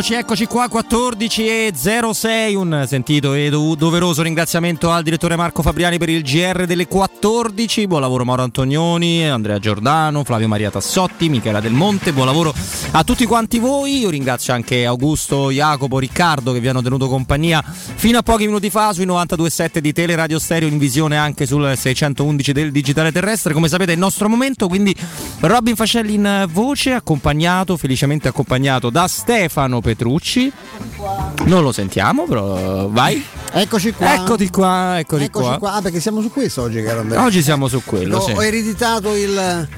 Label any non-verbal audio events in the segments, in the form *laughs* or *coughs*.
Eccoci, eccoci qua, 14 e 06, un sentito e doveroso ringraziamento al direttore Marco Fabriani per il GR delle 14, buon lavoro Mauro Antonioni, Andrea Giordano, Flavio Maria Tassotti, Michela Del Monte, buon lavoro a tutti quanti voi, io ringrazio anche Augusto, Jacopo, Riccardo che vi hanno tenuto compagnia fino a pochi minuti fa sui 92.7 di Teleradio Stereo in visione anche sul 611 del Digitale Terrestre, come sapete è il nostro momento, quindi Robin Fascelli in voce, accompagnato, felicemente accompagnato da Stefano Petrucci. Non lo sentiamo, però vai. Eccoci qua. Eccoti qua, eccoti Eccoci qua. qua. Ah, perché siamo su questo oggi, caro Andrea. Oggi siamo su quello, Ho, sì. ho ereditato il.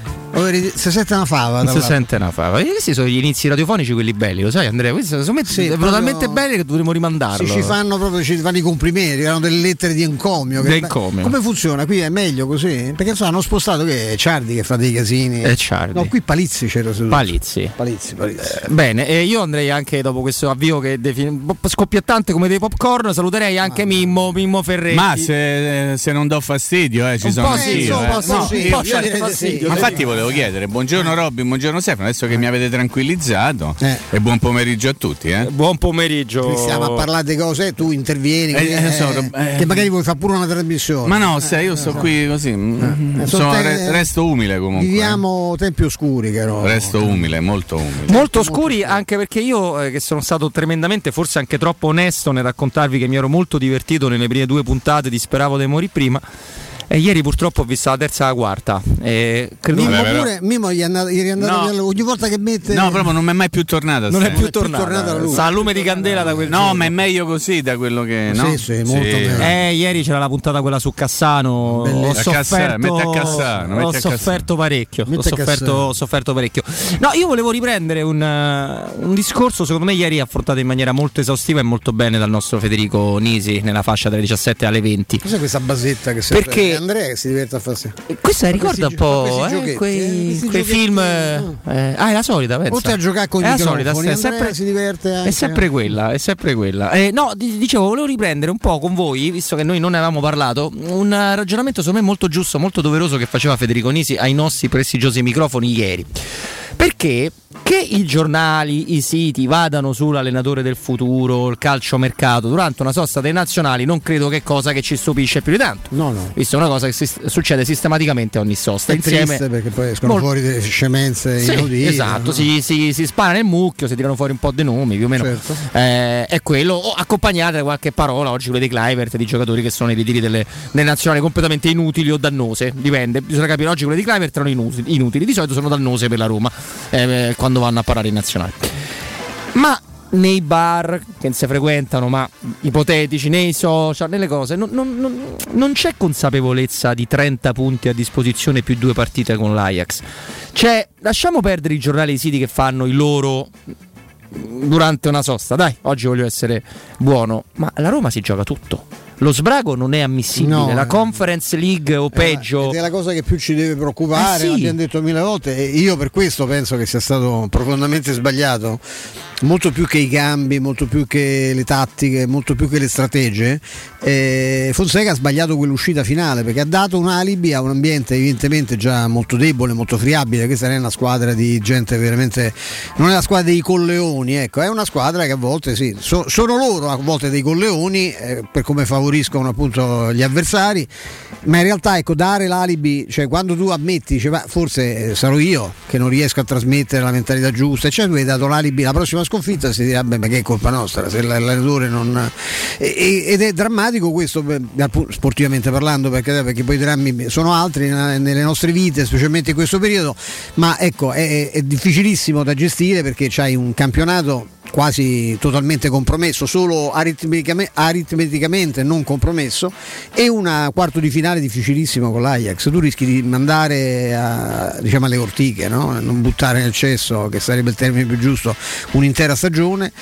Si sente una fava. si sente una fava. E Questi sono gli inizi radiofonici, quelli belli, lo sai Andrea? Questi me Sì, sono proprio- talmente belli che dovremmo rimandarlo. Sì, ci fanno proprio ci fanno i complimenti, hanno delle lettere di encomio. che- encomio. Come funziona? Qui è meglio così? Perché insomma, hanno spostato che è Ciardi che fa dei casini. È Ciardi. No, qui Palizzi c'era seduto. Palizzi. Palizzi, Palizzi. Bene, e io andrei anche dopo questo avvio che defin- scoppiettante come dei popcorn, saluterei anche Mimmo, Mimmo Ferretti. Ma se, se non do fastidio, eh, ci Un sono po' anch'io, sì, eh. un po' sì, No, un po' certo di fastidio. sì. Ma infatti volevo chiedere, buongiorno Robby, buongiorno Stefano, adesso che mi avete tranquillizzato Eh. e buon pomeriggio a tutti. Eh. Buon pomeriggio. Stiamo a parlare di cose tu intervieni. Eh, eh, so, eh, eh. che magari vuoi fare pure una trasmissione. Ma no, sai, io sto qui così, mm, Eh, sono- sono te- re- resto umile comunque. Viviamo tempi oscuri, caro. eh. Resto umile, molto umile. Molto oscuri anche perché io eh, che sono stato tremendamente, forse anche troppo onesto nel raccontarvi che mi ero molto divertito nelle prime due puntate di Speravo di morire prima. E ieri purtroppo ho visto la terza e la quarta. E credo Mimmo Vabbè, però- pure, Mimmo gli è andato, gli è andato No. via- ogni volta che mette. No, proprio non mi è mai più tornata. non più è più tornata. tornata. Sta a lume di candela da quel No, giorno. ma è meglio così da quello che. No? Sì, sì, molto meglio. Eh, ieri c'era la puntata quella su Cassano. Ho Bellissimo. A Cassano, sofferto, metti a Cassano, ho sofferto parecchio. Ho sofferto, ho sofferto parecchio. No, io volevo riprendere un, eh, un discorso, secondo me, ieri affrontato in maniera molto esaustiva e molto bene dal nostro Federico Nisi nella fascia dalle 17 alle 20. Cos'è questa basetta che serve? Perché- Andrea che si diverte a farsi. Questa ricorda un po' eh, quei, eh, quei film. no. eh, ah, è la solita, pensa. Oltre a giocare con i solita, è sempre, si diverte anche. È sempre quella, è sempre quella. Eh, no, di- dicevo, volevo riprendere un po' con voi, visto che noi non ne avevamo parlato, un eh, ragionamento secondo me molto giusto, molto doveroso che faceva Federico Nisi ai nostri prestigiosi microfoni ieri. Perché che i giornali, i siti vadano sull'allenatore del futuro, il calciomercato durante una sosta dei nazionali, non credo che cosa che ci stupisce più di tanto. No, no. Visto è una cosa che si- succede sistematicamente a ogni sosta. È insieme perché poi escono Mol- fuori delle scemenze sì, inaudite. esatto, no? si, si, si spara nel mucchio, si tirano fuori un po' di nomi, più o meno. Certo. Eh, è quello, o accompagnate da qualche parola. Oggi quelli dei Clivert, di giocatori che sono nei ritiri delle, delle nazionali completamente inutili o dannose. Dipende, bisogna capire. Oggi quelli di Clivert erano inutili, inutili. di solito sono dannose per la Roma eh, quando vanno a parare in nazionale. Ma nei bar che si frequentano, ma ipotetici, nei social, nelle cose, non, non- non- non c'è consapevolezza di 30 punti a disposizione più due partite con l'Ajax. Cioè, lasciamo perdere i giornali e i siti che fanno i loro durante una sosta. Dai, oggi voglio essere buono, ma la Roma si gioca tutto. Lo sbrago non è ammissibile. No, la eh. Conference League o peggio. Ed è la cosa che più ci deve preoccupare, Eh sì. l'abbiamo detto mille volte e io per questo penso che sia stato profondamente sbagliato, molto più che i cambi, molto più che le tattiche, molto più che le strategie. eh, Fonseca ha sbagliato quell'uscita finale perché ha dato un alibi a un ambiente evidentemente già molto debole, molto friabile, questa non è una squadra di gente veramente, non è la squadra dei colleoni, ecco, è una squadra che a volte sì, so- sono loro a volte dei colleoni eh, per come favoriscono appunto gli avversari, ma in realtà ecco dare l'alibi, cioè quando tu ammetti, "Ma forse eh, sarò io che non riesco a trasmettere la mentalità giusta, cioè tu hai dato l'alibi la prossima sconfitta si dirà beh ma che è colpa nostra se l'allenatore non... ed è drammatico questo sportivamente parlando perché, perché poi i drammi sono altri nelle nostre vite, specialmente in questo periodo, ma ecco è, è difficilissimo da gestire perché c'hai un campionato quasi totalmente compromesso, solo aritmeticame- aritmeticamente non compromesso e una quarto di finale difficilissimo con l'Ajax. Tu rischi di mandare a- diciamo alle ortiche, no? non buttare nel cesso, che sarebbe il termine più giusto, un'intera stagione.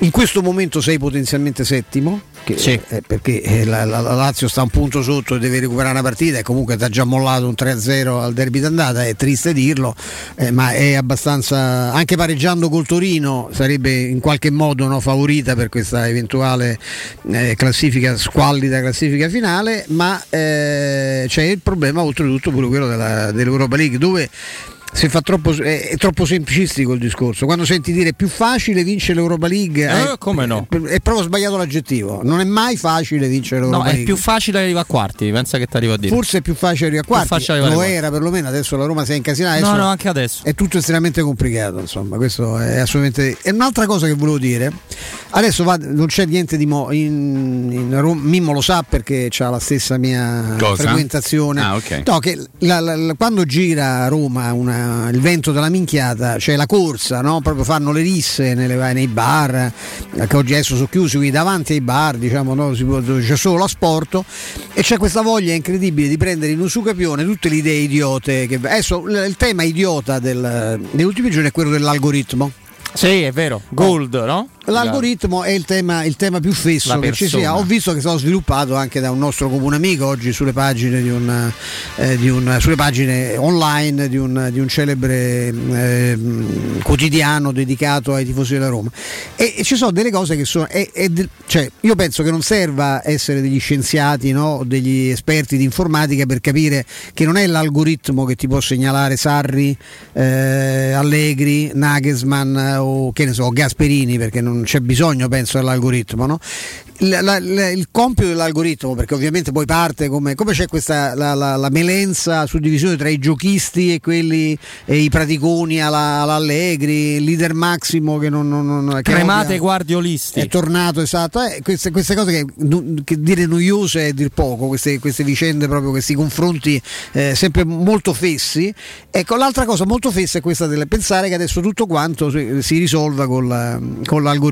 In questo momento sei potenzialmente settimo, Sì. eh, perché eh, la, la- la Lazio sta un punto sotto e deve recuperare una partita e comunque ti ha già mollato un 3-0 al derby d'andata, è triste dirlo, eh, ma è abbastanza, anche pareggiando col Torino sarebbe in qualche modo no, favorita per questa eventuale eh, classifica, squallida classifica finale, ma eh, c'è il problema oltretutto pure quello della- dell'Europa League dove troppo, è, è, troppo semplicistico il discorso. Quando senti dire più facile vincere l'Europa League, eh, eh, come no? È, è, proprio sbagliato l'aggettivo. Non è mai facile vincere l'Europa no, League. è più facile arrivare a quarti, pensa che ti arriva a dire. Forse è più facile arrivare a quarti. Lo quarti. era perlomeno, adesso la Roma si è incasinata. No, no, anche adesso. È tutto estremamente complicato, insomma, questo è assolutamente. E un'altra cosa che volevo dire, adesso va, non c'è niente di mo. In, in Roma, Mimmo lo sa perché ha la stessa mia cosa? frequentazione. Ah, okay. No, che la, la, la, quando gira a Roma una, il vento della minchiata, c'è la corsa, no? proprio fanno le risse nelle, nei bar, che oggi adesso sono chiusi qui davanti ai bar, diciamo, no? può, c'è solo l'asporto e c'è questa voglia incredibile di prendere in un su capione tutte le idee idiote. Che, adesso il tema idiota del, degli ultimi giorni è quello dell'algoritmo. Sì, è vero, Gold, no? L'algoritmo è il tema, il tema più fesso che ci sia. Ho visto che è stato sviluppato anche da un nostro comune amico oggi sulle pagine, di un, eh, di un, sulle pagine online di un, di un celebre eh, quotidiano dedicato ai tifosi della Roma. E, e, ci sono delle cose che sono. È, è cioè, io penso che non serva essere degli scienziati o no, degli esperti di informatica per capire che non è l'algoritmo che ti può segnalare Sarri, eh, Allegri, Nagelsmann o che ne so, Gasperini perché non non c'è bisogno, penso, dell'algoritmo. No? La, la, la, il compito dell'algoritmo, perché ovviamente poi parte come, come c'è questa la, melenza suddivisione tra i giochisti e quelli e i praticoni alla, all'Allegri, il leader Massimo che non, non, non che cremate ovvia, guardiolisti è tornato esatto. Eh, queste, queste, cose che, che, dire noiose è dir poco, queste, queste vicende proprio, questi confronti eh, sempre molto fessi. Ecco, l'altra cosa molto fessa è questa del pensare che adesso tutto quanto si, si risolva con, con l'algoritmo.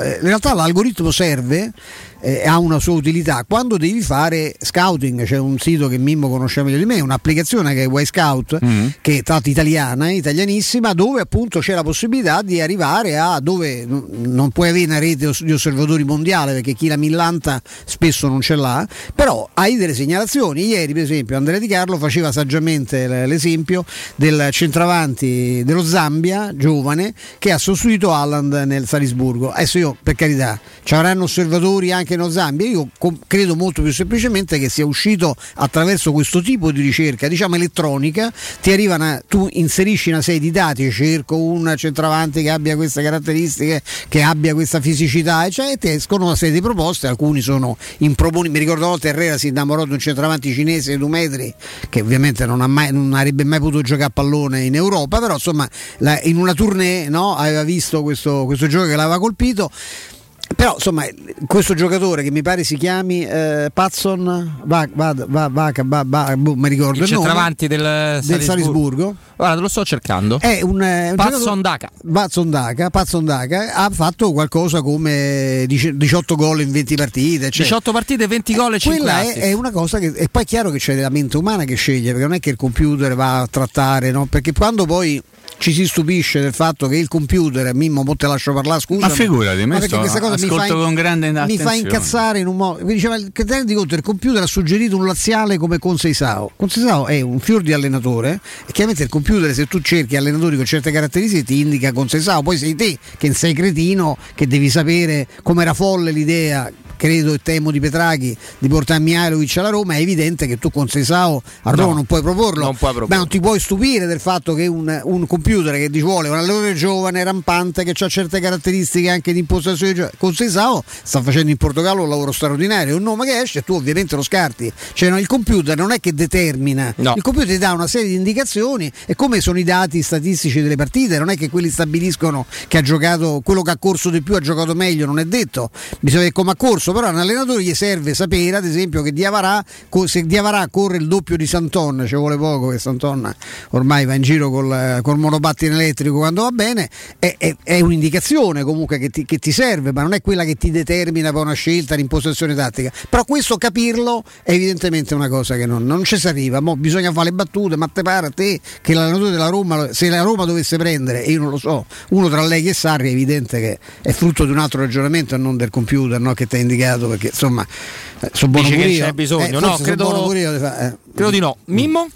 Eh, in realtà l'algoritmo serve eh, ha una sua utilità. Quando devi fare scouting, c'è un sito che Mimmo conosce meglio di me, un'applicazione che è Y Scout, mm. che è tra l'altro italiana, italianissima, dove appunto c'è la possibilità di arrivare a dove non puoi avere una rete di osservatori mondiale perché chi la millanta spesso non ce l'ha, però hai delle segnalazioni. Ieri, per esempio, Andrea Di Carlo faceva saggiamente l'esempio del centravanti dello Zambia, giovane, che ha sostituito Alland nel Salisburgo. Adesso io, per carità, ci avranno osservatori anche in Zambia. Io com- credo molto più semplicemente che sia uscito attraverso questo tipo di ricerca, diciamo elettronica, ti arrivano, tu inserisci una serie di dati, cerco un centravanti che abbia queste caratteristiche, che abbia questa fisicità, eccetera, e ti escono una serie di proposte, alcuni sono improponibili. Mi ricordo una volta Herrera si innamorò di un centravanti cinese di due metri, che ovviamente non, mai, non, avrebbe mai potuto giocare a pallone in Europa, però insomma la, in una tournée no, aveva visto questo, questo gioco che l'aveva colpito però insomma questo giocatore che mi pare si chiami eh, Patson va, va, va, va, va, va boh, mi ricordo il, il centravanti del, del Salisburgo. Salisburgo. Guarda, lo sto cercando. È un, un Patson Daka. Patson Daka, Patson Daka ha fatto qualcosa come 18 gol in 20 partite. Cioè, 18 partite, 20 gol e 5 Quella è, è, una cosa che e poi è chiaro che c'è la mente umana che sceglie, perché non è che il computer va a trattare, no? Perché quando poi ci si stupisce del fatto che il computer, Mimmo, mo te lascio parlare, scusa. Ma figurati, ma perché questa cosa mi fa, con grande mi fa incazzare in un modo. Mi diceva il di conto, il computer ha suggerito un laziale come Conseisao. Conseisao è un fior di allenatore e chiaramente il computer, se tu cerchi allenatori con certe caratteristiche, ti indica Conseisao. Poi sei te che sei cretino, che devi sapere come era folle l'idea credo e temo di Petrachi di portare Mihailovic alla Roma, è evidente che tu con Sesao a Roma no, non puoi proporlo. Non, puoi proporlo. non ti puoi stupire del fatto che un, un computer che ti vuole un allenatore giovane, rampante, che ha certe caratteristiche anche di impostazione con Sesao, sta facendo in Portogallo un lavoro straordinario, un nome che esce, tu ovviamente lo scarti. Cioè no, il computer non è che determina, no. il computer ti dà una serie di indicazioni e come sono i dati statistici delle partite, non è che quelli stabiliscono che ha giocato quello che ha corso di più ha giocato meglio, non è detto. Bisogna vedere come ha corso corso, però a un allenatore gli serve sapere, ad esempio, che Diavarà, se Diavarà corre il doppio di Santon, ci vuole poco che Santon ormai va in giro col, col monopattino elettrico quando va bene, è, è, è un'indicazione comunque che ti, che ti, serve, ma non è quella che ti determina per una scelta, l'impostazione tattica. Però questo capirlo è evidentemente una cosa che non, non ci si arriva, Mo bisogna fare le battute, ma te pare a te che l'allenatore della Roma, se la Roma dovesse prendere, e io non lo so, uno tra lei e Sarri è evidente che è frutto di un altro ragionamento e non del computer no, che ti ha indicato perché insomma eh, sono buono Dice che c'è bisogno, eh, no, credo, buono io, eh. credo di no. Mimmo?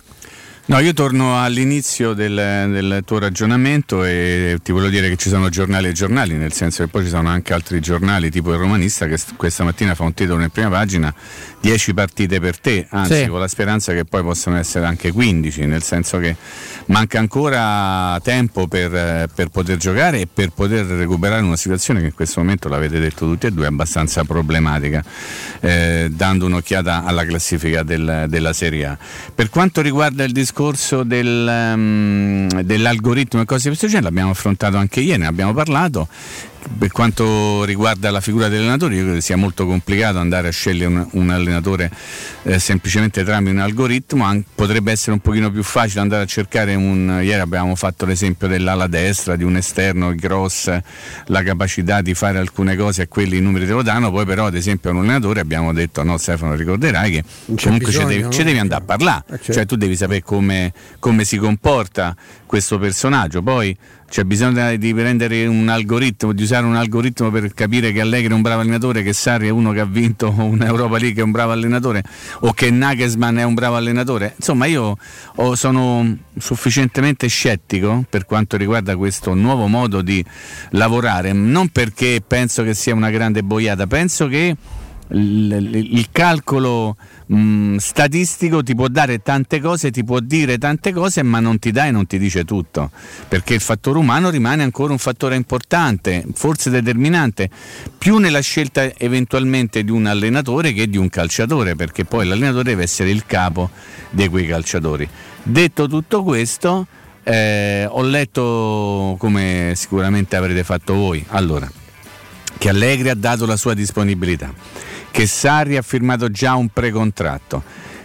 No, io torno all'inizio del, del, tuo ragionamento e ti voglio dire che ci sono giornali e giornali, nel senso che poi ci sono anche altri giornali, tipo il Romanista, che questa mattina fa un titolo in prima pagina, 10 partite per te, anzi sì. con la speranza che poi possano essere anche 15, nel senso che manca ancora tempo per, per poter giocare e per poter recuperare una situazione che in questo momento, l'avete detto tutti e due, è abbastanza problematica, eh, dando un'occhiata alla classifica del, della Serie A. Per quanto riguarda il discorso discorso del, um, dell'algoritmo e cose di questo genere l'abbiamo affrontato anche ieri, ne abbiamo parlato per quanto riguarda la figura dell'allenatore, io credo sia molto complicato andare a scegliere un, un allenatore eh, semplicemente tramite un algoritmo, An- potrebbe essere un pochino più facile andare a cercare un. Ieri abbiamo fatto l'esempio dell'ala destra, di un esterno gross, la capacità di fare alcune cose a quelli i numeri te lo danno, poi però ad esempio a un allenatore abbiamo detto no Stefano ricorderai che comunque bisogno, ci, devi, no? ci, devi, andare a parlare, eh, certo. cioè tu devi sapere come, come si comporta questo personaggio, poi c'è bisogno di prendere un algoritmo, di usare un algoritmo per capire che Allegri è un bravo allenatore, che Sarri è uno che ha vinto *laughs* un'Europa League è un bravo allenatore o che Nagelsmann è un bravo allenatore. Insomma, io sono sufficientemente scettico per quanto riguarda questo nuovo modo di lavorare, non perché penso che sia una grande boiata, penso che il calcolo mh, mm, statistico ti può dare tante cose, ti può dire tante cose, ma non ti dà e non ti dice tutto, perché il fattore umano rimane ancora un fattore importante, forse determinante, più nella scelta eventualmente di un allenatore che di un calciatore, perché poi l'allenatore deve essere il capo di quei calciatori. Detto tutto questo, eh, ho letto come sicuramente avrete fatto voi. Allora, che Allegri ha dato la sua disponibilità che Sarri ha firmato già un precontratto,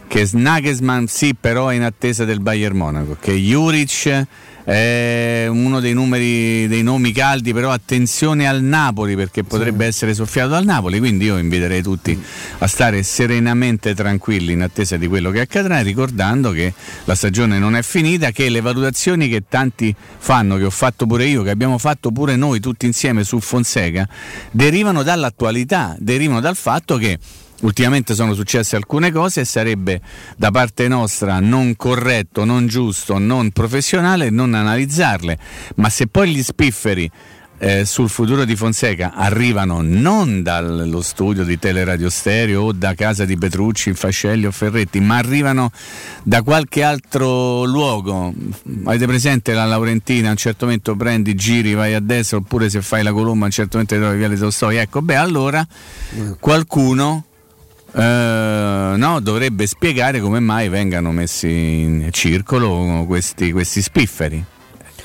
che Nagelsmann sì però è in attesa del Bayern Monaco, che Juric è uno dei, numeri, dei nomi caldi, però attenzione al Napoli perché potrebbe sì. essere soffiato dal Napoli, quindi io inviterei tutti a stare serenamente tranquilli in attesa di quello che accadrà, ricordando che la stagione non è finita, che le valutazioni che tanti fanno, che ho fatto pure io, che abbiamo fatto pure noi tutti insieme su Fonseca, derivano dall'attualità, derivano dal fatto che ultimamente sono successe alcune cose e sarebbe da parte nostra non corretto, non giusto, non professionale non analizzarle, ma se poi gli spifferi eh, sul futuro di Fonseca arrivano non dallo studio di Teleradio Stereo o da casa di Petrucci, Fascelli o Ferretti, ma arrivano da qualche altro luogo. Avete presente la Laurentina? A un certo momento prendi, giri, vai a destra, oppure se fai la colomba a un certo momento ti trovi via le Tolstoi. Ecco, beh, allora mm. qualcuno Uh, no, dovrebbe spiegare come mai vengano messi in circolo questi, questi spifferi.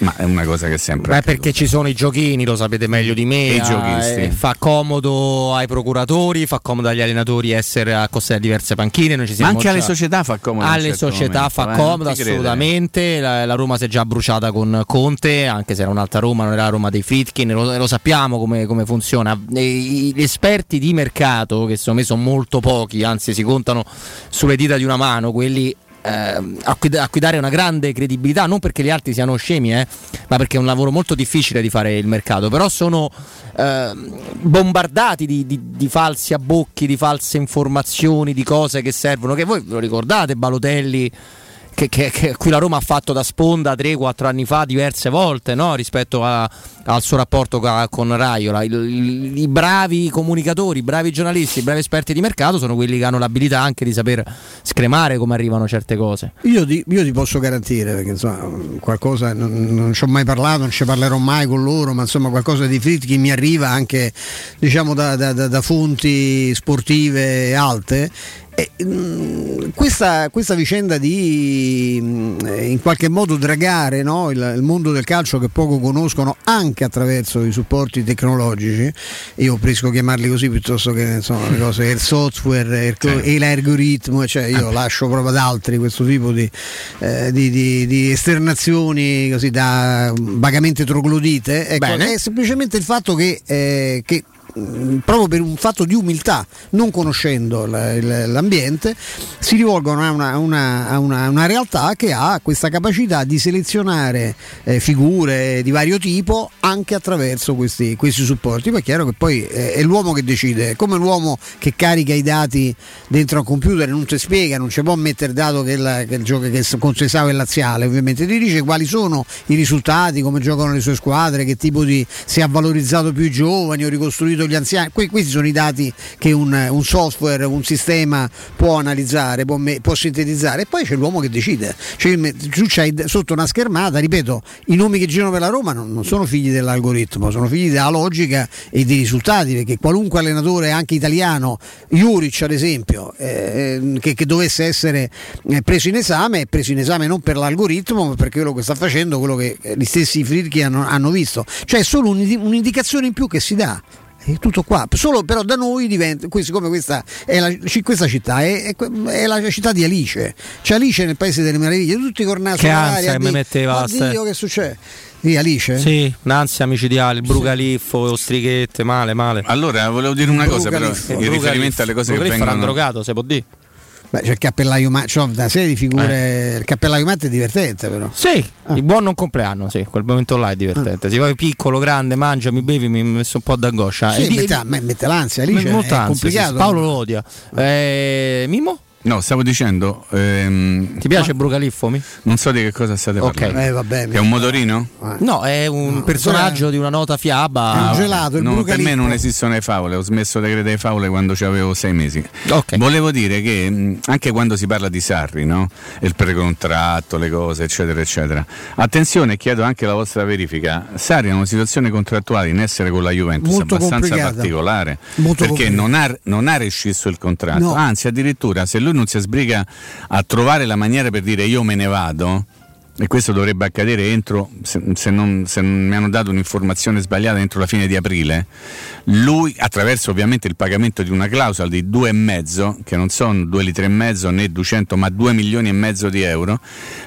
Ma è una cosa che sempre. Beh, perché ci sono i giochini, lo sapete meglio di me. I giochisti. Eh, fa comodo ai procuratori, fa comodo agli allenatori essere a costare diverse panchine. Noi ci Ma anche alle società fa comodo. Alle certo società momento, fa eh, comodo, assolutamente. La, la, Roma si è già bruciata con Conte, anche se era un'altra Roma, non era la Roma dei Fritkin. Lo, lo sappiamo come, come funziona. E, gli esperti di mercato, che secondo me sono molto pochi, anzi si contano sulle dita di una mano, quelli eh, a, cui, dare una grande credibilità, non perché gli altri siano scemi, eh, ma perché è un lavoro molto difficile di fare il mercato, però sono eh, bombardati di, di, di, falsi abbocchi, di false informazioni, di cose che servono, che voi lo ricordate, Balotelli che, che, che, cui la Roma ha fatto da sponda 3-4 anni fa diverse volte no? rispetto a, al suo rapporto ca, con Raiola. Il, I bravi comunicatori, i bravi giornalisti, i bravi esperti di mercato sono quelli che hanno l'abilità anche di saper scremare come arrivano certe cose. Io ti, io ti posso garantire, perché insomma qualcosa non, non ci ho mai parlato, non ci parlerò mai con loro, ma insomma qualcosa di Fritkin mi arriva anche diciamo da, da, da, da fonti sportive alte eh, questa, questa, vicenda di in qualche modo dragare no? il, il, mondo del calcio che poco conoscono anche attraverso i supporti tecnologici, io preferisco chiamarli così piuttosto che insomma, le cose, il software il, certo. e l'algoritmo, cioè io ah. lascio proprio ad altri questo tipo di, eh, di, di, di esternazioni così da vagamente troglodite, ecco, è semplicemente il fatto che, eh, che mh, proprio per un fatto di umiltà, non conoscendo l'ambiente, si rivolgono a una, una- una- una realtà che ha questa capacità di selezionare eh, figure di vario tipo anche attraverso questi, questi supporti. Poi è chiaro che poi eh, è l'uomo che decide, è come l'uomo che carica i dati dentro al computer non ti spiega, non ci può mettere dato che, il- che il gioco che è con Sesao e Laziale, ovviamente ti dice quali sono i risultati, come giocano le sue squadre, che tipo di se ha valorizzato più i giovani o ricostruito gli anziani. Que- questi sono i dati che un, un software, un sistema può analizzare, può, me- può sintetizzare e poi c'è l'uomo che decide. Cioè, tu c'hai sotto una schermata, ripeto, i nomi che girano per la Roma non, non sono figli dell'algoritmo, sono figli della logica e dei risultati, perché qualunque allenatore, anche italiano, Juric ad esempio, eh, che, che dovesse essere eh, preso in esame, è preso in esame non per l'algoritmo, ma per quello che sta facendo, quello che eh, gli stessi Fritchi hanno, hanno visto. Cioè è solo un'indi- un'indicazione in più che si dà. È tutto qua, solo però da noi diventa, qui- siccome questa, è la, questa città è, è la città di Alice, c'è Alice nel paese delle meraviglie, tutti cornati Che ansia che mi metteva, Oddio, che succede? Di Alice? Sì, un'ansia micidiale, il brucaliffo, le ostrichette, male, male. Allora, volevo dire una cosa, però, in riferimento alle cose che vengono. drogato, se può dire. Beh, c'è il cappellaio Matte, c'è una serie di figure, il cappellaio Matte è divertente però. Sì, il buon non compleanno, sì, quel momento là è divertente. Si va piccolo, grande, mangia, mi bevi, mi messo un po' d'angoscia. Sì, E mette, me mette l'ansia, Alice molta è ansia, complicato. sì. Paolo lo odia. Eh, Mimo? No, stavo dicendo. ehm, Ti piace Brucaliffo? Mi? Non so di che cosa state Ok. parlando. Eh, vabbè, È un motorino? Eh. No, è un No, personaggio di una nota È fiaba. un gelato, il No, per me non esistono le favole, ho smesso di credere alle favole quando avevo sei mesi. Ok. Volevo dire che mh, anche quando si parla di Sarri, no? il precontratto, le cose, eccetera, eccetera. Attenzione, chiedo anche la vostra verifica. Sarri è una situazione contrattuale in essere con la Juventus Molto abbastanza complicata. particolare Molto perché non ha, non ha rescisso il contratto, No. anzi addirittura se lui non si sbriga a trovare la maniera per dire io me ne vado, e questo dovrebbe accadere entro, se, se non, se non mi hanno dato un'informazione sbagliata, entro la fine di aprile, lui attraverso ovviamente il pagamento di una clausola di 2,5, che non sono 2 litri e mezzo né 200 ma 2 milioni e mezzo di euro,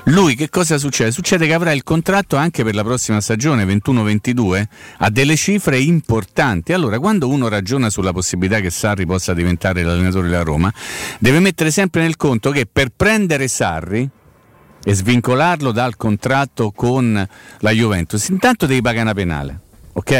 lui che cosa succede? Succede che avrà il contratto anche per la prossima stagione 21-22 a delle cifre importanti. Allora quando uno ragiona sulla possibilità che Sarri possa diventare l'allenatore della Roma, deve mettere sempre nel conto che per prendere Sarri e svincolarlo dal contratto con la Juventus, intanto devi pagare una penale, ok?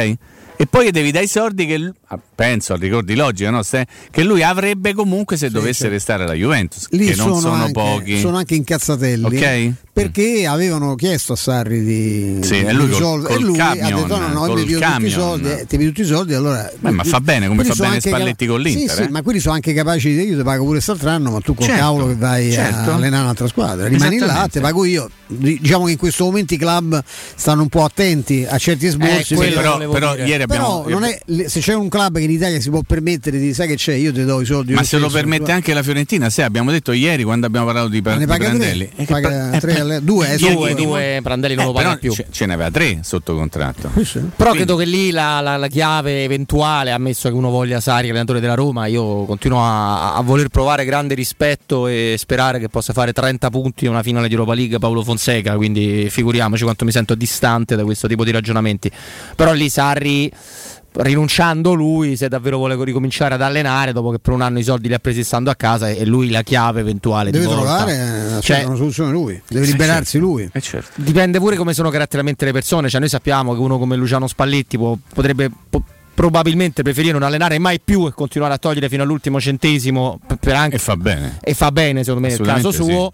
E poi devi dare i soldi che, penso al ricordi logica, no? Se- che lui avrebbe comunque se dovesse certo. restare alla Juventus, Lì che non sono anche, pochi. sono anche incazzatelli Ok? perché avevano chiesto a Sarri di, Sì, di e lui col- risolvere col e lui camion, ha detto no no col mi pido tutti i soldi eh, ti pido tutti i soldi allora Beh, ma fa bene, come fa sono bene Spalletti con l'Inter, sì, sì, eh. ma quelli sono anche capaci di io ti pago pure quest'altro anno ma tu col Certo, cavolo che vai certo. a allenare un'altra squadra rimani là ti pago io diciamo che in questo momento i club stanno un po' attenti a certi sborsi Sì, perché- però, però ieri abbiamo. però non è, se c'è un club che in Italia si può permettere di sai che c'è io ti do i soldi ma se lo permette anche la Fiorentina, se abbiamo detto ieri quando abbiamo parlato di, ne di paga tre, Prandelli, eh, che paga pra- tre eh, alle- due, eh, ieri- Due, due, Prandelli non eh, lo paga però più. Ce, ce ne aveva tre sotto contratto. Sì. Però Quindi- credo che lì la, la- la chiave eventuale, ammesso che uno voglia Sari, allenatore della Roma, io continuo a, a voler provare grande rispetto e sperare che possa fare 30 punti in una finale di Europa League Paolo Fonseca, quindi figuriamoci quanto mi sento distante da questo tipo di ragionamenti. Però lì Sarri rinunciando lui se davvero vuole ricominciare ad allenare dopo che per un anno i soldi li ha presi stando a casa e lui la chiave eventuale deve trovare eh, Cioè, una soluzione lui deve Sì, liberarsi lui Eh, certo. dipende pure come sono caratterialmente le persone. Cioè, noi sappiamo che uno come Luciano Spalletti può- potrebbe po- probabilmente preferire non allenare mai più e continuare a togliere fino all'ultimo centesimo per, anche, E fa bene. e fa bene, secondo me, nel caso suo.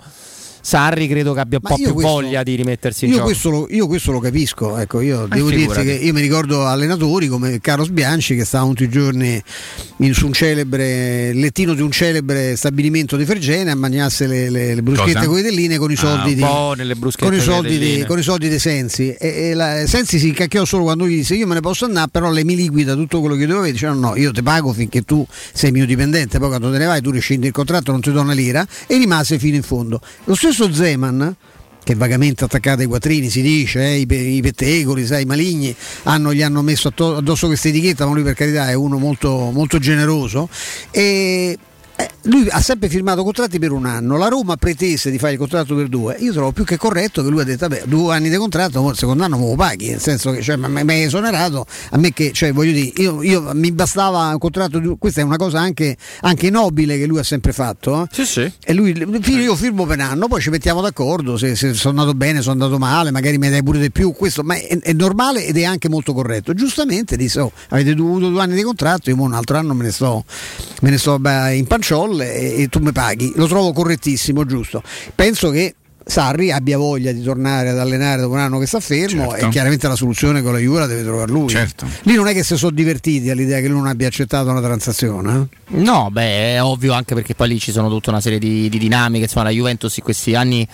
Sarri credo che abbia un po' più questo- voglia di rimettersi in io gioco. questo, lo, io questo lo capisco ecco io devo dirti che io mi ricordo allenatori come Carlos Bianchi che stava tutti i giorni in, su un celebre lettino di un celebre stabilimento di Fergene a mangiarsi le, le, le bruschette con i dellini con i Ah, soldi un di con i, le soldi di, con i soldi dei Sensi. E, e la, Sensi si incacchiò solo quando gli disse io me ne posso andare però lei mi liquida tutto quello che dovevo dice no no io ti pago finché tu sei mio dipendente poi quando te ne vai tu rescindi il contratto non ti do una lira. E rimase fino in fondo. Lo stesso Zeman che vagamente attaccato ai quattrini si dice, eh, i, i pettegoli, sai, i maligni hanno, gli hanno messo addosso questa etichetta, ma lui per carità è uno molto, molto generoso e eh, lui ha sempre firmato contratti per un anno, la Roma pretese di fare il contratto per due, io trovo più che corretto che lui ha detto vabbè due anni di contratto, il secondo anno me lo paghi, nel senso che cioè, mi hai esonerato, a me che, cioè, voglio dire, io, io, mi bastava un contratto, di, questa è una cosa anche, anche nobile che lui ha sempre fatto, eh? sì, sì. e lui, io firmo per un anno, poi ci mettiamo d'accordo, se, se sono andato bene, sono andato male, magari mi dai pure di più, questo ma è, è normale ed è anche molto corretto, giustamente disse oh, avete dovuto due anni di contratto, io un altro anno me ne sto, me ne sto beh, in panciolle e, e tu mi paghi, lo trovo correttissimo, giusto. Penso che Sarri abbia voglia di tornare ad allenare dopo un anno che sta fermo certo. e chiaramente la soluzione con la Juve la deve trovare lui. Certo. Lì non è che si sono divertiti all'idea che lui non abbia accettato una transazione. Eh? No, beh, è ovvio anche perché poi lì ci sono tutta una serie di, di dinamiche, insomma la Juventus in questi anni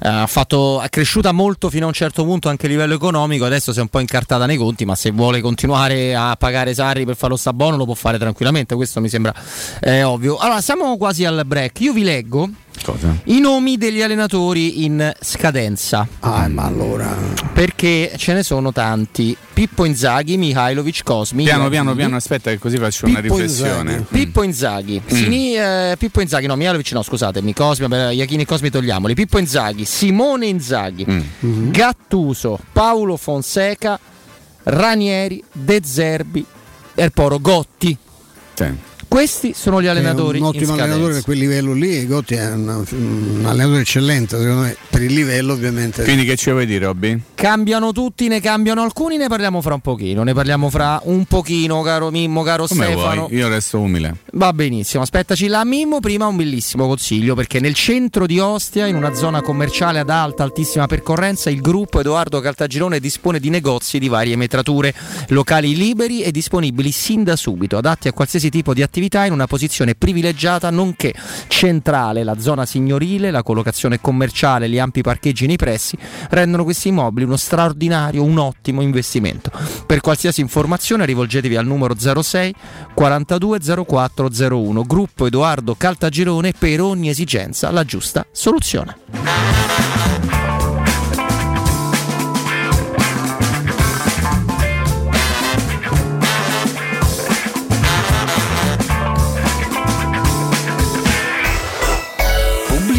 Uh, fatto, è cresciuta molto fino a un certo punto anche a livello economico, adesso si è un po' incartata nei conti, ma se vuole continuare a pagare Sarri per fare lo stabono lo può fare tranquillamente, questo mi sembra eh, ovvio. Allora, siamo quasi al break, io vi leggo Cosa? I nomi degli allenatori in scadenza. Ah, ma allora. Perché ce ne sono tanti. Pippo Inzaghi, Mihailovic, Cosmi. Piano, piano, piano, aspetta, che così faccio Pippo una riflessione. Inzaghi. Mm. Pippo Inzaghi. Mm. Sini, eh, Pippo Inzaghi, no, Mihailovic no, scusatemi. Cosmi, Iachini e Cosmi togliamoli. Pippo Inzaghi, Simone Inzaghi, mm. mm-hmm. Gattuso, Paolo Fonseca, Ranieri, De Zerbi, Erporo, Gotti. Sì. Questi sono gli allenatori. È un ottimo allenatore per quel livello lì. Gotti è un, un, allenatore eccellente, secondo me, per il livello ovviamente. Quindi che ci vuoi dire, Robby? Cambiano tutti, ne cambiano alcuni, ne parliamo fra un pochino. Ne parliamo fra un pochino, caro Mimmo, caro Come Stefano. Vuoi? Io resto umile. Va benissimo, aspettaci là Mimmo. Prima un bellissimo consiglio, perché nel centro di Ostia, in una zona commerciale ad alta, altissima percorrenza, il gruppo Edoardo Caltagirone dispone di negozi di varie metrature, locali liberi e disponibili sin da subito, adatti a qualsiasi tipo di attività in una posizione privilegiata nonché centrale. La zona signorile, la collocazione commerciale, gli ampi parcheggi nei pressi rendono questi immobili uno straordinario, un ottimo investimento. Per qualsiasi informazione rivolgetevi al numero 06 42 04 01. Gruppo Edoardo Caltagirone per ogni esigenza la giusta soluzione.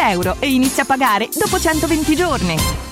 euro e inizia a pagare dopo 120 giorni.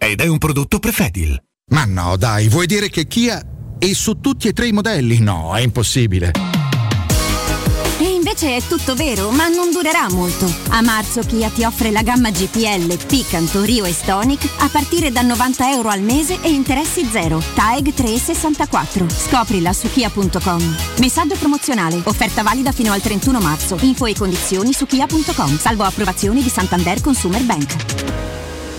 ed è un prodotto Prefedil. Ma no, dai, vuoi dire che Kia è su tutti e tre i modelli? No, è impossibile. E invece è tutto vero, ma non durerà molto. A marzo Kia ti offre la gamma GPL, Picanto, Rio e Stonic a partire da 90 euro al mese e interessi zero. TAEG 3,64. Scoprila su kia.com. Messaggio promozionale. Offerta valida fino al 31 marzo. Info e condizioni su kia.com. Salvo approvazioni di Santander Consumer Bank.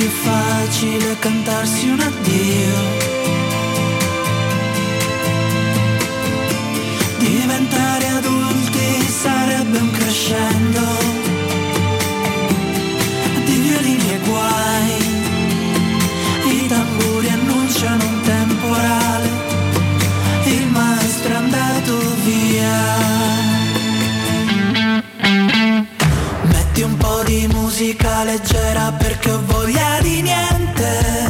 Più facile cantarsi un addio. Diventare adulti sarebbe un crescendo di violini e guai. Musica leggera perché ho voglia di niente,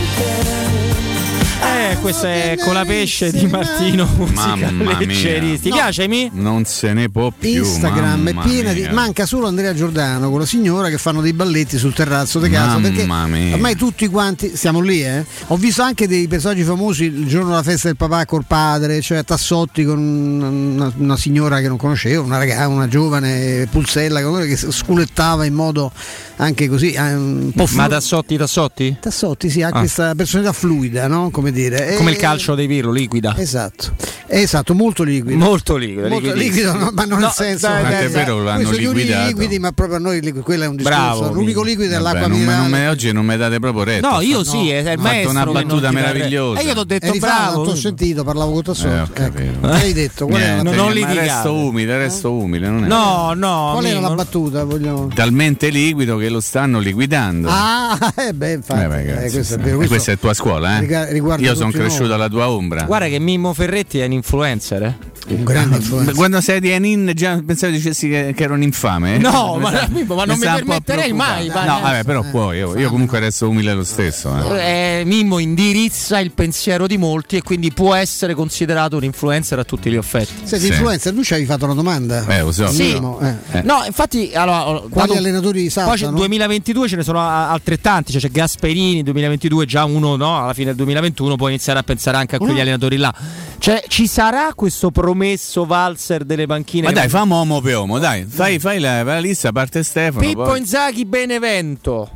I Eh, questa è con la pesce di Martino musica Mamma leggeri. mia. Ti piace mi? Non se ne può più. Instagram è piena di. Manca solo Andrea Giordano con la signora che fanno dei balletti sul terrazzo di casa. Mamma perché mia. ormai tutti quanti siamo lì, eh. Ho visto anche dei personaggi famosi il giorno della festa del papà col padre, cioè Tassotti con una, una signora che non conoscevo, una ragazza, una giovane pulsella che sculettava in modo anche così eh, un po' Ma flu- Tassotti, Tassotti? Tassotti sì, ha Ah. questa personalità fluida, no? Come dire. Come E- il calcio dei Pirlo, liquida. Esatto, esatto, molto liquido. Molto liquido, Molto liquido, no, ma non No, nel senso. dai, dai, dai. vero, l'hanno liquidato. liquidi, ma proprio a noi quello è un discorso. Bravo, L'unico liquido è l'acqua non me- non me- oggi non mi date proprio retta. No, io No. sì, è il Ho fatto una non battuta meravigliosa. E io ti ho detto Eri fatto, bravo. non ti ho sentito, parlavo con Tassotti. Eh, ho ecco. hai detto? Qual Niente, Non ma litigate. resto umile, resto umile. Non è No, no. qual era la battuta? Vogliamo... talmente liquido che lo stanno liquidando. Ah, *laughs* eh beh, infatti. Eh, eh, questo è questa è tua scuola, eh? Io sono cresciuto alla tua ombra. Guarda che Mimmo Ferretti è un influencer, eh. Un grande influencer. Quando sei di Anin già pensavo dicessi che, che ero un infame. No, Mi ma, sa- Mimmo, ma non mi po' permetterei mai. No, vabbè, però puoi. Io, io comunque resto umile lo stesso. eh. Eh, Mimmo indirizza il pensiero di molti e quindi può essere considerato un influencer a tutti gli effetti. Senti, influencer, tu ci avevi fatto una domanda. Eh, lo so. Sì. Mimmo, eh. No, infatti, allora, Quali allenatori Poi c'è saltano? 2022 ce ne sono altrettanti, cioè c'è Gasperini 2022, già uno no, alla fine del 2021 puoi iniziare a pensare anche a quegli allenatori là. Cioè ci sarà questo promesso valzer delle panchine? Ma dai, famo uomo per uomo, dai, fai, fai la, la lista, parte Stefano. Pippo poi- Inzaghi Benevento.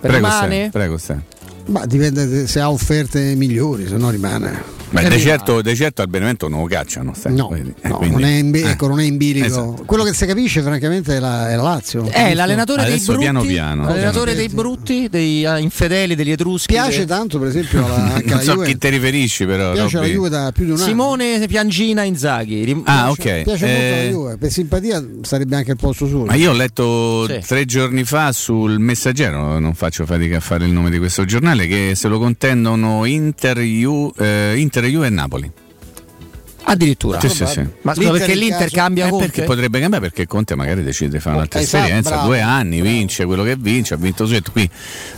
Prego, Rimane? Prego, Ste. Ma dipende se ha offerte migliori, se no rimane. Beh, Eh, di certo, di certo al Benevento non lo cacciano. No, quindi- eh, no, quindi- non è in, eh. ecco, non è in bilico. Esatto. Quello che si capisce, francamente, è la, è la Lazio. Eh, l'allenatore dei Adesso brutti, piano piano. l'allenatore dei brutti, dei eh, infedeli, degli etruschi. Piace dei- tanto, per esempio, alla, *laughs* anche Non la so a Juve. chi ti riferisci, però. Piace Robby. Juve da più di un anno. Simone Piangina Inzaghi. Rim- Ah, ok. Piace molto Eh, la Juve. Per simpatia sarebbe anche il posto suo. Ma io ho letto Sì. tre giorni fa sul Messaggero, non faccio fatica a fare il nome di questo giornale, che se lo contendono Inter, Ju, eh, Inter, Juve e Napoli. Addirittura. Sì, sì, sì. Ma scusa, L'Inter perché in l'Inter caso- cambia Eh, Conte? perché potrebbe cambiare perché Conte magari decide di fare un'altra Esatto, esperienza, bravo, due anni, bravo. vince quello che vince, ha vinto su e qui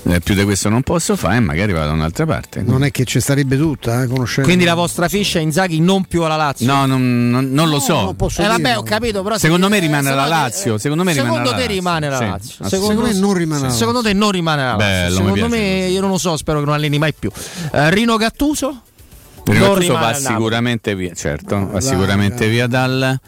eh, più di questo non posso fare e magari vado da un'altra parte. Non è che ci starebbe tutta, eh, conoscendo. Quindi la vostra fiscia Inzaghi non più alla Lazio? No, non, non- non lo so. non posso Eh vabbè, ho capito, però Secondo se- me eh, rimane se la no- Lazio, secondo me rimane secondo te Lazio. rimane la Lazio. Secondo me non rimane la Lazio. Secondo te non rimane la Lazio? Secondo me, io non lo so, spero che non alleni mai più. Eh, Rino Gattuso? Perché Non va sicuramente via, certo, va dai, sicuramente via dal,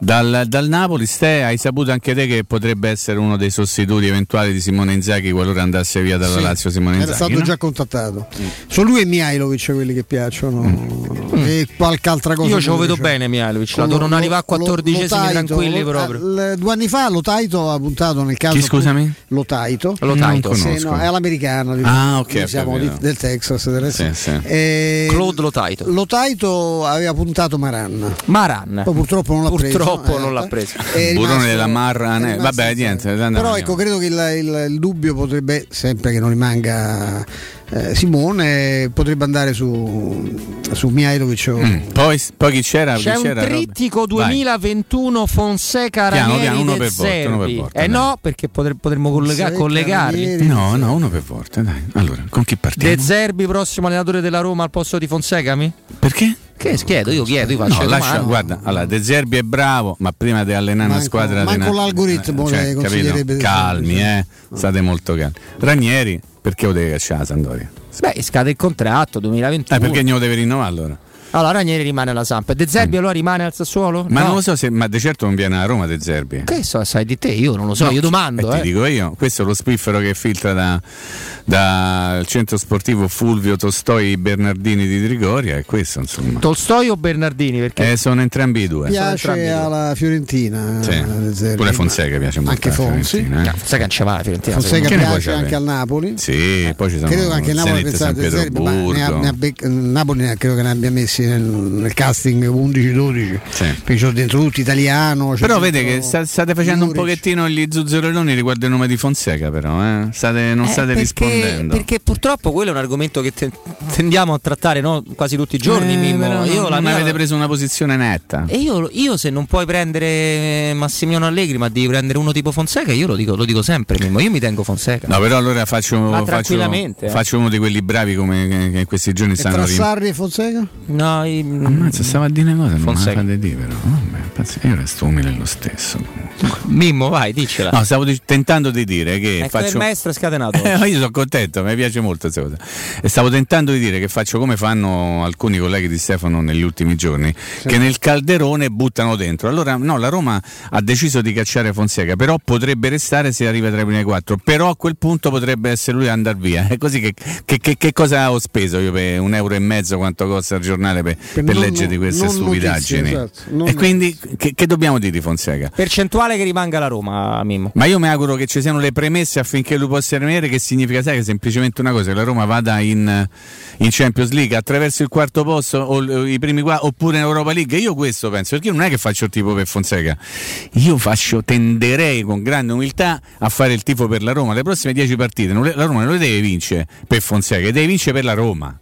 dal, dal Napoli. Ste, hai saputo anche te che potrebbe essere uno dei sostituti eventuali di Simone Inzaghi qualora andasse via dalla Sì, Lazio Simone Era Inzaghi? stato no? già contattato. Sono lui e Mihailovic quelli che piacciono. Mm. E qualche altra cosa. Io ce lo vedo cioè. bene Mihailovic, la lo- arrivare a lo- 14esimi Lotaito, tranquilli lo- proprio. l- due anni fa Lotaito ha puntato nel caso Chi, scusami? Lotaito. Lotaito. Sì, conosco. no, è all'americano. di- Ah, ok, noi ho siamo di- del Texas. del. Sì, sì. E- Claude Lotaito. Lotaito aveva puntato Maran. Maran. Poi purtroppo non l'ha preso. Purtroppo eh, non l'ha preso. è Burone della Marra, eh, vabbè, niente, Però andiamo. ecco, credo che il, il- il dubbio potrebbe, sempre che non rimanga eh, Simone, potrebbe andare su, su Mihailovic. o- Mm. Poi, poi chi c'era? C'è chi un c'era, trittico Vai. 2021 Fonseca Piano, Ranieri piano, uno De per volta, uno per volta, Eh dai. no, perché potre- potremmo collega- Fonseca, collegarli. No, no, uno per volta, dai. Allora, con chi partiamo? De Zerbi, prossimo allenatore della Roma al posto di Fonseca? Mi? Perché? Che chiedo, io chiedo, io faccio No, lascia, guarda, allora De Zerbi è bravo, ma prima di allenare una Manco- squadra manco di una- l'algoritmo cioè, le capito? calmi, eh. State molto calmi. Ranieri, perché lo deve cacciare la Sandoria? Beh, scade il contratto 2021. Eh, perché non lo deve rinnovare allora? Allora Ranieri rimane alla Samp. De Zerbi allora rimane al Sassuolo? Ma No. non lo so se, ma di certo non viene a Roma De Zerbi. Che so, sai di te? Io non lo so, No, io domando. eh, eh. Ti dico io, questo è lo spiffero che filtra da- dal centro sportivo Fulvio Tostoi Bernardini di Trigoria e questo insomma. Tolstoi o Bernardini? Perché Eh, sono entrambi i due. Piace alla Fiorentina. Sì. eh. Pure Fonseca piace molto. Anche. Fiorentina, eh. Fonseca non c'è va la Fiorentina. Fonseca piace anche al Napoli. Sì, poi ci sono Credo che anche il Napoli Zenit pensate San De Zerbi, ma ne ha- Pietroburgo. ne ha bec- Napoli credo che ne abbia messi nel, nel casting 11-12. Sì. Perché c'ho dentro tutti italiano. Però vede che sta- state facendo un Juric. pochettino gli zuzzurelloni riguardo il nome di Fonseca, però, eh? State- non Eh, state perché, rispondendo. Perché purtroppo quello è un argomento che te- tendiamo a trattare no? quasi tutti i giorni. Eh, Mimmo. però Io non la mia- avete preso una posizione netta. E io, io se non puoi prendere Massimiliano Allegri, ma devi prendere uno tipo Fonseca, io lo dico, lo dico sempre, Mimmo. Io mi tengo Fonseca. No, però allora faccio, faccio, tranquillamente, eh. faccio uno di quelli bravi come che, che in questi giorni E stanno tra rim- Sarri e Fonseca? No, i- Ammazza, stava a dire cose, non me la fate dire però. Vabbè, io resto umile lo stesso. Mimmo, vai, diccela. No, stavo dic- tentando di dire che ecco, faccio... il maestro è scatenato. *laughs* Eh, io sono contento, mi piace molto questa cosa. E stavo tentando di dire che faccio come fanno alcuni colleghi di Stefano negli ultimi giorni, che nel calderone buttano dentro. Allora, no, la Roma ha deciso di cacciare Fonseca, però potrebbe restare se arriva tra i primi quattro. Però a quel punto potrebbe essere lui a andare via. *laughs* È così che, che- che- che cosa ho speso io per un euro e mezzo? Quanto costa il giornale per, Per per non- leggere di queste non stupidaggini? notizie, esatto, non- e quindi che, che dobbiamo dire di Fonseca? Percentuale che rimanga la Roma, Mimmo. Ma io mi auguro che ci siano le premesse affinché lui possa rimanere, che significa sai, che semplicemente una cosa, che la Roma vada in, in Champions League attraverso il quarto posto o i primi qua, oppure in Europa League. Io questo penso, perché io non è che faccio il tifo per Fonseca, io faccio, tenderei con grande umiltà a fare il tifo per la Roma. Le prossime 10 partite non le- la Roma non le deve vincere per Fonseca, le deve vincere per la Roma.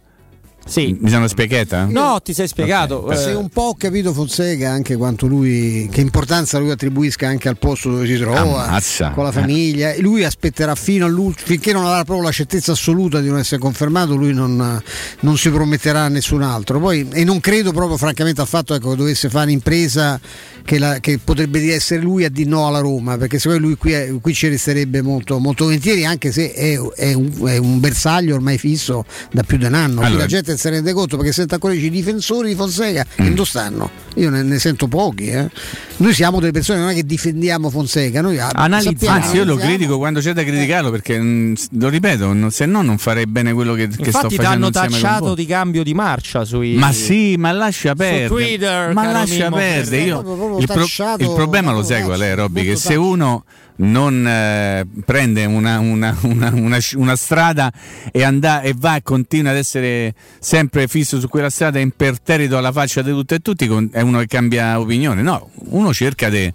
Sì. Mi sono spiegata? No, ti sei spiegato. Ok, Se Eh, un po' ho capito Fonseca anche quanto lui, che importanza lui attribuisca anche al posto dove si trova, Ammazza. con la Eh. famiglia. E Lui aspetterà fino all'ultimo, finché non avrà proprio la certezza assoluta di non essere confermato, lui non, non si prometterà a nessun altro. Poi, e non credo proprio francamente al fatto ecco, che dovesse fare un'impresa che, la- che potrebbe di essere lui a di no alla Roma, perché secondo me lui qui, è- qui ci resterebbe molto, molto volentieri, anche se è, è un, è un bersaglio ormai fisso da più di un anno. Allora- la gente se ne rende conto perché sente ancora i difensori di Fonseca Mm. che dove stanno? Io ne, ne sento pochi. eh. Noi siamo delle persone non è che difendiamo Fonseca, noi sappiamo- Anzi, io lo analizziamo. critico quando c'è da criticarlo perché mh, lo ripeto, no- se no non farei bene quello che, che sto Infatti ti facendo hanno insieme con tacciato di cambio di marcia sui Ma sì, ma lascia perdere. Twitter, ma lascia perdere. Io- Proprio- proprio il, pro- tacciato, il problema lo sai qual è, Robby? Che se uno non eh, prende una, una- una- una strada e, anda- e va e continua ad essere sempre fisso su quella strada imperterrito alla faccia di tutti e tutti, con- è uno che cambia opinione. No, uno cerca di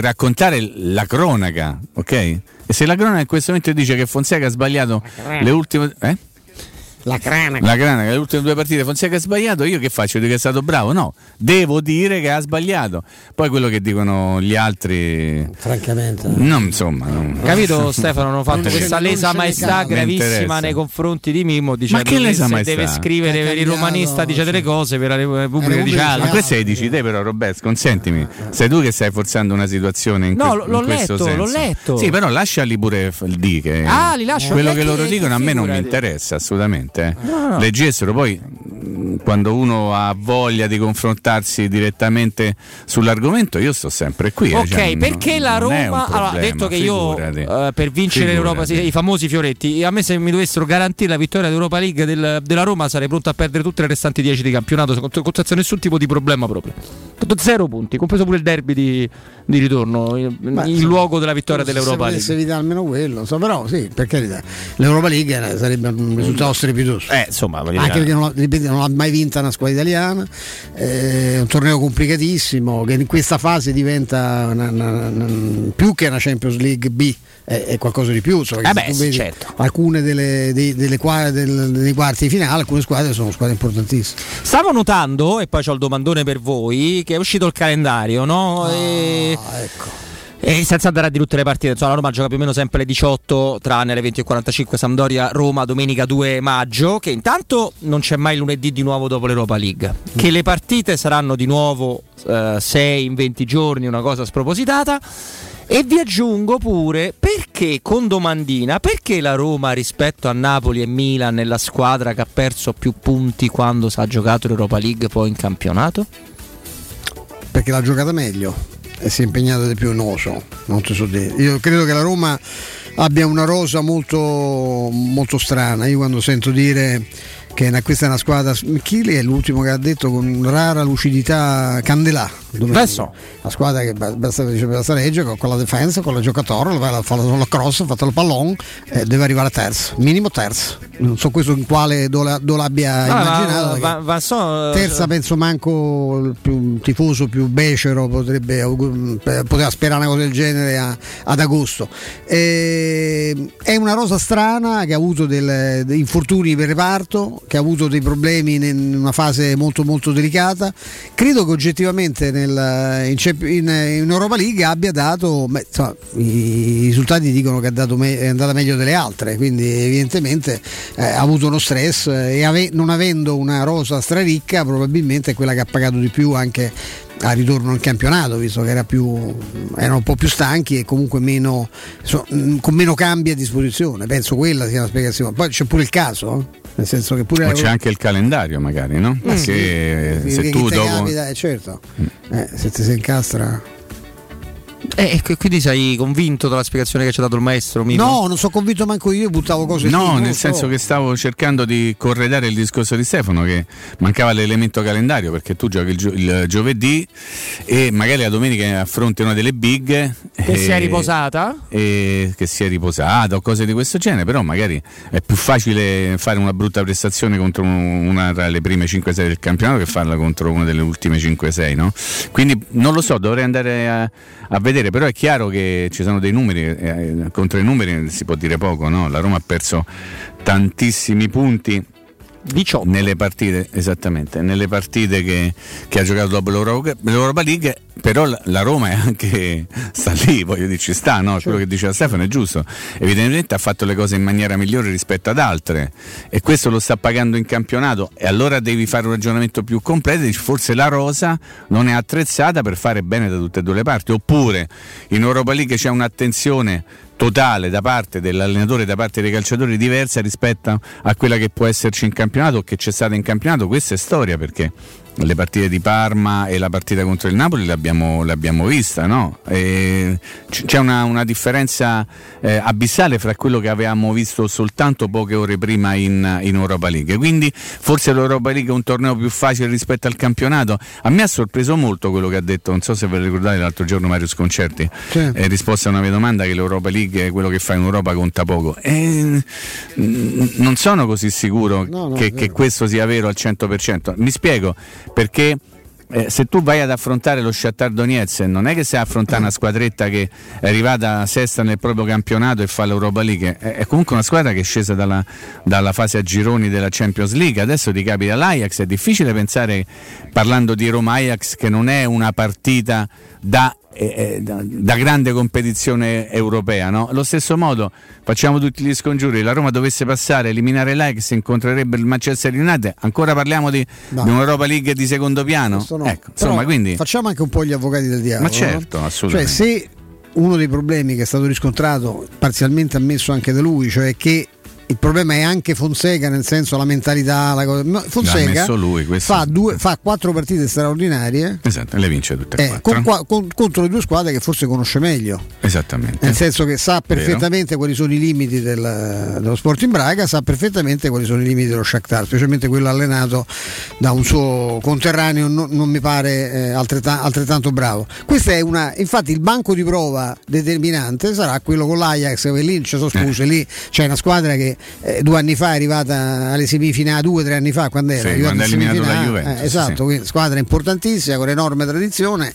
raccontare la cronaca, ok? E se la cronaca in questo momento dice che Fonseca ha sbagliato le ultime... Eh? La cronaca. La cronaca, le ultime due partite Fonseca ha sbagliato, io che faccio? Dico che è stato bravo? No, devo dire che ha sbagliato. Poi quello che dicono gli altri... Francamente. No, insomma... non- Capito *laughs* Stefano? Hanno fatto questa lesa maestà gravissima nei confronti di Mimmo dicendo che lesa se maestà? deve scrivere per il romanista dice delle cose per la Repubblica dice Ma altre. questo le dici te però Roberto, consentimi, sei tu che stai forzando una situazione in, No, que- l'ho in questo letto, senso. l'ho letto. Sì, però lasciali pure f- di che Ah, li lascio. quello Ma che che- loro dicono a me non mi interessa assolutamente. Eh. No, no. Leggessero poi mh, quando uno ha voglia di confrontarsi direttamente sull'argomento, io sto sempre qui. eh, Ok, cioè, non- perché la Roma allora, problema, detto che io figurati. eh, per vincere Figurati. l'Europa sì, i famosi fioretti, a me se mi dovessero garantire la vittoria dell'Europa League del- della Roma sarei pronto a perdere tutte le restanti 10 di campionato senza nessun tipo di problema proprio. Tutto Zero punti, compreso pure il derby di, di ritorno in, in luogo della vittoria dell'Europa Se League. potesse evitare almeno quello, so, però sì, per carità. L'Europa League sarebbe un risultato strepitoso. Eh, insomma, Anche dire- perché non ha, ripeto, non ha mai vinta una squadra italiana, eh, è un torneo complicatissimo che in questa fase diventa una- una- una- più che una Champions League B, è, è qualcosa di più. insomma, Eh che beh, sì, certo. Alcune delle, dei- delle qua- del- dei quarti di finale, alcune squadre sono squadre importantissime. Stavo notando, e poi ho il domandone per voi, che è uscito il calendario, no? e... E senza andare a di tutte le partite, insomma, la Roma gioca più o meno sempre alle 18, tranne alle 20.45 Sampdoria Roma domenica 2 maggio, che intanto non c'è mai lunedì di nuovo dopo l'Europa League, che le partite saranno di nuovo 6 in 20 giorni, una cosa spropositata. E vi aggiungo pure perché con domandina, perché la Roma rispetto a Napoli e Milan è la squadra che ha perso più punti quando ha giocato l'Europa League poi in campionato? perché l'ha giocata meglio e si è impegnata di più, non so, non ti so dire. Io credo che la Roma abbia una rosa molto, molto strana. Io quando sento dire che una- questa è una squadra. Chi è l'ultimo che ha detto con rara lucidità Candelà? Adesso. La squadra che ba- basta, basta reggere con, la difesa, con la giocatore, la, fa la, cross, ha fatto il pallone, eh, deve arrivare a terzo, minimo terzo. Non so questo in quale dove, dove l'abbia Ah, immaginato. ma- ma so- Terza penso manco il più tifoso più becero potrebbe eh, poteva sperare una cosa del genere a- ad agosto. Eh, è una rosa strana che ha avuto dei infortuni per reparto, che ha avuto dei problemi in una fase molto molto delicata. Credo che oggettivamente nel- in, in- Europa League abbia dato, beh, insomma, i risultati dicono che me- è andata meglio delle altre, quindi evidentemente eh, ha avuto uno stress e ave- non avendo una rosa straricca probabilmente è quella che ha pagato di più anche al ritorno al campionato, visto che era più, erano un po' più stanchi e comunque meno, so- con meno cambi a disposizione. Penso quella sia una spiegazione. Poi c'è pure il caso, eh, nel senso che pure Ma c'è anche il calendario magari, no? Eh. Perché Sì, se che tu dopo... capita, eh, certo, Eh, se ti si incastra. Eh, e quindi sei convinto della spiegazione che ci ha dato il maestro? Mimmo? No, non sono convinto manco io, buttavo cose lì, No, non nel so. senso che stavo cercando di corredare il discorso di Stefano che mancava l'elemento calendario perché tu giochi il, gio- il giovedì e magari la domenica affronti una delle big Che e- si è riposata? e che si è riposata o cose di questo genere, però magari è più facile fare una brutta prestazione contro un- una tra le prime 5-6 del campionato che farla contro una delle ultime 5-6, no? Quindi non lo so, dovrei andare a, a vedere, però è chiaro che ci sono dei numeri, eh, contro i numeri si può dire poco, no? La Roma ha perso tantissimi punti 18. Nelle partite, esattamente, nelle partite che, che ha giocato dopo l'Europa, l'Europa League, però la- Roma è anche *laughs* sta lì, voglio dire, ci sta, no? Quello che diceva Stefano è giusto. Evidentemente ha fatto le cose in maniera migliore rispetto ad altre e questo lo sta pagando in campionato e allora devi fare un ragionamento più completo, dici forse la rosa non è attrezzata per fare bene da tutte e due le parti, oppure in Europa League c'è un'attenzione totale da parte dell'allenatore e da parte dei calciatori diversa rispetto a quella che può esserci in campionato o che c'è stata in campionato, questa è storia perché le partite di Parma e la partita contro il Napoli l'abbiamo, l'abbiamo vista, no? C'è una, una differenza eh, abissale fra quello che avevamo visto soltanto poche ore prima in, in Europa League. Quindi forse l'Europa League è un torneo più facile rispetto al campionato. A me ha sorpreso molto quello che ha detto, non so se ve lo ricordate l'altro giorno Mario Sconcerti, Sì. eh, risposta a una mia domanda che l'Europa League è quello che fa in Europa conta poco. E, mm, non sono così sicuro No, no, che, che questo sia vero al 100%. Mi spiego perché eh, se tu vai ad affrontare lo Shakhtar Donetsk non è che a affrontare una squadretta che è arrivata sesta nel proprio campionato e fa l'Europa League è, è comunque una squadra che è scesa dalla, dalla fase a gironi della Champions League. Adesso ti capita l'Ajax è difficile pensare parlando di Roma-Ajax che non è una partita da eh, eh, da, da grande competizione europea. No? Allo stesso modo facciamo tutti gli scongiuri, la Roma dovesse passare, eliminare l'Ajax, incontrerebbe il Manchester United, ancora parliamo di, No. di un'Europa League di secondo piano? No. Ecco, insomma, quindi... Facciamo anche un po' gli avvocati del diavolo. Ma certo, assolutamente. Cioè, se uno dei problemi che è stato riscontrato, parzialmente ammesso anche da lui, cioè che il problema è anche Fonseca, nel senso la mentalità, la cosa. Fonseca lui, fa, due- fa quattro partite straordinarie Esatto, e le vince tutte e eh, quattro. con con- contro le due squadre che forse conosce meglio. Esattamente. Nel senso che sa Vero. perfettamente quali sono i limiti del- dello sport in Braga, sa perfettamente quali sono i limiti dello Shakhtar, specialmente quello allenato da un suo conterraneo, non, non mi pare eh, altrettan- altrettanto bravo. Questa è una, infatti il banco di prova determinante sarà quello con l'Ajax, che lì ci sono scuse, Eh. lì c'è una squadra che eh, due anni fa è arrivata alle semifinali, due o tre anni fa, quando era Sì, quando in eliminato la Juventus, eh, esatto, sì. squadra importantissima con enorme tradizione.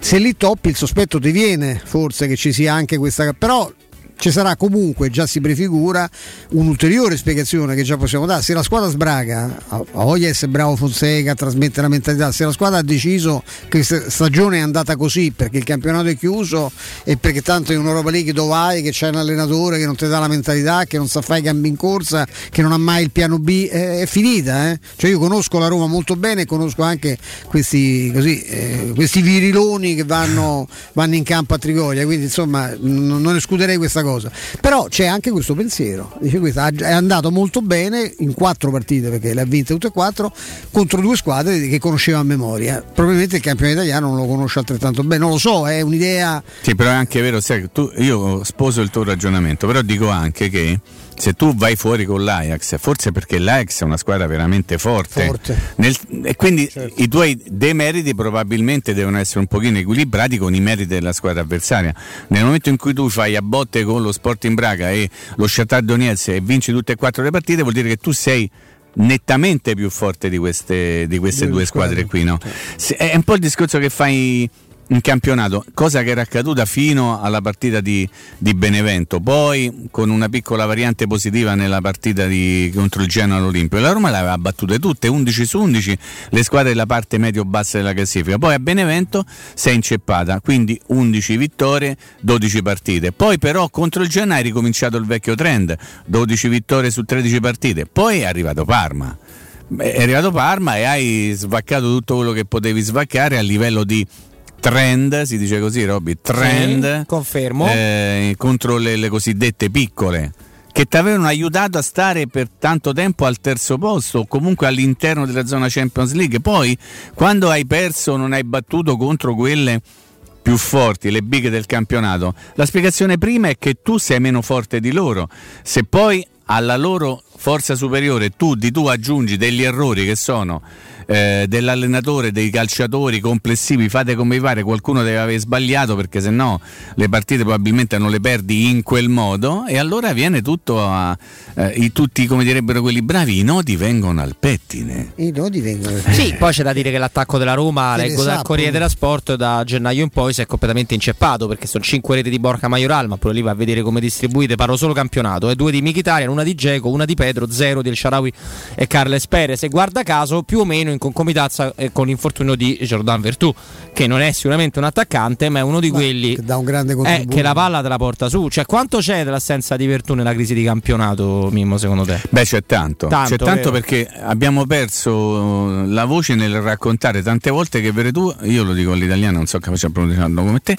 Se lì toppi il sospetto ti viene forse che ci sia anche questa però ci sarà comunque, già si prefigura, un'ulteriore spiegazione che già possiamo dare. Se la squadra sbraga, a voglia essere bravo Fonseca, a trasmettere la mentalità, se la squadra ha deciso che questa stagione è andata così perché il campionato è chiuso e perché tanto in Europa League dove vai, che c'è un allenatore che non ti dà la mentalità, che non sa fare i cambi in corsa, che non ha mai il piano B, eh, è finita. eh. Cioè io conosco la Roma molto bene e conosco anche questi, così, eh, questi viriloni che vanno, vanno in campo a Trigoria, quindi insomma non escluderei questa cosa. Però c'è anche questo pensiero, dice questo, è andato molto bene in quattro partite perché le ha vinte tutte e quattro contro due squadre che conosceva a memoria. Probabilmente il campione italiano non lo conosce altrettanto bene, non lo so, è un'idea Sì, però è anche vero, sai, tu, io sposo il tuo ragionamento, però dico anche che se tu vai fuori con l'Ajax, forse perché l'Ajax è una squadra veramente forte, Forte. Nel- e quindi i tuoi demeriti probabilmente devono essere un pochino equilibrati con i meriti della squadra avversaria. Nel momento in cui tu fai a botte con lo Sporting Braga e lo Shakhtar Donetsk e vinci tutte e quattro le partite, vuol dire che tu sei nettamente più forte di queste, di queste Due due squadre. squadre qui. No? Se- È un po' il discorso che fai in campionato, cosa che era accaduta fino alla partita di, di Benevento, poi con una piccola variante positiva nella partita di- contro il Genoa all'Olimpio. La Roma le aveva battute tutte, 11 su 11, le squadre della parte medio-bassa della classifica. Poi a Benevento si è inceppata, quindi 11 vittorie, 12 partite. Poi però contro il Genoa è ricominciato il vecchio trend, 12 vittorie su 13 partite. Poi è arrivato Parma. È arrivato Parma e hai svaccato tutto quello che potevi svaccare a livello di trend, si dice così Robby, trend Sì, confermo. eh, contro le, le cosiddette piccole che ti avevano aiutato a stare per tanto tempo al terzo posto o comunque all'interno della zona Champions League. Poi quando hai perso non hai battuto contro quelle più forti, le big del campionato. La spiegazione prima è che tu sei meno forte di loro. Se poi alla loro forza superiore tu di tu aggiungi degli errori che sono eh, dell'allenatore, dei calciatori complessivi, fate come vi pare, qualcuno deve aver sbagliato perché se no le partite probabilmente non le perdi in quel modo e allora viene tutto a eh, i- tutti come direbbero quelli bravi, i nodi vengono al pettine. i nodi vengono. Sì, poi c'è da dire che l'attacco della Roma, leggo dal Corriere poi. della Sport, da gennaio in poi si è completamente inceppato perché sono 5 reti di Borca Majoral, ma pure lì va a vedere come distribuite, parlo solo campionato, e due di Mkhitaryan, una di Geco, una di Pedro Pedro, zero del Sharawi e Carles Perez. E guarda caso, più o meno in concomitanza eh, con l'infortunio di Jordan Vertù, che non è sicuramente un attaccante, ma è uno di Ma quelli che dà un grande eh, che la palla te la porta su. Cioè, quanto c'è dell'assenza di Vertù nella crisi di campionato, Mimmo, secondo te? Beh, c'è tanto. Tanto, c'è tanto vero. perché abbiamo perso la voce nel raccontare tante volte che Veretù, io lo dico all'italiano, non so capace a pronunciarlo come te,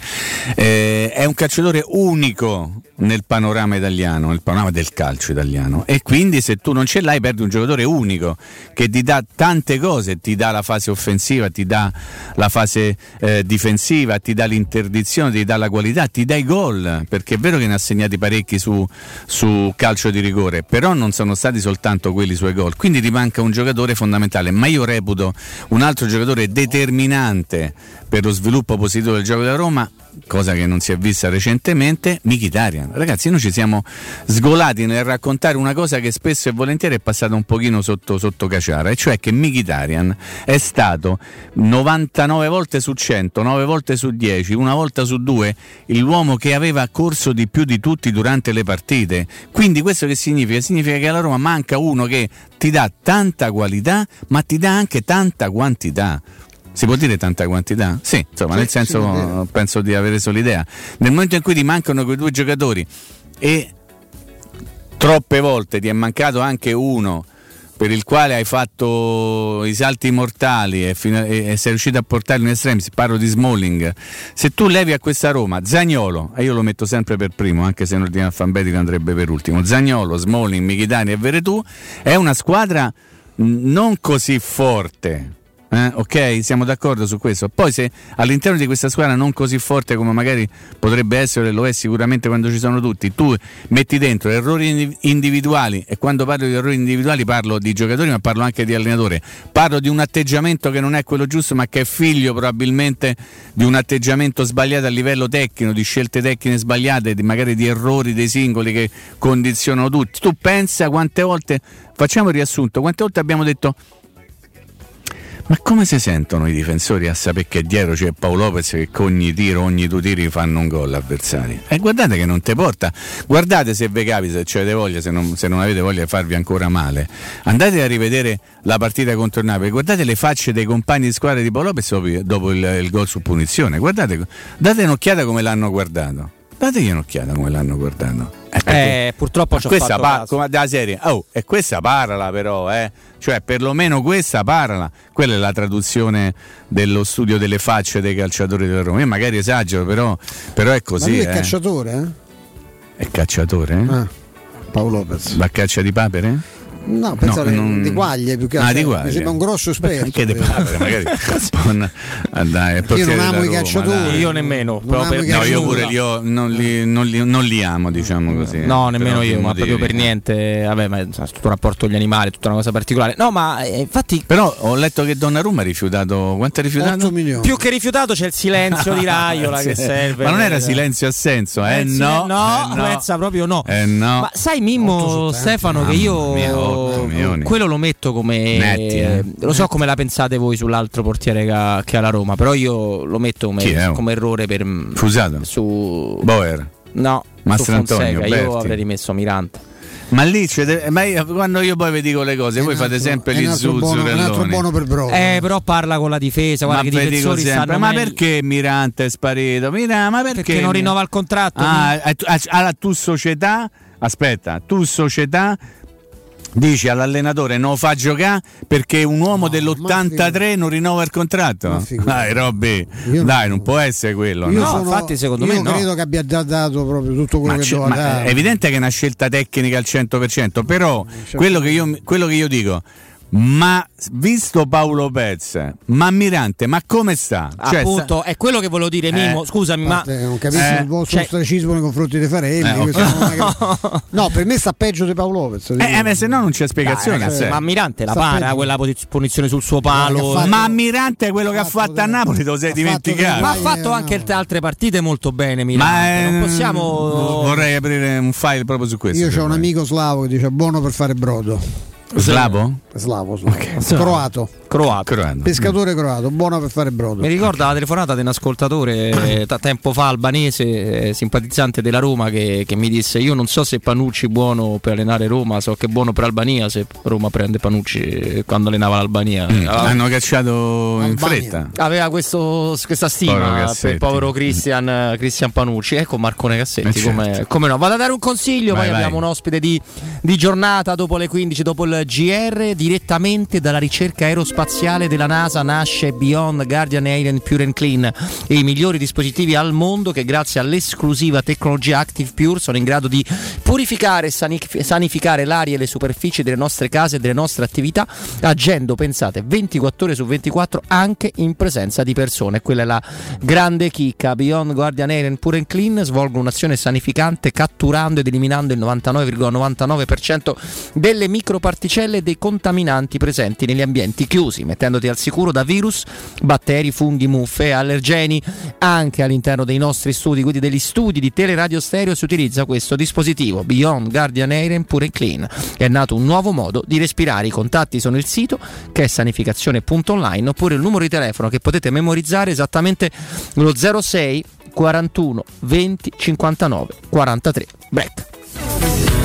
eh, è un calciatore unico nel panorama italiano, nel panorama del calcio italiano. E quindi se tu non ce l'hai, perdi un giocatore unico che ti dà tante cose, ti dà la fase offensiva, ti dà la fase eh, difensiva, ti dà l'interdizione, ti dà la qualità, ti dà i gol, perché è vero che ne ha segnati parecchi su, su calcio di rigore, però non sono stati soltanto quelli suoi gol, quindi ti manca un giocatore fondamentale, ma io reputo un altro giocatore determinante per lo sviluppo positivo del gioco della Roma cosa che non si è vista recentemente, Mkhitaryan. Ragazzi, noi ci siamo sgolati nel raccontare una cosa che spesso e volentieri è passata un pochino sotto, sotto caciara, e cioè che Mkhitaryan è stato 99 volte su 100, 9 volte su 10, una volta su due, l'uomo che aveva corso di più di tutti durante le partite. Quindi questo che significa? Significa che alla Roma manca uno che ti dà tanta qualità, ma ti dà anche tanta quantità. Si può dire tanta quantità? Sì, insomma, Sì, nel senso dire. penso di avere solo idea. Nel momento in cui ti mancano quei due giocatori e troppe volte ti è mancato anche uno per il quale hai fatto i salti mortali e, fino- e- e sei riuscito a portarlo in estremis, parlo di Smalling. Se tu levi a questa Roma Zagnolo, e io lo metto sempre per primo, anche se in ordine alfabetico andrebbe per ultimo, Zagnolo, Smalling, Michitani e Veretù, è una squadra non così forte. Eh, ok, siamo d'accordo su questo. Poi se all'interno di questa squadra non così forte come magari potrebbe essere, lo è sicuramente quando ci sono tutti, tu metti dentro errori indiv- individuali e quando parlo di errori individuali parlo di giocatori ma parlo anche di allenatore, parlo di un atteggiamento che non è quello giusto ma che è figlio probabilmente di un atteggiamento sbagliato a livello tecnico, di scelte tecniche sbagliate, di magari di errori dei singoli che condizionano tutti. Tu pensa quante volte, facciamo il riassunto, quante volte abbiamo detto ma come si sentono i difensori a sapere che dietro c'è Paolo Lopez che con ogni tiro, ogni due tiri fanno un gol avversari? E guardate che non te porta. Guardate se vi capita, se avete voglia, se non, se non avete voglia di farvi ancora male. Andate a rivedere la partita contro il Napoli, guardate le facce dei compagni di squadra di Paolo Lopez dopo, dopo il, il gol su punizione. Guardate, date un'occhiata come l'hanno guardato. Dategli un'occhiata come l'hanno guardato. Eh, Eh, purtroppo ci ho questa fatto pa- caso. come della serie. Oh, e questa parlala però, eh. Cioè, perlomeno questa parlala. Quella è la traduzione dello studio delle facce dei calciatori della Roma. Io magari esagero, però, però è Ma così. lui è eh. cacciatore, eh? È cacciatore? eh? Ah, Paolo Lopez. Va a caccia di papere? No, pensavo No, non- di quaglie più che Ah, altro. di Mi quaglie. sembra un grosso esperto. Anche di papere, magari. *laughs* Buon- ah, dai, Io non amo i dai. Io nemmeno. No, io pure li ho- non, li, non li- non li amo, diciamo così. No, per nemmeno io, ma motivi. proprio per niente. Vabbè, ma insomma, tutto un rapporto con gli animali, tutta una cosa particolare. No, ma eh, infatti. Però ho letto che Donnarumma ha rifiutato. Quanto ha rifiutato? 8 milioni. Più che rifiutato c'è il silenzio di *laughs* Raiola che serve. Ma non era silenzio assenso, eh? Eh, sì, no, no, eh, no. pensa proprio no. Eh, no. Ma sai Mimmo Stefano che io quello lo metto come Netti, eh. lo so come la pensate voi sull'altro portiere che, che ha la Roma, però io lo metto come, come errore per Fusato? su Boer. No, Mastro su Fonseca, Antonio, io avrei rimesso Mirante. Ma lì de- ma io- quando io poi vi dico le cose, voi fate sempre gli buono- un altro zuzzurelloni. buono per. Eh, però parla con la difesa, guarda ma che i vi dico difensori sempre, stanno ma meglio. perché Mirante è sparito? Mira, ma perché? Perché non rinnova il contratto? Ah, alla tu società, aspetta, tu società dici all'allenatore non lo fa giocare perché un uomo dell'83 non rinnova il contratto? Dai, Robby, dai, non può essere quello. Io no? sono- io credo che abbia già dato proprio tutto quello Ma che c'è- doveva dare. è evidente che è una scelta tecnica al 100%, però quello che io, quello che io dico, ma visto Paolo Pez, ma Mirante, ma come sta? Cioè, Appunto, è quello che volevo dire, Mimo. Eh. Scusami, ma Parte, non capisco Eh, il vostro cioè- ostracismo nei confronti dei Farelli. Eh, ok. questo non è che- *laughs* no, per me sta peggio di Paolo Lopez. sta- eh, eh, beh, se no non c'è spiegazione. Dai, sé. ma Mirante la Sta para peggio. quella punizione sul suo palo. ma Mirante è quello che ha fatto a Napoli, te lo sei dimenticato. Ma ha fatto anche altre partite molto bene, Mirante. Ma, eh, non possiamo. Vorrei aprire un file proprio su questo. Io ho un amico slavo che dice buono per fare brodo. Slavo? Slavo, slavo. croato. Croato. Pescatore croato, buono per fare brodo. Mi ricorda la telefonata di un ascoltatore *coughs* eh, tempo fa albanese, eh, simpatizzante della Roma, che, che, mi disse: Io non so se Panucci è buono per allenare Roma, so che è buono per Albania. Se Roma prende Panucci eh, quando allenava l'Albania, mm, ah, hanno cacciato Albania. in fretta. Aveva questo, questa stima per il povero Christian, Christian, Panucci. Ecco Marcone Cassetti, come, certo. come, no? Vado a dare un consiglio. Vai, poi vai. abbiamo un ospite di, di giornata dopo le 15, dopo il GR, direttamente dalla ricerca aerospaziale della NASA nasce Beyond Guardian Air Pure and Clean, i migliori dispositivi al mondo che grazie all'esclusiva tecnologia Active Pure sono in grado di purificare e sanificare l'aria e le superfici delle nostre case e delle nostre attività, agendo, pensate, 24 ore su 24 anche in presenza di persone. Quella è la grande chicca. Beyond Guardian Air Pure and Clean svolgono un'azione sanificante catturando ed eliminando il 99,99% delle microparticelle e dei contaminanti presenti negli ambienti chiusi, mettendoti al sicuro da virus, batteri, funghi, muffe allergeni. Anche all'interno dei nostri studi, quindi degli studi di teleradio stereo, si utilizza questo dispositivo Beyond Guardian Air Pure Clean. È nato un nuovo modo di respirare. I contatti sono il sito che è sanificazione.online oppure il numero di telefono che potete memorizzare esattamente lo 06 41 20 59 43. Break.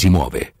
si muove.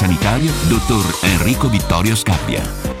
sanitario, dottor Enrico Vittorio Scappia.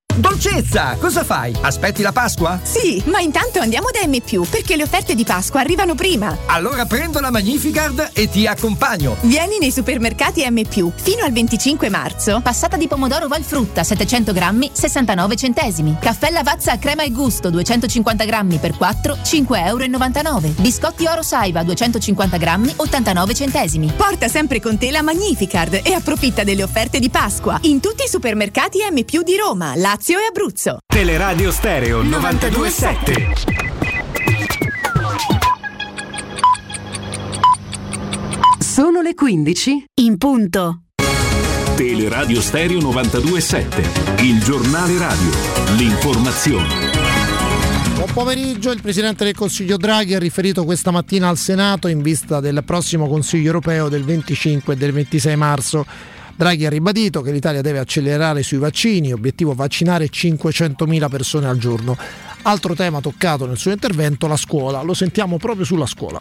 Dolcezza, cosa fai? Aspetti la Pasqua? Sì, ma intanto andiamo da M, perché le offerte di Pasqua arrivano prima. Allora prendo la Magnificard e ti accompagno. Vieni nei supermercati M, fino al 25 marzo. Passata di pomodoro Valfrutta 700 grammi, 69 centesimi. Caffè Lavazza a crema e gusto 250 grammi per 4, 5,99 euro. Biscotti Oro Saiba 250 grammi, 89 centesimi. Porta sempre con te la Magnificard e approfitta delle offerte di Pasqua in tutti i supermercati M, di Roma, Lazio e Abruzzo. Teleradio Stereo 927. Sono le 15 in punto. Teleradio Stereo 927. Il giornale radio. L'informazione. Buon pomeriggio, il Presidente del Consiglio Draghi ha riferito questa mattina al Senato in vista del prossimo Consiglio europeo del 25 e del 26 marzo. Draghi ha ribadito che l'Italia deve accelerare sui vaccini, obiettivo vaccinare 500.000 persone al giorno. Altro tema toccato nel suo intervento, la scuola. Lo sentiamo proprio sulla scuola.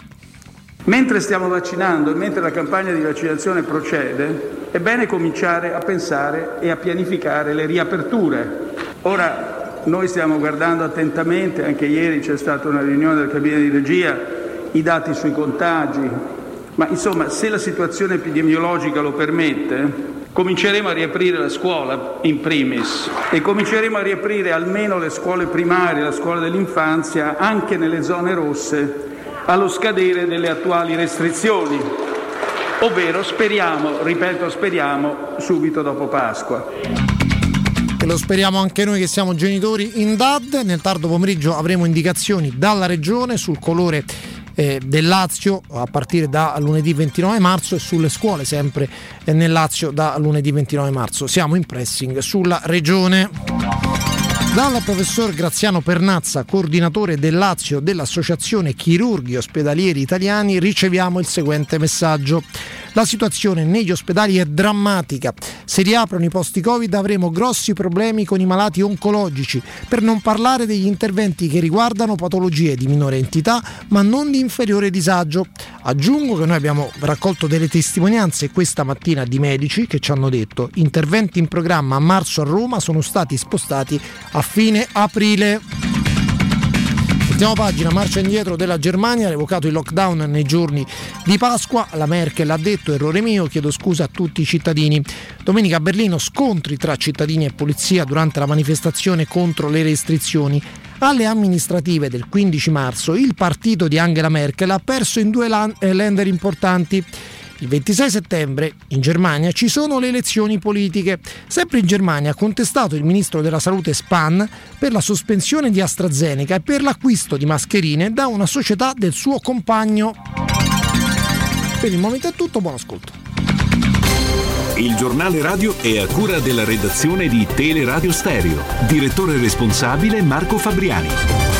Mentre stiamo vaccinando e mentre la campagna di vaccinazione procede, è bene cominciare a pensare e a pianificare le riaperture. Ora noi stiamo guardando attentamente, anche ieri c'è stata una riunione del cabine di regia, i dati sui contagi, ma insomma se la situazione epidemiologica lo permette, cominceremo a riaprire la scuola in primis e cominceremo a riaprire almeno le scuole primarie, la scuola dell'infanzia, anche nelle zone rosse, allo scadere delle attuali restrizioni, ovvero speriamo, ripeto speriamo, subito dopo Pasqua. E lo speriamo anche noi che siamo genitori in DAD. Nel tardo pomeriggio avremo indicazioni dalla Regione sul colore eh, del Lazio a partire da lunedì 29 marzo e sulle scuole sempre eh, nel Lazio da lunedì 29 marzo. Siamo in pressing sulla regione. Dal professor Graziano Pernazza, coordinatore del Lazio dell'Associazione Chirurghi Ospedalieri Italiani, riceviamo il seguente messaggio. La situazione negli ospedali è drammatica. Se riaprono i posti Covid avremo grossi problemi con i malati oncologici, per non parlare degli interventi che riguardano patologie di minore entità ma non di inferiore disagio. Aggiungo che noi abbiamo raccolto delle testimonianze questa mattina di medici che ci hanno detto interventi in programma a marzo a Roma sono stati spostati a fine aprile. Ultima pagina, marcia indietro della Germania, ha revocato il lockdown nei giorni di Pasqua, la Merkel ha detto errore mio, chiedo scusa a tutti i cittadini. Domenica a Berlino scontri tra cittadini e polizia durante la manifestazione contro le restrizioni. Alle amministrative del 15 marzo il partito di Angela Merkel ha perso in due lender importanti. Il 26 settembre in Germania ci sono le elezioni politiche. Sempre in Germania ha contestato il ministro della salute Spahn per la sospensione di AstraZeneca e per l'acquisto di mascherine da una società del suo compagno. Per il momento è tutto, buon ascolto. Il giornale radio è a cura della redazione di Teleradio Stereo. Direttore responsabile Marco Fabriani.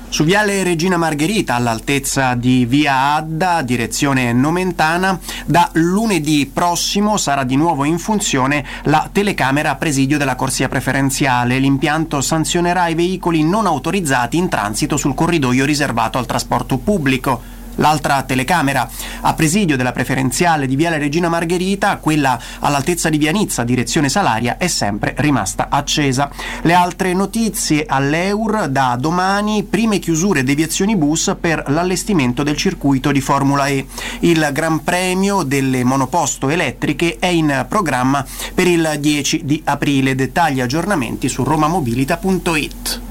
Su Viale Regina Margherita, all'altezza di Via Adda, direzione Nomentana, da lunedì prossimo sarà di nuovo in funzione la telecamera a presidio della corsia preferenziale. L'impianto sanzionerà i veicoli non autorizzati in transito sul corridoio riservato al trasporto pubblico. L'altra telecamera a presidio della preferenziale di Viale Regina Margherita, quella all'altezza di Vianizza, direzione Salaria, è sempre rimasta accesa. Le altre notizie all'Eur da domani, prime chiusure e deviazioni bus per l'allestimento del circuito di Formula E. Il Gran Premio delle monoposto elettriche è in programma per il 10 di aprile. Dettagli e aggiornamenti su romamobilita.it.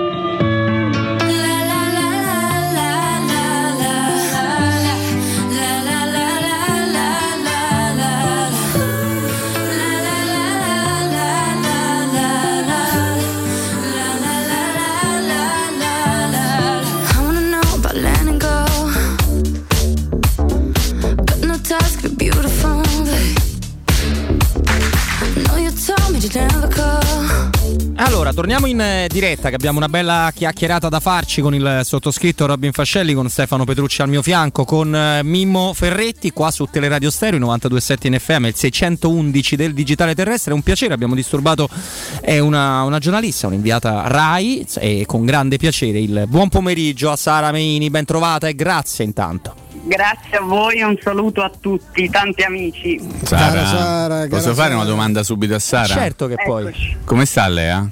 Allora, torniamo in eh, diretta che abbiamo una bella chiacchierata da farci con il sottoscritto Robin Fascelli, con Stefano Petrucci al mio fianco, con eh, Mimmo Ferretti qua su Teleradio Stereo 92.7 in FM, il 611 del digitale terrestre. È un piacere, abbiamo disturbato una, una giornalista, un'inviata RAI e con grande piacere il buon pomeriggio a Sara Meini, ben trovata e grazie intanto. Grazie a voi e un saluto a tutti, tanti amici. Sara, Sara, posso cara fare Sara. una domanda subito a Sara? Certo che poi. Eccoci. Come sta Lea?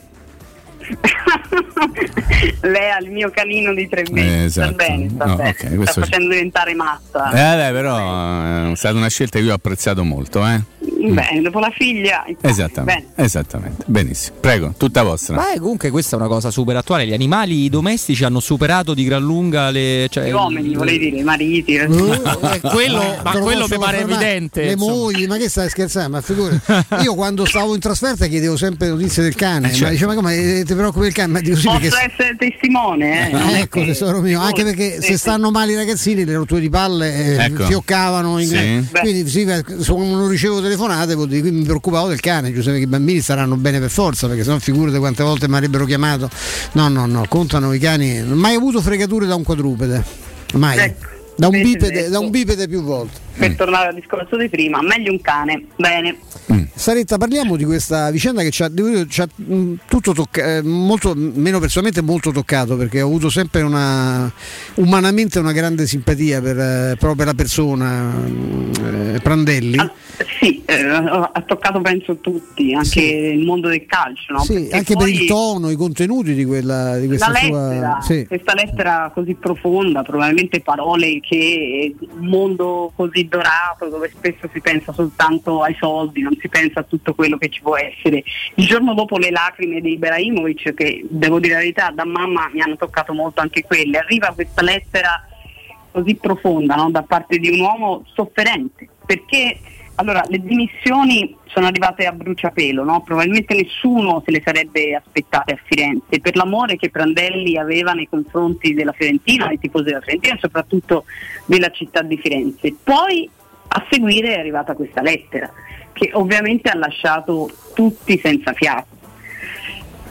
*laughs* Lei ha il mio canino di tre mesi. Eh, esatto. Sta bene, sta No, bene. ok, questo sta facendo diventare matta. Eh, beh, però è stata una scelta che io ho apprezzato molto, eh? Bene, dopo la figlia. Esattamente, esattamente. Benissimo. Prego, tutta vostra. Ma eh, comunque questa è una cosa super attuale. Gli animali domestici hanno superato di gran lunga le. Cioè, Gli uomini, volevi dire, i mariti. Eh, *laughs* *laughs* quello, ma Te lo quello mi pare evidente. Le insomma. mogli, ma che stai scherzando? Ma figurati. *laughs* Io quando stavo in trasferta chiedevo sempre notizie del cane. Eh, certo. Ma diceva, ma come eh, ti preoccupi del cane? Ma dico sì Posso perché. essere testimone, eh? È ecco tesoro mio, anche perché se sì. stanno male i ragazzini le rotture di palle eh, Ecco. fioccavano in- Sì. quindi sì, non ricevo telefonate vuol dire, quindi mi preoccupavo del cane Giuseppe che i bambini saranno bene per forza perché sennò figurate quante volte mi avrebbero chiamato. No no no contano i cani. Non ho mai avuto fregature da un quadrupede. Mai. Ecco, da un, bipede, da un bipede più volte Per tornare al discorso di prima, meglio un cane. Bene. Saretta, parliamo di questa vicenda che ci ha, dire, ci ha, mh, tutto tocca- eh, molto, meno personalmente molto toccato perché ho avuto sempre una, umanamente una grande simpatia per, eh, proprio per la persona mh, eh, Prandelli. Sì, eh, ha toccato penso tutti, anche Sì. il mondo del calcio, no? Sì, anche per il tono, i contenuti di, quella, di questa la sua... lettera, sì. questa lettera così profonda, probabilmente parole che un mondo così dorato dove spesso si pensa soltanto ai soldi, non si pensa a tutto quello che ci può essere. Il giorno dopo le lacrime di Ibrahimovic, che devo dire la verità, da mamma mi hanno toccato molto anche quelle, arriva questa lettera così profonda no? da parte di un uomo sofferente, perché allora le dimissioni sono arrivate a bruciapelo, no? probabilmente nessuno se le sarebbe aspettate a Firenze per l'amore che Prandelli aveva nei confronti della Fiorentina, dei tifosi della Fiorentina e soprattutto della città di Firenze. Poi a seguire è arrivata questa lettera che ovviamente ha lasciato tutti senza fiato.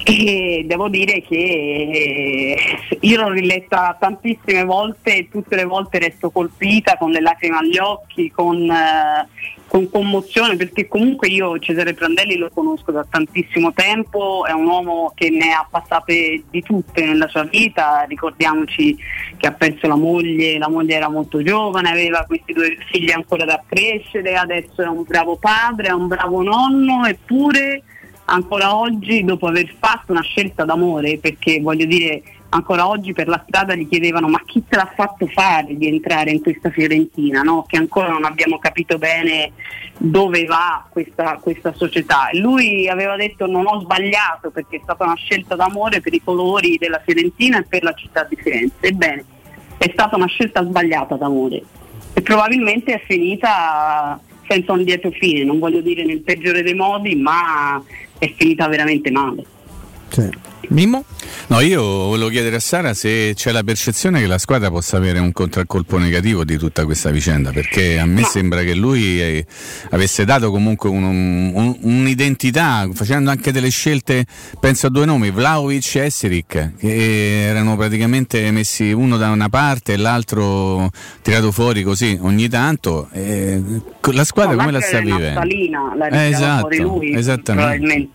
E devo dire che eh, io l'ho riletta tantissime volte e tutte le volte resto colpita con le lacrime agli occhi, con, eh, con commozione, perché comunque io Cesare Prandelli lo conosco da tantissimo tempo, è un uomo che ne ha passate di tutte nella sua vita, ricordiamoci che ha perso la moglie, la moglie era molto giovane, aveva questi due figli ancora da crescere, adesso è un bravo padre, è un bravo nonno, eppure ancora oggi dopo aver fatto una scelta d'amore, perché voglio dire ancora oggi per la strada gli chiedevano ma chi te l'ha fatto fare di entrare in questa Fiorentina, no? che ancora non abbiamo capito bene dove va questa, questa società. Lui aveva detto non ho sbagliato perché è stata una scelta d'amore per i colori della Fiorentina e per la città di Firenze. Ebbene, è stata una scelta sbagliata d'amore e probabilmente è finita senza un lieto fine, non voglio dire nel peggiore dei modi, ma è finita veramente male. Mimmo? No, io volevo chiedere a Sara se c'è la percezione che la squadra possa avere un contraccolpo negativo di tutta questa vicenda, perché a me sembra che lui eh, avesse dato comunque un- un- un'identità, facendo anche delle scelte, penso a due nomi, Vlaovic e Esseric, che erano praticamente messi uno da una parte e l'altro tirato fuori così ogni tanto. e la squadra No, come la sta vivendo? La Eh, esatto, fuori lui, esattamente.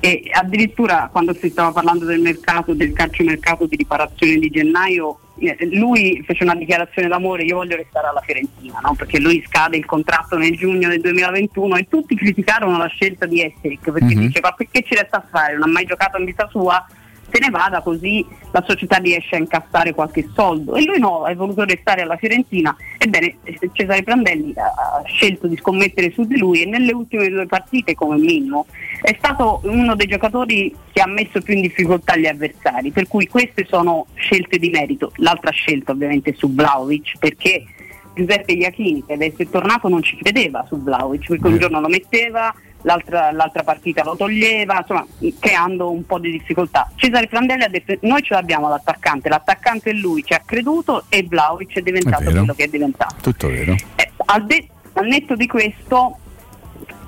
E addirittura quando si stava parlando del mercato, del calciomercato di riparazione di gennaio, eh, lui fece una dichiarazione d'amore, io voglio restare alla Fiorentina, no? perché lui scade il contratto nel giugno del 2021 e tutti criticarono la scelta di Esseric perché Mhm. diceva perché ci resta a fare, non ha mai giocato in vita sua, se ne vada così la società riesce a incassare qualche soldo. E lui no, ha voluto restare alla Fiorentina. Ebbene eh, Cesare Prandelli ha scelto di scommettere su di lui e nelle ultime due partite come minimo è stato uno dei giocatori che ha messo più in difficoltà gli avversari. Per cui queste sono scelte di merito. L'altra scelta ovviamente è su Vlaovic perché Giuseppe Iachini che ad essere tornato non ci credeva su Vlaovic perché un giorno lo metteva l'altra, l'altra partita lo toglieva, insomma creando un po' di difficoltà. Cesare Prandelli ha detto noi ce l'abbiamo l'attaccante, l'attaccante è lui, ci ha creduto e Vlaovic è diventato È quello che è diventato. Tutto vero. Eh, al, de- al netto di questo,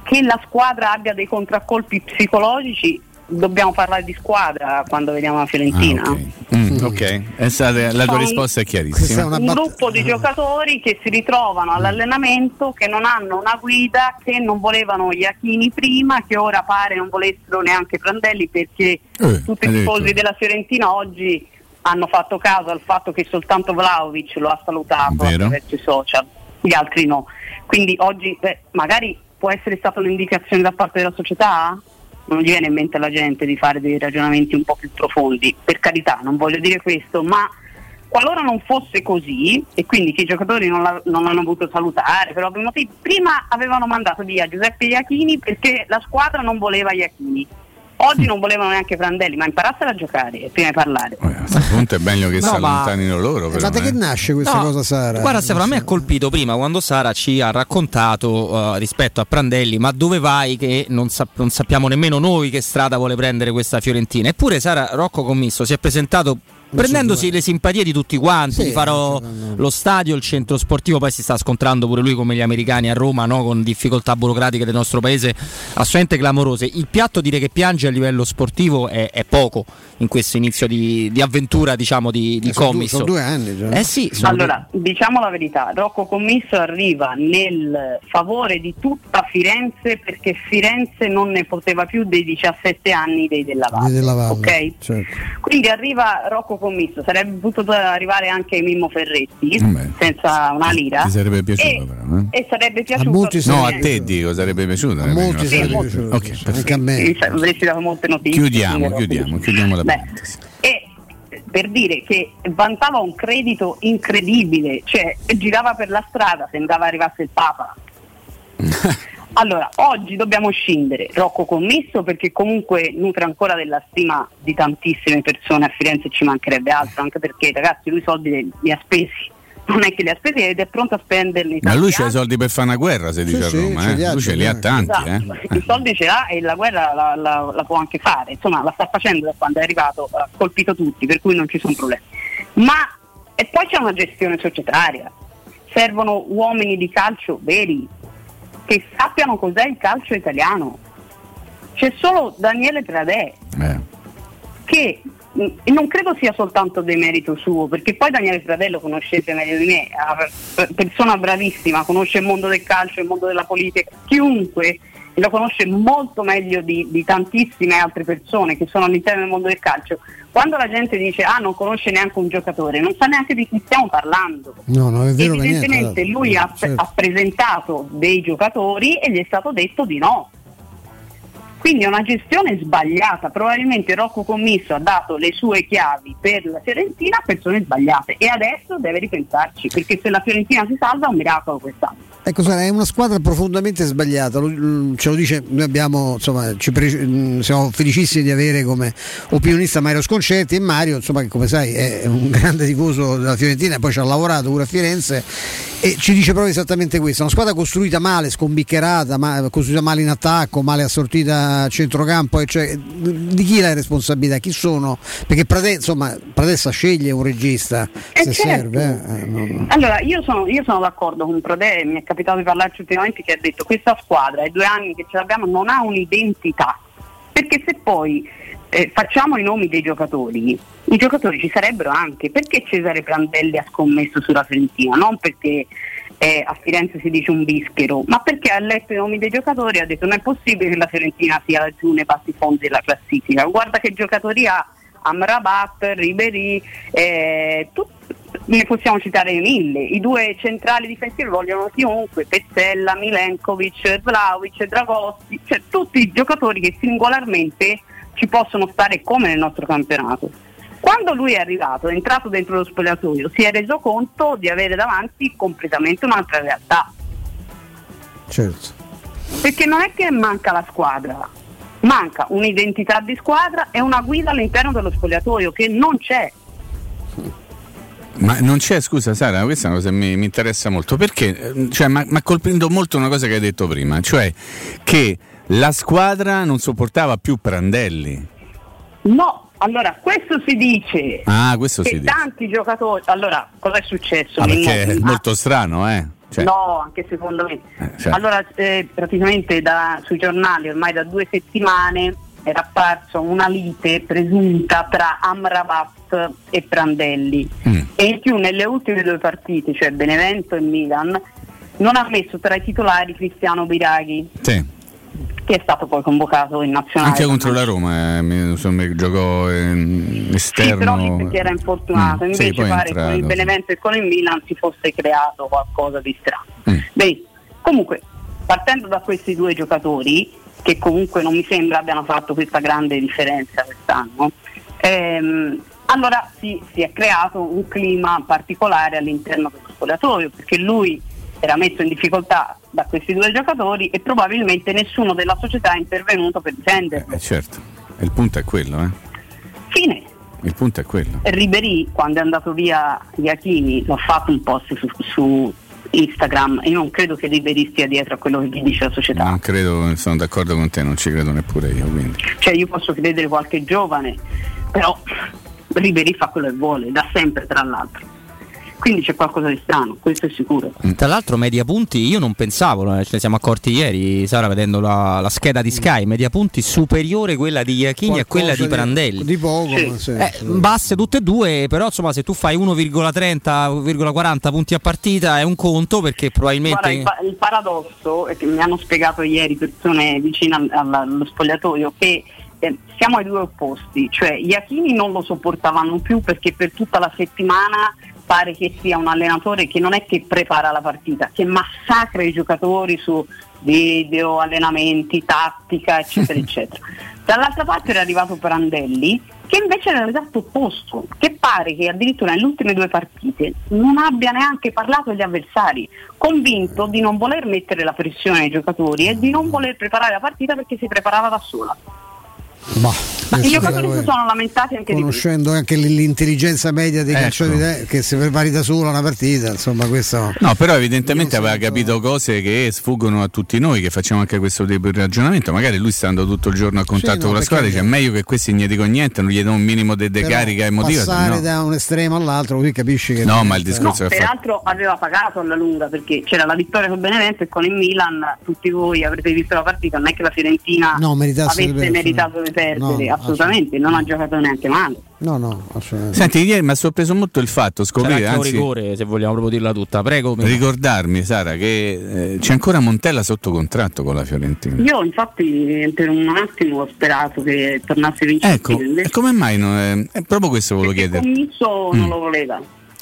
che la squadra abbia dei contraccolpi psicologici dobbiamo parlare di squadra quando vediamo la Fiorentina. Ah, ok. Mm, ok. È stata- la tua risposta è chiarissima. un gruppo di giocatori che si ritrovano all'allenamento, che non hanno una guida, che non volevano Iachini prima, che ora pare non volessero neanche Prandelli perché tutti i tifosi della Fiorentina oggi hanno fatto caso al fatto che soltanto Vlaovic lo ha salutato Vero. attraverso i social, gli altri no. Quindi oggi beh, magari può essere stata un'indicazione da parte della società? Non gli viene in mente alla gente di fare dei ragionamenti un po' più profondi. Per carità, non voglio dire questo, ma qualora non fosse così, e quindi che i giocatori non, la- non l'hanno voluto salutare per prima avevano mandato via Giuseppe Iachini perché la squadra non voleva Iachini. Oggi non volevano neanche Prandelli, ma imparassero a giocare prima di parlare. A questo punto è meglio che *laughs* No, si ma- allontanino loro. Però, Ma da che eh. nasce questa No, cosa, Sara? Guarda Stefano, a me ha colpito prima quando Sara ci ha raccontato eh, rispetto a Prandelli, ma dove vai che non, sap- non sappiamo nemmeno noi che strada vuole prendere questa Fiorentina. Eppure Sara Rocco Commisso si è presentato prendendosi le simpatie di tutti quanti, di farò lo stadio, il centro sportivo, poi si sta scontrando pure lui come gli americani a Roma, no? con difficoltà burocratiche del nostro paese assolutamente clamorose. Il piatto dire che piange a livello sportivo è, è poco in questo inizio di, di avventura diciamo di, di Eh, sono due- Commisso. sono due anni già. Eh sì, sono Allora, diciamo la verità, Rocco Commisso arriva nel favore di tutta Firenze perché Firenze non ne poteva più dei 17 anni dei Della Valle. Della Valle, ok? certo. Quindi arriva Rocco Commisso, sarebbe potuto arrivare anche Mimmo Ferretti Beh, senza una lira. Ti sarebbe piaciuto e, però, eh? e sarebbe piaciuto No, a te dico, sarebbe piaciuto. eh, molti sarebbe sarebbe piaciuto, Ok, sì, perfetto. anche a me. Avresti dato molte notizie. Chiudiamo, chiudiamo, chiudiamo la parentesi. e per dire che vantava un credito incredibile, cioè girava per la strada, sembrava arrivasse il Papa. *laughs* Allora, oggi dobbiamo scindere Rocco Commisso perché comunque nutre ancora della stima di tantissime persone a Firenze e ci mancherebbe altro, anche perché ragazzi lui i soldi li, ha spesi, non è che li ha spesi ed è pronto a spenderli. Ma lui c'ha i soldi per fare una guerra, si dice a sì, Roma. ce eh. Lui ce li ha ha. tanti. Esatto, eh. i soldi ce l'ha e la guerra la, la- la può anche fare, insomma la sta facendo da quando è arrivato, ha colpito tutti, per cui non ci sono problemi. Ma e poi c'è una gestione societaria, servono uomini di calcio veri, che sappiano cos'è il calcio italiano. C'è solo Daniele Tradè Eh. che e non credo sia soltanto demerito suo, perché poi Daniele Fratello conoscete meglio di me, è una persona bravissima, conosce il mondo del calcio, il mondo della politica, chiunque lo conosce molto meglio di, di tantissime altre persone che sono all'interno del mondo del calcio. Quando la gente dice ah non conosce neanche un giocatore, non sa neanche di chi stiamo parlando. No, no, per niente. Evidentemente guarda. lui ha, Certo. ha presentato dei giocatori e gli è stato detto di no. Quindi è una gestione sbagliata, probabilmente Rocco Commisso ha dato le sue chiavi per la Fiorentina a persone sbagliate e adesso deve ripensarci, perché se la Fiorentina si salva è un miracolo quest'anno. Ecco, Sara, è una squadra profondamente sbagliata, lo- ce lo dice, noi abbiamo, insomma, pre- mh, siamo felicissimi di avere come opinionista Mario Sconcerti e Mario, insomma, che come sai è un *laughs* grande tifoso della Fiorentina, poi ci ha lavorato pure a Firenze e ci dice proprio esattamente questo, una squadra costruita male, scombiccherata, ma- costruita male in attacco, male assortita a centrocampo, e cioè, di chi è la responsabilità? Chi sono? Perché Prade, insomma, Pradessa sceglie un regista Eh, se certo. serve. eh, non- Allora, io sono, io sono d'accordo con Prodè, mi è capitato di parlarci ultimamente che ha detto questa squadra, ai due anni che ce l'abbiamo, non ha un'identità. Perché se poi eh, facciamo i nomi dei giocatori, i giocatori ci sarebbero anche. Perché Cesare Prandelli ha scommesso sulla Fiorentina? Non perché eh, a Firenze si dice un bischero, ma perché ha letto i nomi dei giocatori e ha detto non è possibile che la Fiorentina sia laggiù nei passi fondi della classifica. Guarda che giocatori ha Amrabat, Ribery, eh, tut- ne possiamo citare mille. I due centrali difensivi vogliono chiunque, Pezzella, Milenkovic, Vlaovic, Dragossi, cioè tutti i giocatori che singolarmente ci possono stare come nel nostro campionato. Quando lui è arrivato, è entrato dentro lo spogliatoio, si è reso conto di avere davanti completamente un'altra realtà. certo. Perché non è che manca la squadra, manca un'identità di squadra e una guida all'interno dello spogliatoio che non c'è. Ma non c'è, scusa Sara, questa è una cosa che mi, mi interessa molto, perché eh, cioè, ma, ma colpendo molto una cosa che hai detto prima, cioè che la squadra non sopportava più Prandelli. No, allora questo si dice. Ah, questo si dice. tanti giocatori. Allora, cosa è successo? Ah, perché è molto strano, eh? Cioè, No, anche secondo me. certo. Allora, eh, praticamente da- sui giornali ormai da due settimane era apparso una lite presunta tra Amrabat e Prandelli e in più nelle ultime due partite, cioè Benevento e Milan, non ha messo tra i titolari Cristiano Biraghi, Sì. che è stato poi convocato in nazionale. Anche contro la Roma, eh, insomma, giocò ehm, Sì, però esterno. perché era infortunato, Mm, sì, invece è pare che con il entrato, sì. Benevento e con il Milan si fosse creato qualcosa di strano. Mm. Beh, comunque, partendo da questi due giocatori, che comunque non mi sembra abbiano fatto questa grande differenza quest'anno, ehm, allora sì, si è creato un clima particolare all'interno dello spogliatoio, perché lui era messo in difficoltà da questi due giocatori e probabilmente nessuno della società è intervenuto per difenderlo. Eh, certo, il punto è quello, eh. Fine. Il punto è quello. Ribery quando è andato via Iachini l'ho fatto un post su, su Instagram e io non credo che Ribery stia dietro a quello che gli dice la società Non credo, sono d'accordo con te, non ci credo neppure io. Quindi. cioè io posso credere qualche giovane però Ribery fa quello che vuole da sempre tra l'altro quindi c'è qualcosa di strano questo è sicuro Tra l'altro media punti io non pensavo, eh, ce ne siamo accorti ieri, Sara vedendo la, la scheda di Sky, media punti superiore quella di Iachini a quella di Prandelli. Di poco, Sì. sì, Eh, basse tutte e due, però insomma se tu fai 1,30-1,40 punti a partita è un conto perché probabilmente... Guarda, il, pa- il paradosso è che mi hanno spiegato ieri persone vicine al- al- allo spogliatoio che eh, siamo ai due opposti, cioè gli Achini non lo sopportavano più perché per tutta la settimana pare che sia un allenatore che non è che prepara la partita, che massacra i giocatori su video, allenamenti, tattica, eccetera, *laughs* eccetera. Dall'altra parte era arrivato Prandelli che invece era l'esatto opposto, che pare che addirittura nelle ultime due partite non abbia neanche parlato agli avversari, convinto di non voler mettere la pressione ai giocatori e di non voler preparare la partita perché si preparava da sola. Ma, Ma i adesso giocatori poi, si sono lamentati anche conoscendo anche l'intelligenza media dei Ecco. calciatori de- che si prepari da sola una partita, insomma, questo No, però evidentemente aveva capito cose che sfuggono a tutti noi che facciamo anche questo tipo di ragionamento. Magari lui stando tutto il giorno a contatto no, con la squadra dice meglio che questi gli dicono niente, non gli do un minimo di Però decarica emotiva. Passare no- da un estremo all'altro, così capisci che No, ma il No, discorso è fatto. peraltro aveva pagato alla lunga perché c'era la vittoria con Benevento e con il Milan tutti voi avrete visto la partita, non è che la Fiorentina No, avesse meritato di perdere, No, assolutamente, non ha giocato neanche male. No, no, assolutamente. Senti, ieri mi ha sorpreso molto il fatto, scoprire, anzi, rigore se vogliamo proprio dirla tutta, prego. Mimmo. ricordarmi, Sara, che eh, c'è ancora Montella sotto contratto con la Fiorentina. Io infatti per un attimo ho sperato che tornasse vincente, Ecco, e come mai non è, è proprio questo volevo chiedere. Commisso Mm. non lo voleva.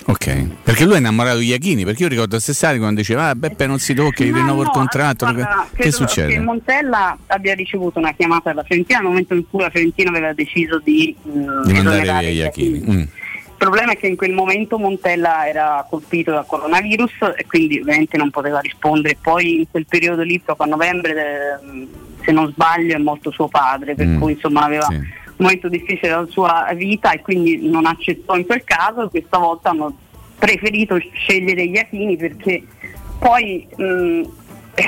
Ok, perché lui è innamorato di Iachini, perché io ricordo a Sessari quando diceva ah, Beppe non si tocca, gli Ma rinnovo il no, contratto. guarda, che credo succede? Che Montella abbia ricevuto una chiamata dalla Fiorentina nel momento in cui la Fiorentina aveva deciso di, mm, Di mandare via Iachini. Mm. Il problema è che in quel momento Montella era colpito dal coronavirus e quindi ovviamente non poteva rispondere. Poi in quel periodo lì, proprio a novembre, eh, se non sbaglio, è morto suo padre, per Mm. cui insomma aveva Sì. Momento difficile della sua vita e quindi non accettò in quel caso questa volta hanno preferito scegliere Iachini perché poi *laughs* mh,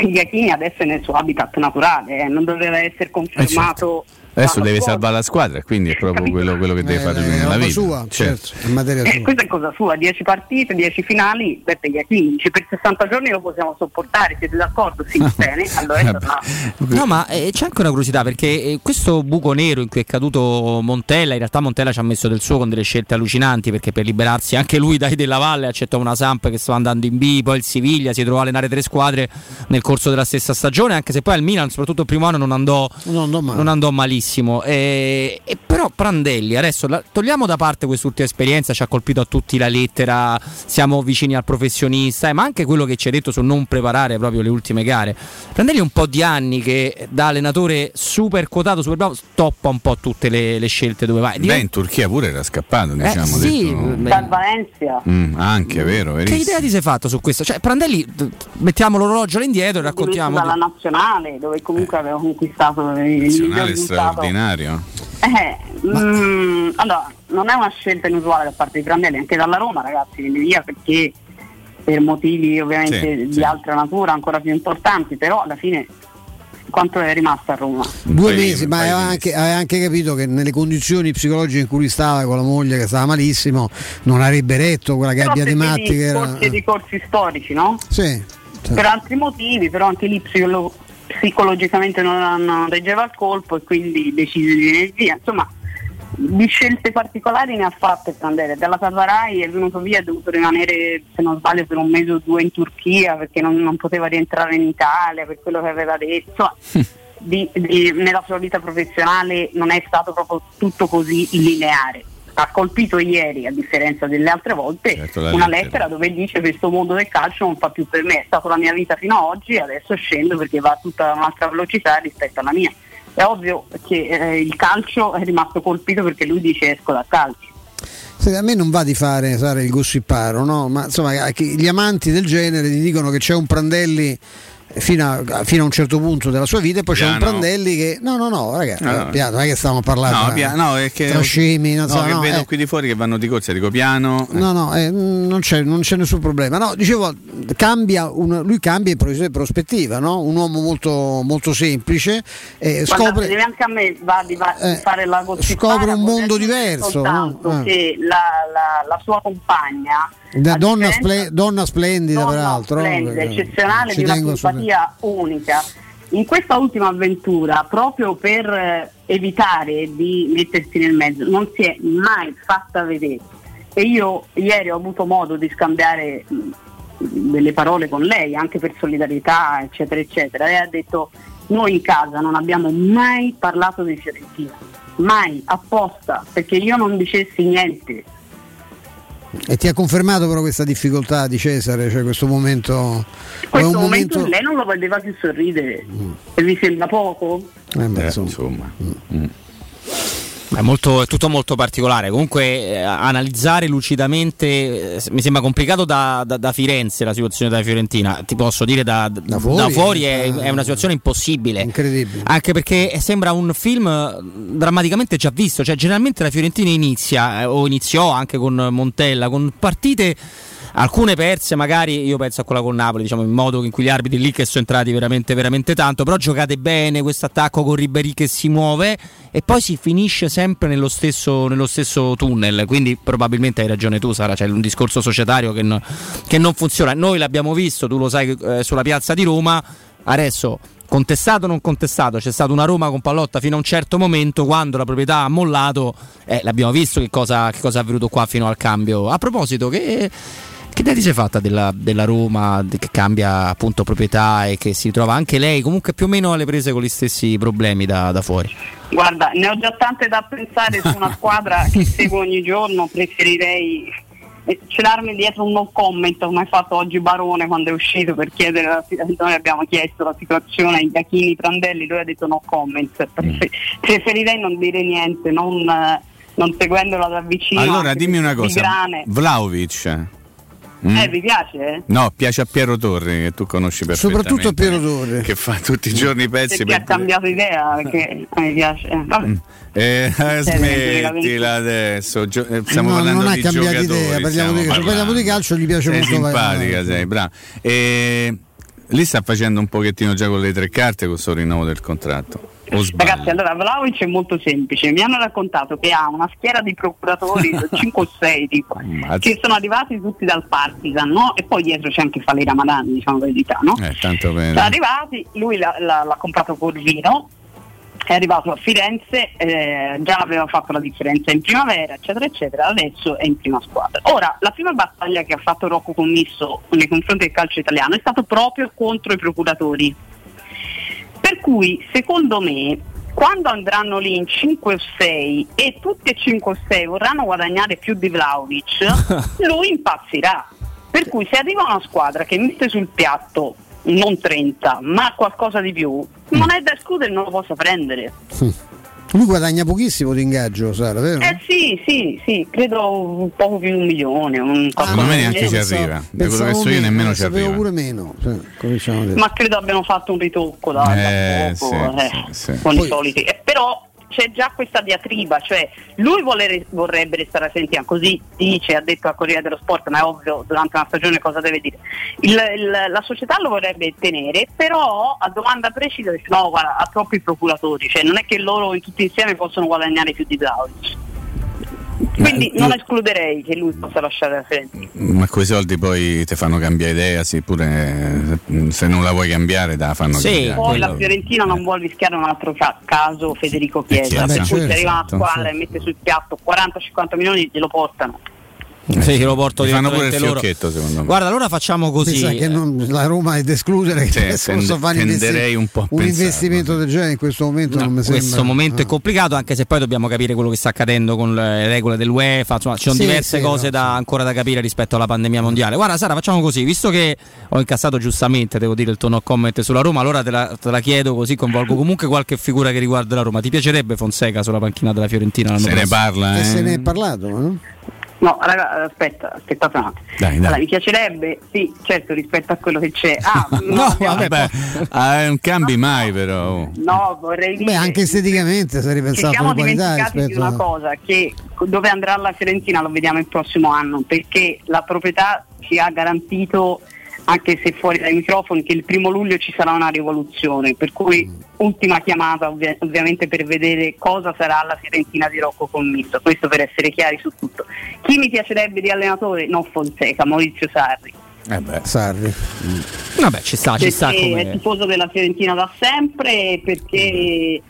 Iachini adesso è nel suo habitat naturale, eh, non doveva essere confermato. Adesso deve scorso. salvare la squadra, quindi è proprio quello, quello che deve Eh, fare lui è nella vita. sua, certo, è materia Eh, questa è cosa sua, 10 partite, 10 finali, Beppe Iachini, dice per 60 giorni lo possiamo sopportare, siete d'accordo? Sì, *laughs* bene, allora è tornato. No, ma eh, c'è anche una curiosità perché eh, questo buco nero in cui è caduto Montella, in realtà Montella ci ha messo del suo con delle scelte allucinanti perché per liberarsi anche lui dai della Valle accettò una Samp che stava andando in B, poi il Siviglia si trovò a allenare tre squadre nel corso della stessa stagione, anche se poi al Milan, soprattutto il primo anno, non andò, Non andò male. non andò malissimo. E, e però Prandelli, adesso la- togliamo da parte quest'ultima esperienza, ci ha colpito a tutti la lettera, siamo vicini al professionista, eh, ma anche quello che ci ha detto su non preparare proprio le ultime gare. Prandelli è un po' di anni che da allenatore super quotato, super bravo, stoppa un po' tutte le, le scelte dove va. Beh, in Turchia pure era scappato, diciamo. sì, detto- Valencia. Mm, anche, vero, Che verissimo. idea ti sei fatto su questo? Cioè, Prandelli, mettiamo l'orologio all'indietro e raccontiamo. dalla nazionale dove comunque aveva conquistato il risultato. Straordinario. Eh, mm, allora, non è una scelta inusuale da parte di Prandelli, anche dalla Roma ragazzi, viene via perché per motivi ovviamente Sì, di sì. altra natura ancora più importanti, però alla fine quanto è rimasto a Roma? Due mesi, ma aveva anche, aveva anche capito che nelle condizioni psicologiche in cui stava con la moglie che stava malissimo non avrebbe retto quella Però gabbia di matti che era. corsi e ricorsi storici, no? Sì, Per altri motivi, però anche lì psicolo- psicologicamente non, non reggeva il colpo e quindi decise di venire via. Insomma, di scelte particolari ne ha fatte Prandelli. Dalla Savarai è venuto via, è dovuto rimanere, se non sbaglio, per un mese o due in Turchia perché non, non poteva rientrare in Italia per quello che aveva detto. Insomma, di- di- nella sua vita professionale non è stato proprio tutto così lineare. Ha colpito ieri, a differenza delle altre volte, Certo, una lettera. lettera dove dice questo mondo del calcio non fa più per me, è stata la mia vita fino ad oggi, adesso scendo perché va a tutta un'altra velocità rispetto alla mia. È ovvio che eh, il calcio è rimasto colpito perché lui dice esco dal calcio. Sì, a me non va di fare Sara, il gossiparo, no? ma insomma che gli amanti del genere ti dicono che c'è un Prandelli fino a, fino a un certo punto della sua vita e poi c'è un Piano. Prandelli che no no no ragazzi No, no. piano non è che stiamo parlando No, tra- pia- no, è che, tra scemi non no, so, che no, vedo eh. qui di fuori che vanno di corsa, dico piano. No, no, eh, non, c'è, non c'è nessun problema. No, dicevo, cambia un- lui cambia in pro- prospettiva, no? un uomo molto, molto semplice, eh, Guarda, scopre, se neanche a me va di va- Eh, fare la scopre un mondo diverso, soltanto no? Eh. che la, la- la sua compagna donna, differenza- sple- donna splendida donna peraltro, splendida, eccezionale, di una simpatia unica. In questa ultima avventura, proprio per eh, evitare di mettersi nel mezzo, non si è mai fatta vedere. E io ieri ho avuto modo di scambiare mh, delle parole con lei, anche per solidarietà, eccetera, eccetera. Lei ha detto: Noi in casa non abbiamo mai parlato di Fiorentina, mai apposta, perché io non dicessi niente. E ti ha confermato però questa difficoltà di Cesare, cioè questo momento... Questo un momento, momento- lei non lo vedeva più sorridere. E vi sembra poco? Eh, beh, Eh, insomma. insomma. È, molto- è tutto molto particolare. Comunque, eh, analizzare lucidamente eh, mi sembra complicato da, da- da Firenze la situazione della Fiorentina. Ti posso dire da, da fuori, è, eh, è una situazione impossibile. Incredibile. Anche perché sembra un film eh, drammaticamente già visto. Cioè, generalmente la Fiorentina inizia, eh, o iniziò anche con Montella, con partite. Alcune perse, magari io penso a quella con Napoli, diciamo in modo in cui gli arbitri lì che sono entrati veramente, veramente tanto. Però giocate bene questo attacco con Ribéry che si muove e poi si finisce sempre nello stesso, nello stesso tunnel. Quindi probabilmente hai ragione tu, Sara. C'è un discorso societario che, no- che non funziona. Noi l'abbiamo visto, tu lo sai, eh, sulla piazza di Roma. Adesso contestato o non contestato, c'è stata una Roma con Pallotta fino a un certo momento, quando la proprietà ha mollato, eh, l'abbiamo visto che cosa, che cosa è avvenuto qua fino al cambio. A proposito, che, che idea ti sei fatta della, della Roma che cambia appunto proprietà e che si trova anche lei comunque più o meno alle prese con gli stessi problemi da, da fuori? Guarda, ne ho già tante da pensare su una squadra *laughs* che seguo ogni giorno, preferirei eh, celarmi dietro un no comment come ha fatto oggi Barone quando è uscito per chiedere la situazione, noi abbiamo chiesto la situazione ai Iachini Prandelli, lui ha detto no comment, Prefer- preferirei non dire niente, non, non seguendola da vicino. Allora dimmi una cosa. Vlaovic. Mm? Eh, vi piace? No, piace a Piero Torri che tu conosci perfettamente. Soprattutto a Piero Torri. Che fa tutti i giorni i pezzi Perché ha per cambiato idea, perché a me piace. Eh, vabbè. Eh, Cioè, smettila adesso, gio- eh, stiamo No, parlando non ha di cambiato giocatori. idea, parliamo di, se parliamo di calcio gli piace sei molto simpatica, sei brava. E lì sta facendo un pochettino già con le tre carte con sto rinnovo del contratto. Ragazzi, allora Vlaovic è molto semplice. Mi hanno raccontato che ha una schiera di procuratori, *laughs* 5 o 6 tipo, che sono arrivati tutti dal Partizan, no? E poi dietro c'è anche Fali Ramadan, diciamo la verità, no? Eh, tanto bene. Sono arrivati, lui l'ha, l'ha- l'ha comprato Corvino, è arrivato a Firenze, eh, già aveva fatto la differenza in primavera, eccetera, eccetera, adesso è in prima squadra. Ora, la prima battaglia che ha fatto Rocco Commisso nei confronti del calcio italiano è stato proprio contro i procuratori. Per cui, secondo me, quando andranno lì in 5 o 6 e tutti e 5 o 6 vorranno guadagnare più di Vlaovic, *laughs* lui impazzirà. Per cui se arriva una squadra che mette sul piatto non 30, ma qualcosa di più, non è da escludere non lo possa prendere. Lui guadagna pochissimo di ingaggio, Sara, vero? Eh sì, sì, sì, credo un poco più di un milione. Un Secondo me neanche ci arriva. Da quello che so io meno, nemmeno ci arriva. pure meno. Sì, dire. Ma credo abbiano fatto un ritocco da, da Eh, poco, sì, eh, sì, sì. con Poi- i soliti. Eh, però c'è già questa diatriba, cioè lui vuole- vorrebbe restare a Sentina, così dice, ha detto a Corriere dello Sport, ma è ovvio durante una stagione cosa deve dire. Il- il- la società lo vorrebbe tenere, però a domanda precisa dice no, guarda, ha troppi procuratori, cioè non è che loro tutti insieme possono guadagnare più di Vlaovic. Quindi non escluderei che lui possa lasciare la Fiorentina. Ma quei soldi poi ti fanno cambiare idea, sì, pure eh, se non la vuoi cambiare, te la fanno cambiare. Poi la Fiorentina non vuole rischiare un altro ca- caso Federico Chiesa, Chiesa. per cui se certo. arriva una squadra e mette sul piatto 40-50 milioni glielo portano. Sì, lo porto Ti fanno pure il direttamente loro. fiocchetto, secondo me. Guarda, allora facciamo così. Mi sa che non- la Roma è da escludere che Sì, adesso tende- possa fare investi- un po' un investimento del genere in questo momento non mi In sembra. questo momento è Ah. complicato, anche se poi dobbiamo capire quello che sta accadendo con le regole dell'UEFA. Insomma, ci sono Sì, diverse sì, cose no, da, ancora da capire rispetto alla pandemia mondiale. Guarda, Sara, facciamo così: visto che ho incassato giustamente, devo dire, il tuo no comment sulla Roma, allora te la, te la chiedo così coinvolgo comunque qualche figura che riguarda la Roma. Ti piacerebbe Fonseca sulla panchina della Fiorentina? Se ne prossimo? parla, E eh? se ne è parlato, no? No, raga, aspetta, aspettate un attimo. Dai, dai. Allora, mi piacerebbe, sì, certo, rispetto a quello che c'è. Ah, *laughs* no, Vabbè, ah, non cambi mai però. no, vorrei dire Beh, anche esteticamente se ci ripensato siamo dimenticati di rispetto una a... cosa che dove andrà la Fiorentina lo vediamo il prossimo anno perché la proprietà ci ha garantito anche se fuori dai microfoni che il primo luglio ci sarà una rivoluzione per cui ultima chiamata ovvia- ovviamente per vedere cosa sarà la Fiorentina di Rocco Commisso questo per essere chiari su tutto chi mi piacerebbe di allenatore? non Fonseca, Maurizio Sarri Eh beh. Sarri. Vabbè, ci sta, ci sta. perché è Come... tifoso della Fiorentina da sempre perché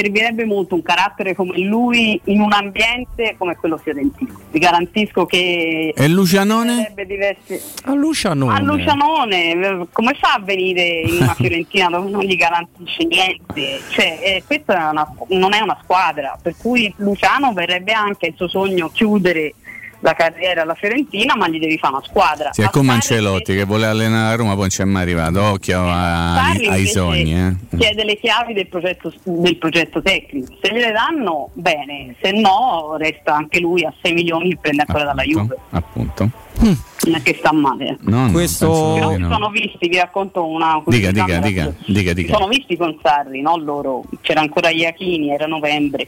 servirebbe molto un carattere come lui in un ambiente come quello fiorentino. Vi garantisco che E Lucianone? diversi. A Lucianone. A Lucianone, come fa a venire in una *laughs* Fiorentina dove non gli garantisce niente? Cioè, eh, questa è una- non è una squadra, per cui Luciano verrebbe anche il suo sogno chiudere la carriera alla Fiorentina, ma gli devi fare una squadra. Sì, è come Ancelotti che vuole allenare la Roma, poi non c'è mai arrivato. Occhio a- ai, sogni. Eh. chiede le chiavi del progetto, del progetto tecnico. Se gliele danno, bene, se no resta anche lui a 6 milioni che prende ancora dalla Juve. Appunto. Non è che sta male. No, no, Questo- Però no. sono visti, vi racconto una Dica, dica, dica, dica, dica. sono visti con Sarri, no loro, c'era ancora Iachini, era novembre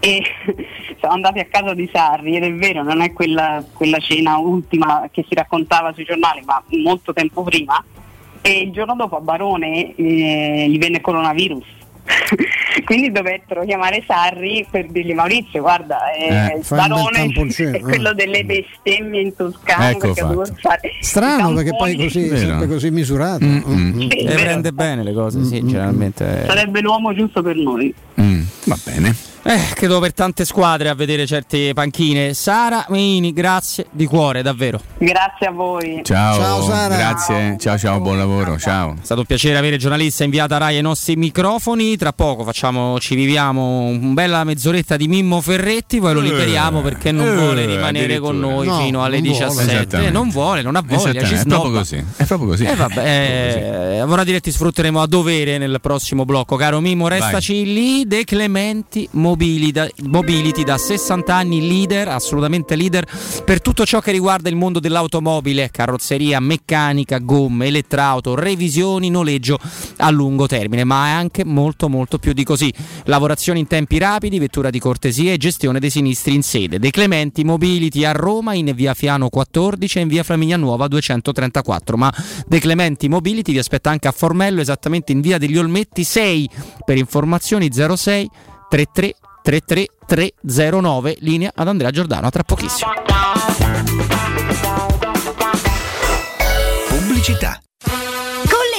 e *laughs* siamo andati a casa di Sarri ed è vero, non è quella, quella cena ultima che si raccontava sui giornali, ma molto tempo prima e il giorno dopo a Barone eh, gli venne coronavirus. *laughs* Quindi dovettero chiamare Sarri per dirgli Maurizio guarda eh, Eh, bel Barone *laughs* è quello eh. delle bestemmie in Toscana Ecco Strano perché poi così, sempre così misurato. Mm, Mm. Sì, Le vero. prende bene le cose, sì, generalmente. sarebbe l'uomo giusto per noi Mm, va bene. Eh, credo per tante squadre a vedere certe panchine. Sara Meini, grazie di cuore, davvero. grazie a voi Ciao, Ciao, Sara. grazie. Ciao, ciao, buon lavoro. Ciao. È stato un piacere avere giornalista inviata Rai ai nostri microfoni. Tra poco facciamo, ci viviamo un bella mezz'oretta di Mimmo Ferretti, poi lo liberiamo perché non eh, vuole rimanere con noi No, fino alle non vuole. 17. Esattamente. non vuole, non ha voglia, ci è proprio così. È proprio così. E vabbè, eh, ora diretti sfrutteremo a dovere nel prossimo blocco. Caro Mimmo, restaci lì. De Clementi Mobility, Mobility da 60 anni, leader, assolutamente leader per tutto ciò che riguarda il mondo dell'automobile, carrozzeria, meccanica, gomme, elettrauto, revisioni, noleggio a lungo termine, ma è anche molto molto più di così. Lavorazioni in tempi rapidi, vettura di cortesia e gestione dei sinistri in sede. De Clementi Mobility a Roma in via Fiano 14 e in via Flaminia Nuova 234, ma De Clementi Mobility vi aspetta anche a Formello, esattamente in via degli Olmetti 6. Per informazioni 06 33 33 309, linea ad Andrea Giordano. A tra pochissimo. Pubblicità.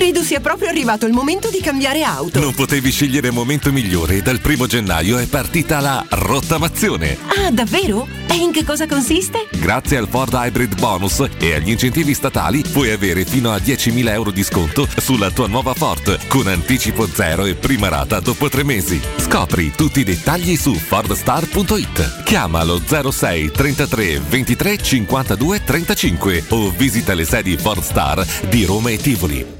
Credo sia proprio arrivato il momento di cambiare auto. Non potevi scegliere momento migliore e dal primo gennaio è partita la rottamazione. Ah, davvero? E in che cosa consiste? Grazie al Ford Hybrid Bonus e agli incentivi statali puoi avere fino a 10.000 euro di sconto sulla tua nuova Ford con anticipo zero e prima rata dopo tre mesi. Scopri tutti i dettagli su fordstar.it. Chiamalo 06 33 23 52 35 o visita le sedi Ford Star di Roma e Tivoli.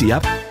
Yep.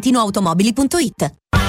valentinoautomobili.it.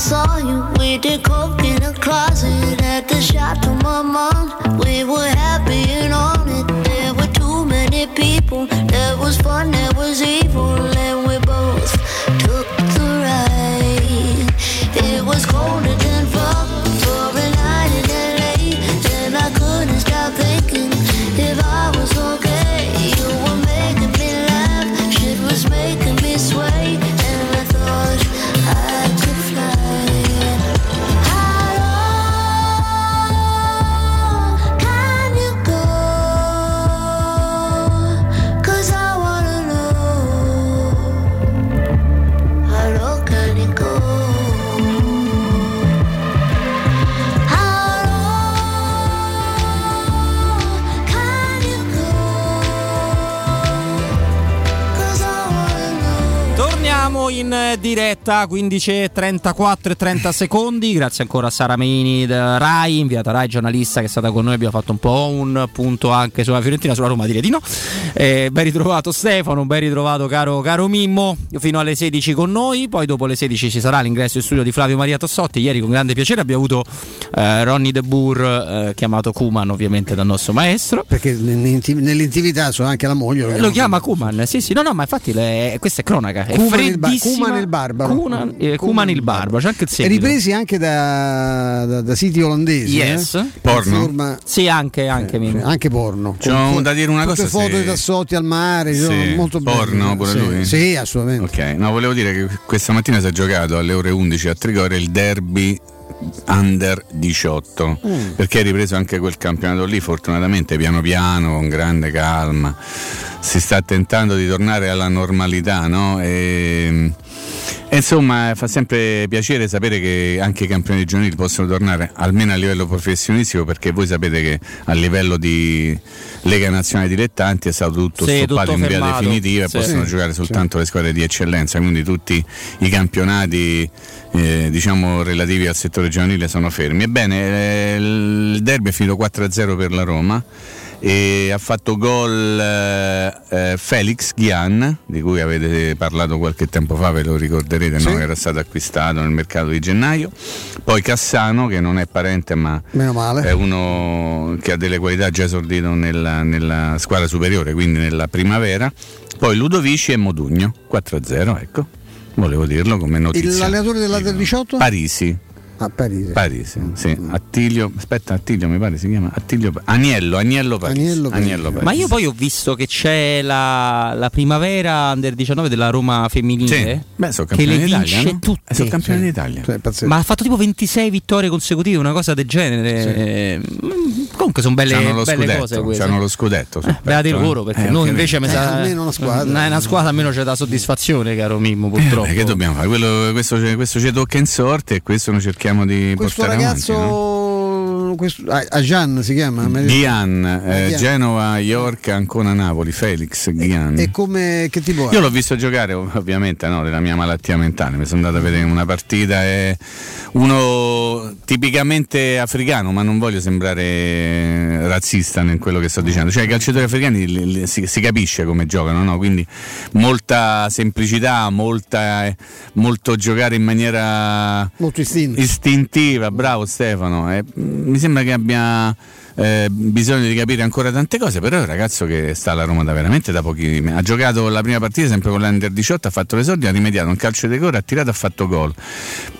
Saw you, we did coke in a closet at the shop to my mom. We were happy and on it. There were too many people. There was fun, there was evil, and we both took the ride. It was colder in diretta 15.34 e 30 secondi. Grazie ancora a Sara Meini da Rai, inviata Rai, giornalista che è stata con noi. Abbiamo fatto un po' un punto anche sulla Fiorentina, sulla Roma, direi di no. Eh, ben ritrovato Stefano, ben ritrovato caro, caro Mimmo. Fino alle 16 con noi. Poi dopo le 16 ci sarà l'ingresso in studio di Flavio Maria Tossotti. Ieri con grande piacere abbiamo avuto eh, Ronny De Boer, eh, chiamato Kuman ovviamente dal nostro maestro. Perché nell'intimità so anche la moglie. Lo chiama Kuman, sì, sì, no, no, ma infatti le- questa è cronaca. È il ba- freddissimo. Cuman il Barbaro. Cuman, eh, Cuman il Barbaro, c'è anche il E seguito. ripresi anche da, da- da siti olandesi. Yes. eh? Porno? Forma- Sì, anche, anche Mimmo. anche porno. C'ho Con- da dire una cosa, foto se- di tassotti al mare, Sì, molto bello. porno pure sì. lui? Sì, assolutamente. Ok, no, volevo dire che questa mattina si è giocato alle ore 11 a Trigoria il derby under 18 Mm. perché è ripreso anche quel campionato lì fortunatamente piano piano con grande calma si sta tentando di tornare alla normalità no? e, e insomma fa sempre piacere sapere che anche i campioni giovanili possono tornare almeno a livello professionistico perché voi sapete che a livello di Lega Nazionale Dilettanti è stato tutto Sì, stoppato tutto in via definitiva Sì. e possono Sì, giocare soltanto le squadre di eccellenza. Quindi tutti i campionati eh, diciamo relativi al settore giovanile sono fermi. Ebbene, eh, il derby è finito 4-0 per la Roma e ha fatto gol eh, eh, Felix Ghian, di cui avete parlato qualche tempo fa, ve lo ricorderete, no? che era stato acquistato nel mercato di gennaio. Poi Cassano, che non è parente ma Meno male. è uno che ha delle qualità già esordito nella, nella squadra superiore, quindi nella primavera. Poi Ludovici e Modugno, 4-0, ecco. Volevo dirlo come notizia. L'allenatore dell'Under 18? Parisi. A Parisi. Parisi, sì. Attilio, aspetta, Attilio mi pare si chiama Attilio Agnello, Agnello Parisi. Agnello Parisi. Agnello Parisi. Ma io poi ho visto che c'è la, la primavera under 19 della Roma femminile Sì. Beh, sono che le d'Italia, vince no? tutte. Eh, sono campioni d'Italia. Ma ha fatto tipo 26 vittorie consecutive, una cosa del genere. Eh, Comunque sono belle, C'hanno lo belle scudetto, cose queste. c'hanno lo scudetto. sul Beati petto, eh. loro, perché Eh, noi invece mi sa. almeno una squadra. Una, una squadra almeno c'è da soddisfazione, caro Mimmo, Eh, purtroppo. beh, che dobbiamo fare? Quello- questo, questo ci tocca in sorte e questo noi cerchiamo di Questo portare ragazzo, avanti. no? Questo, ah, Ajan si chiama? Ghian, eh, Ghian. Genova, York, Ancona, Napoli, Felix Ghian. E come che tipo è? Io l'ho visto giocare ov- ovviamente no, della mia malattia mentale, mi sono andato a vedere una partita, è uno tipicamente africano, ma non voglio sembrare razzista in quello che sto dicendo, cioè i calciatori africani li- li- si, si capisce come giocano, no? quindi molta semplicità, molta, eh, molto giocare in maniera Molto istintiva, bravo Stefano, eh, mi sembra che abbia eh, bisogno di capire ancora tante cose, però è un ragazzo che sta alla Roma da veramente da pochi ha giocato la prima partita sempre con l'Under 18, ha fatto l'esordio, ha rimediato un calcio di rigore, ha tirato, ha fatto gol.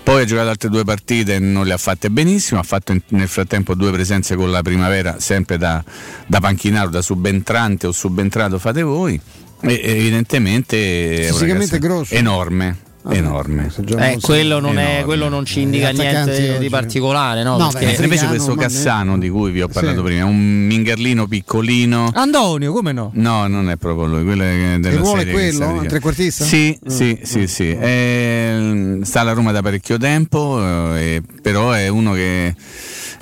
Poi ha giocato altre due partite e non le ha fatte benissimo, ha fatto in- nel frattempo due presenze con la primavera, sempre da, da panchinaro, da subentrante o subentrato fate voi. E evidentemente è un grosso. enorme, enorme. Eh, quello, non è- Enorme. quello non ci indica attaccanti niente di particolare, no? No, Perché- beh, Mentre invece questo Cassano di cui vi ho parlato Sì. prima, un mingerlino piccolino. Antonio, come no? No, non è proprio lui, quello è della Il ruolo è quello? Trequartista? Sì, Mm. sì, sì, sì. È- sta alla Roma da parecchio tempo, eh, però è uno che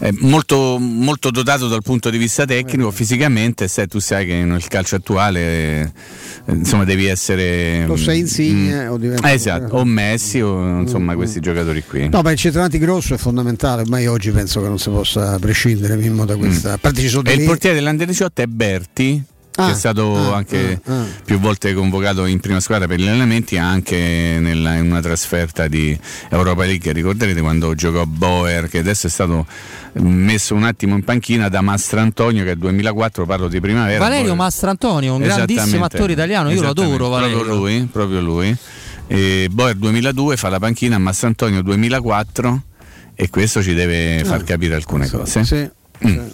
è molto, molto dotato dal punto di vista tecnico, fisicamente, se tu sai che nel calcio attuale eh, insomma devi essere Lo sei Insigne mm, o diventa- eh, esatto, o Messi o insomma questi giocatori qui. No, ma il centravanti grosso è fondamentale, ormai oggi penso che non si possa prescindere Mimmo da questa. A parte ci sono E il portiere dell'Under 18 è Berti, Ah, che è stato ah, anche ah, ah. più volte convocato in prima squadra per gli allenamenti, anche nella- in una trasferta di Europa League. Ricorderete quando giocò Boer, che adesso è stato messo un attimo in panchina da Mastrantonio, che è 2004, parlo di primavera. Valerio Boer- Mastrantonio, un grandissimo attore italiano, io lo adoro Valerio. Proprio lui, proprio lui. E Boer 2002 fa la panchina a Mastrantonio 2004 e questo ci deve far capire alcune cose. Sì. Mm.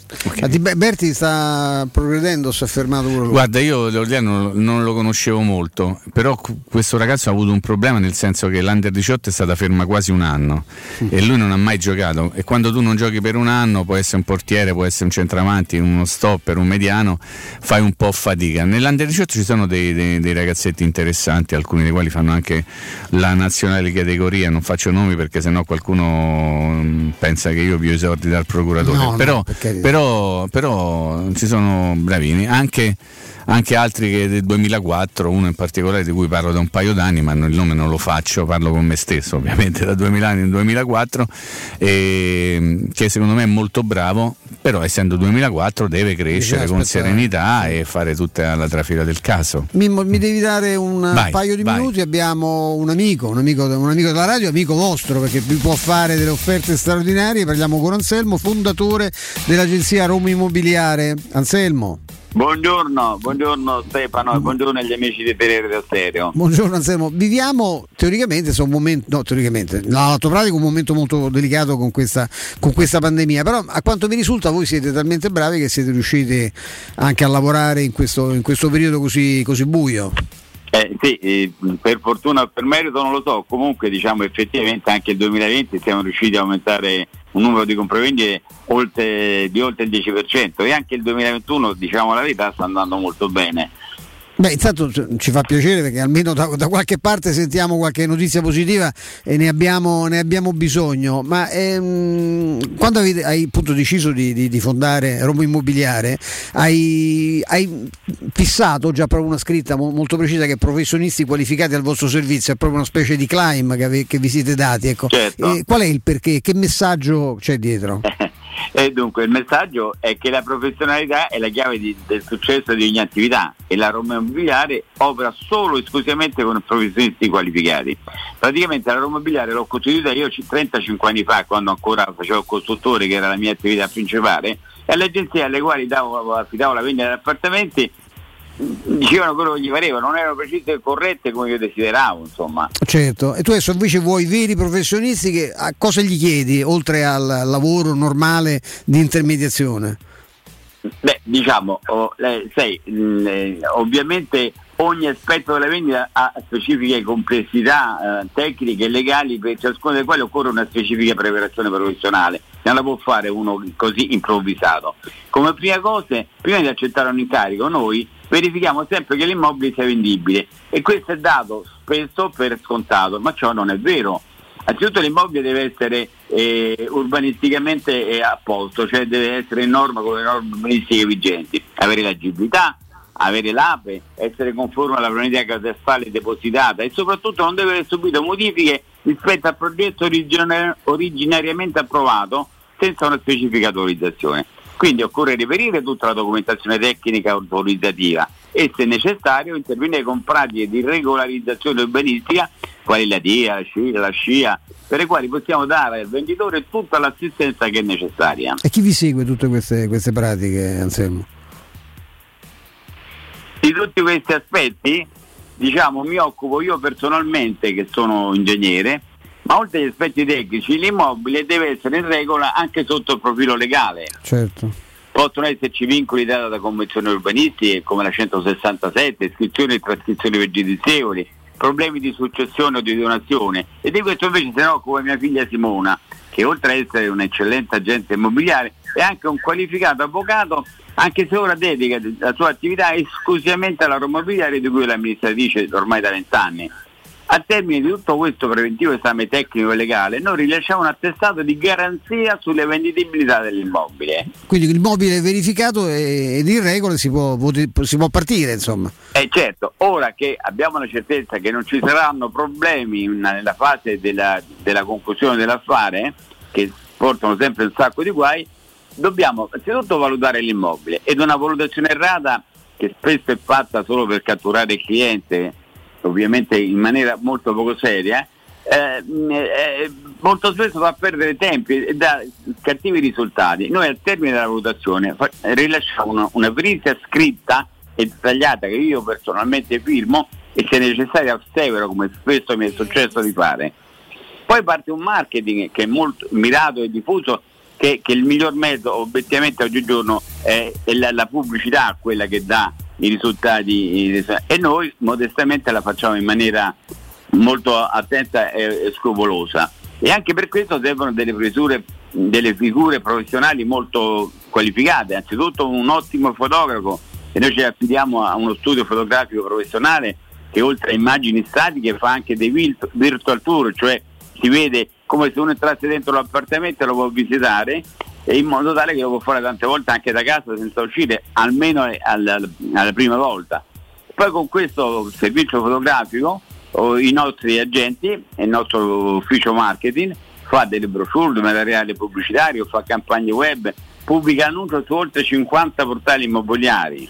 Be- Berti sta progredendo, si è fermato pure lui. Guarda, io dire, non, lo conoscevo molto, però questo ragazzo ha avuto un problema nel senso che l'Under 18 è stata ferma quasi un anno e lui non ha mai giocato e quando tu non giochi per un anno, può essere un portiere, può essere un centravanti, uno stopper, un mediano, fai un po' fatica. Nell'Under 18 ci sono dei, dei- dei ragazzetti interessanti, alcuni dei quali fanno anche la nazionale categoria, non faccio nomi perché sennò qualcuno mm, pensa che io vi esordi dal procuratore, No, no, però, per carità. Però, però ci sono bravini, anche, anche altri che del 2004, uno in particolare di cui parlo da un paio d'anni, ma non- il nome non lo faccio, parlo con me stesso *laughs* ovviamente da 2000 anni, 2004, e, che secondo me è molto bravo, però essendo 2004 deve crescere con serenità e fare tutta la trafila del caso. Mimmo, mi devi dare un Vai, paio di vai. minuti. Abbiamo un amico, un amico, un amico della radio, amico vostro, perché vi può fare delle offerte straordinarie. Parliamo con Anselmo, fondatore dell'agenzia Roma Immobiliare. Anselmo. Buongiorno, buongiorno Stefano e buongiorno agli amici di Teleradio Stereo. Buongiorno Anselmo, viviamo teoricamente, un momento, no teoricamente, l'atto pratico un momento molto delicato con questa, con questa pandemia, però a quanto mi risulta voi siete talmente bravi che siete riusciti anche a lavorare in questo, in questo periodo così, così buio. Eh, sì, eh, per fortuna o per merito non lo so, comunque diciamo effettivamente anche il 2020 siamo riusciti a aumentare un numero di compravendite oltre, di oltre il 10% e anche il 2021 diciamo la verità sta andando molto bene. Beh, intanto ci fa piacere perché almeno da, da, qualche parte sentiamo qualche notizia positiva e ne abbiamo, ne abbiamo bisogno. Ma ehm, quando avete, hai appunto deciso di, di, di fondare Roma Immobiliare, hai, hai, fissato già proprio una scritta mo, molto precisa che professionisti qualificati al vostro servizio, è proprio una specie di climb che, ave, che vi siete dati. Ecco. Certo. qual è il perché? Che messaggio c'è dietro? *laughs* E dunque il messaggio è che la professionalità è la chiave di, del successo di ogni attività e la Roma Immobiliare opera solo e esclusivamente con professionisti qualificati. Praticamente la Roma Immobiliare l'ho costituita io 35 anni fa quando ancora facevo il costruttore che era la mia attività principale e alle agenzie alle quali davo, affidavo la vendita di appartamenti dicevano quello che gli pareva, non erano precise e corrette come io desideravo, insomma. Certo, e tu adesso invece vuoi veri professionisti che a cosa gli chiedi oltre al lavoro normale di intermediazione? Beh, diciamo, oh, sai, mh, eh, ovviamente ogni aspetto della vendita ha specifiche complessità eh, tecniche e legali per ciascuno delle quali occorre una specifica preparazione professionale, non la può fare uno così improvvisato. Come prima cosa, prima di accettare un incarico, noi verifichiamo sempre che l'immobile sia vendibile e questo è dato spesso per scontato, ma ciò non è vero. Anzitutto l'immobile deve essere eh, urbanisticamente eh, a posto, cioè deve essere in norma con le norme urbanistiche vigenti, avere l'agibilità, avere l'APE, essere conforme alla planetaria catastale depositata e soprattutto non deve aver subito modifiche rispetto al progetto originar- originariamente approvato senza una specifica autorizzazione. Quindi occorre reperire tutta la documentazione tecnica autorizzativa e se necessario intervenire con pratiche di regolarizzazione urbanistica quali la DIA, la SCIA, la SCIA, per le quali possiamo dare al venditore tutta l'assistenza che è necessaria. E chi vi segue tutte queste, queste pratiche, Anselmo? Di tutti questi aspetti, diciamo, mi occupo io personalmente, che sono ingegnere, ma oltre agli aspetti tecnici, l'immobile deve essere in regola anche sotto il profilo legale. Certo. Possono esserci vincoli dati da convenzioni urbanistiche come la 167, iscrizioni e trascrizioni pregiudizievoli, problemi di successione o di donazione e di questo invece se ne occupa mia figlia Simona che oltre ad essere un eccellente agente immobiliare è anche un qualificato avvocato anche se ora dedica la sua attività esclusivamente alla Immobiliare di cui è l'amministratrice ormai da vent'anni. A termine di tutto questo preventivo esame tecnico e legale, noi rilasciamo un attestato di garanzia sulle vendibilità dell'immobile. Quindi l'immobile è verificato ed in regola si può, si può partire, insomma. Eh certo, ora che abbiamo la certezza che non ci saranno problemi nella fase della, della conclusione dell'affare, che portano sempre un sacco di guai, dobbiamo innanzitutto valutare l'immobile ed una valutazione errata che spesso è fatta solo per catturare il cliente ovviamente in maniera molto poco seria, eh, eh, molto spesso fa perdere tempi e dà cattivi risultati. Noi al termine della valutazione fa- rilasciamo una, una perizia scritta e dettagliata che io personalmente firmo e se necessario assevero come spesso mi è successo di fare. Poi parte un marketing che è molto mirato e diffuso che, che il miglior metodo obiettivamente oggigiorno è, è la, la pubblicità quella che dà i risultati e noi modestamente la facciamo in maniera molto attenta e, scrupolosa. E anche per questo servono delle, frisure, delle figure professionali molto qualificate, anzitutto un ottimo fotografo e noi ci affidiamo a uno studio fotografico professionale che oltre a immagini statiche fa anche dei virtual tour, cioè si vede come se uno entrasse dentro l'appartamento e lo può visitare in modo tale che lo può fare tante volte anche da casa senza uscire, almeno alla, alla prima volta. Poi con questo servizio fotografico i nostri agenti e il nostro ufficio marketing fa delle brochure, materiale pubblicitario, fa campagne web, pubblica annuncio su oltre 50 portali immobiliari.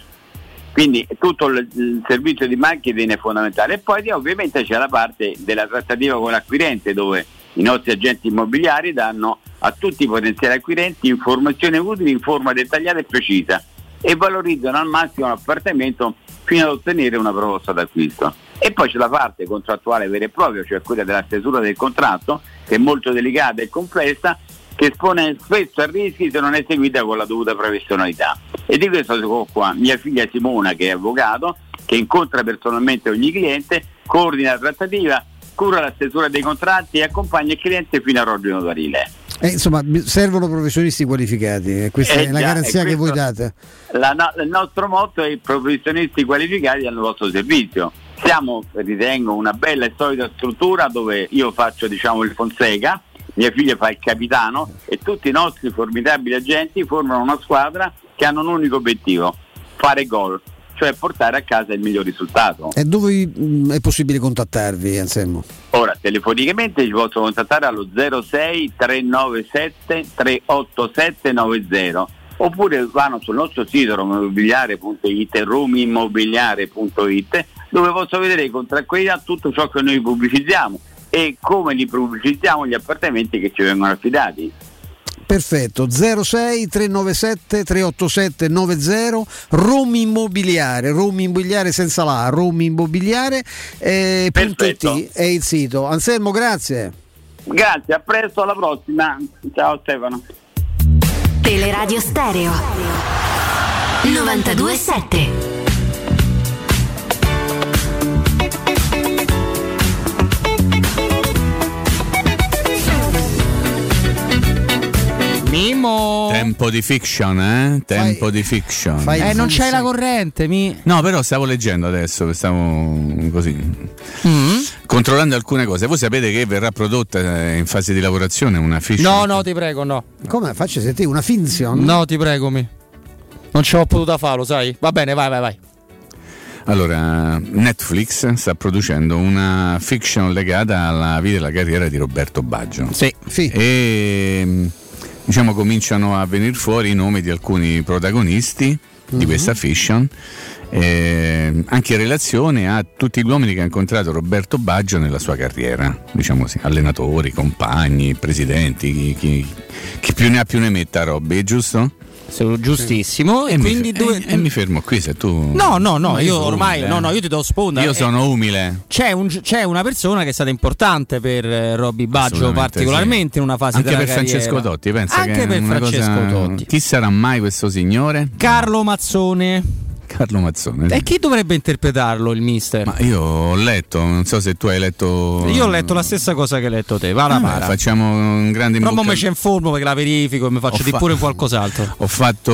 Quindi tutto il, il servizio di marketing è fondamentale. E poi ovviamente c'è la parte della trattativa con l'acquirente dove i nostri agenti immobiliari danno a tutti i potenziali acquirenti informazioni utili in forma dettagliata e precisa e valorizzano al massimo l'appartamento fino ad ottenere una proposta d'acquisto. E poi c'è la parte contrattuale vera e propria, cioè quella della stesura del contratto, che è molto delicata e complessa, che espone spesso a rischi se non è seguita con la dovuta professionalità. E di questo si occupa mia figlia Simona, che è avvocato, che incontra personalmente ogni cliente, coordina la trattativa, cura la stesura dei contratti e accompagna il cliente fino all'ordine notarile. Eh, insomma, servono professionisti qualificati, e questa Eh è la già, garanzia che voi date. La no- il nostro motto è i professionisti qualificati al vostro servizio. Siamo, ritengo, una bella e solida struttura dove io faccio diciamo, il Fonseca, mia figlia fa il capitano e tutti i nostri formidabili agenti formano una squadra che hanno un unico obiettivo, fare gol, cioè portare a casa il miglior risultato. E dove mh, è possibile contattarvi, Anselmo? Ora, telefonicamente ci posso contattare allo 06 397 387 90 oppure vanno sul nostro sito romimmobiliare.it romimmobiliare.it dove posso vedere con tranquillità tutto ciò che noi pubblicizziamo e come li pubblicizziamo gli appartamenti che ci vengono affidati. Perfetto, 06 397 387 90 Romi Immobiliare, Romi Immobiliare senza la, Romi Immobiliare eh, punto it è il sito. Anselmo, grazie. Grazie, a presto, alla prossima. Ciao Stefano. Teleradio Stereo 927 Mimo. Tempo di fiction, eh? Tempo di fiction. eh, non c'hai la corrente, mi. No, però stavo leggendo adesso, stavo così. Mm. Controllando alcune cose. Voi sapete che verrà prodotta eh, in fase di lavorazione una fiction? No, no, ti prego, no. Come faccio sentire una finzione? No, ti prego, mi. Non ce l'ho potuta farlo, sai? Va bene, vai, vai, vai. Allora, Netflix sta producendo una fiction legata alla vita e alla carriera di Roberto Baggio. Sì. E mh, diciamo cominciano a venire fuori i nomi di alcuni protagonisti di Mhm. questa fiction. eh, anche in relazione a tutti gli uomini che ha incontrato Roberto Baggio nella sua carriera, diciamo così, allenatori, compagni, presidenti, chi, chi- chi più ne ha più ne metta Robby, giusto? Giustissimo. E, mi quindi fe- dove- e- e mi fermo qui se tu. No, no, no, io sono ormai. umile, No, eh. no, io ti do sponda. Io Eh, sono umile. C'è, un- c'è una persona che è stata importante per eh, Robby Baggio, particolarmente sì. in una fase Anche della per Francesco carriera. Totti, pensa Anche per Francesco cosa- Totti. Chi sarà mai questo signore? Carlo Mazzone. Carlo Mazzone. E chi dovrebbe interpretarlo il mister? Ma io ho letto, non so se tu hai letto. Io ho letto la stessa cosa che hai letto te, va la para. facciamo un grande in Però me ci informo perché la verifico e mi faccio Ho di fa- pure qualcos'altro. Ho fatto.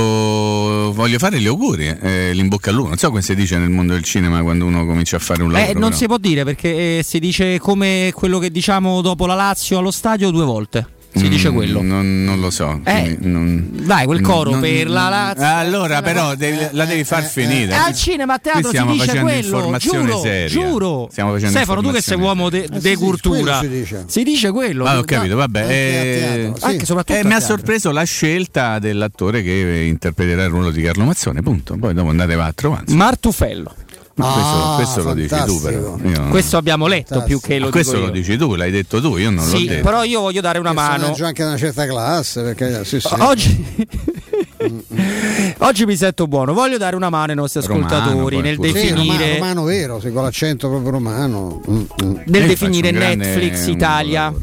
Voglio fare gli auguri, eh, l'in bocca al lupo. Non so come si dice nel mondo del cinema quando uno comincia a fare un lavoro. Eh, non però. si può dire perché eh, si dice come quello che diciamo dopo la Lazio allo stadio due volte. Si dice Mm, quello. Non, non lo so. Eh, quindi non- Dai, quel coro non- per la Lazio. Allora, però, devi- la devi far finire. Eh, al cinema a teatro si dice quello. Giuro, seria. giuro. Stiamo facendo Stefano, tu che sei uomo de, de cultura. si dice. Si dice quello. Ah, ho capito, vabbè. Eh, teatro, sì. Anche soprattutto eh, mi ha sorpreso la scelta dell'attore che interpreterà il ruolo di Carlo Mazzone, punto. Poi dopo andate a trovare. Martufello. Ma questo, Ah, questo lo dici tu, fantastico. però. Io- Questo abbiamo letto più che lo questo dico lo io. dici tu, l'hai detto tu, io non l'ho Sì, detto. però io voglio dare una mano. Personaggio anche da una certa classe, perché sì, sì. Oggi, *laughs* oggi mi sento buono. Voglio dare una mano ai nostri Romano, ascoltatori nel. Sì, definire, romano, romano vero, sì, con l'accento proprio romano. Mm, mm. nel Io definire grande- Netflix Italia.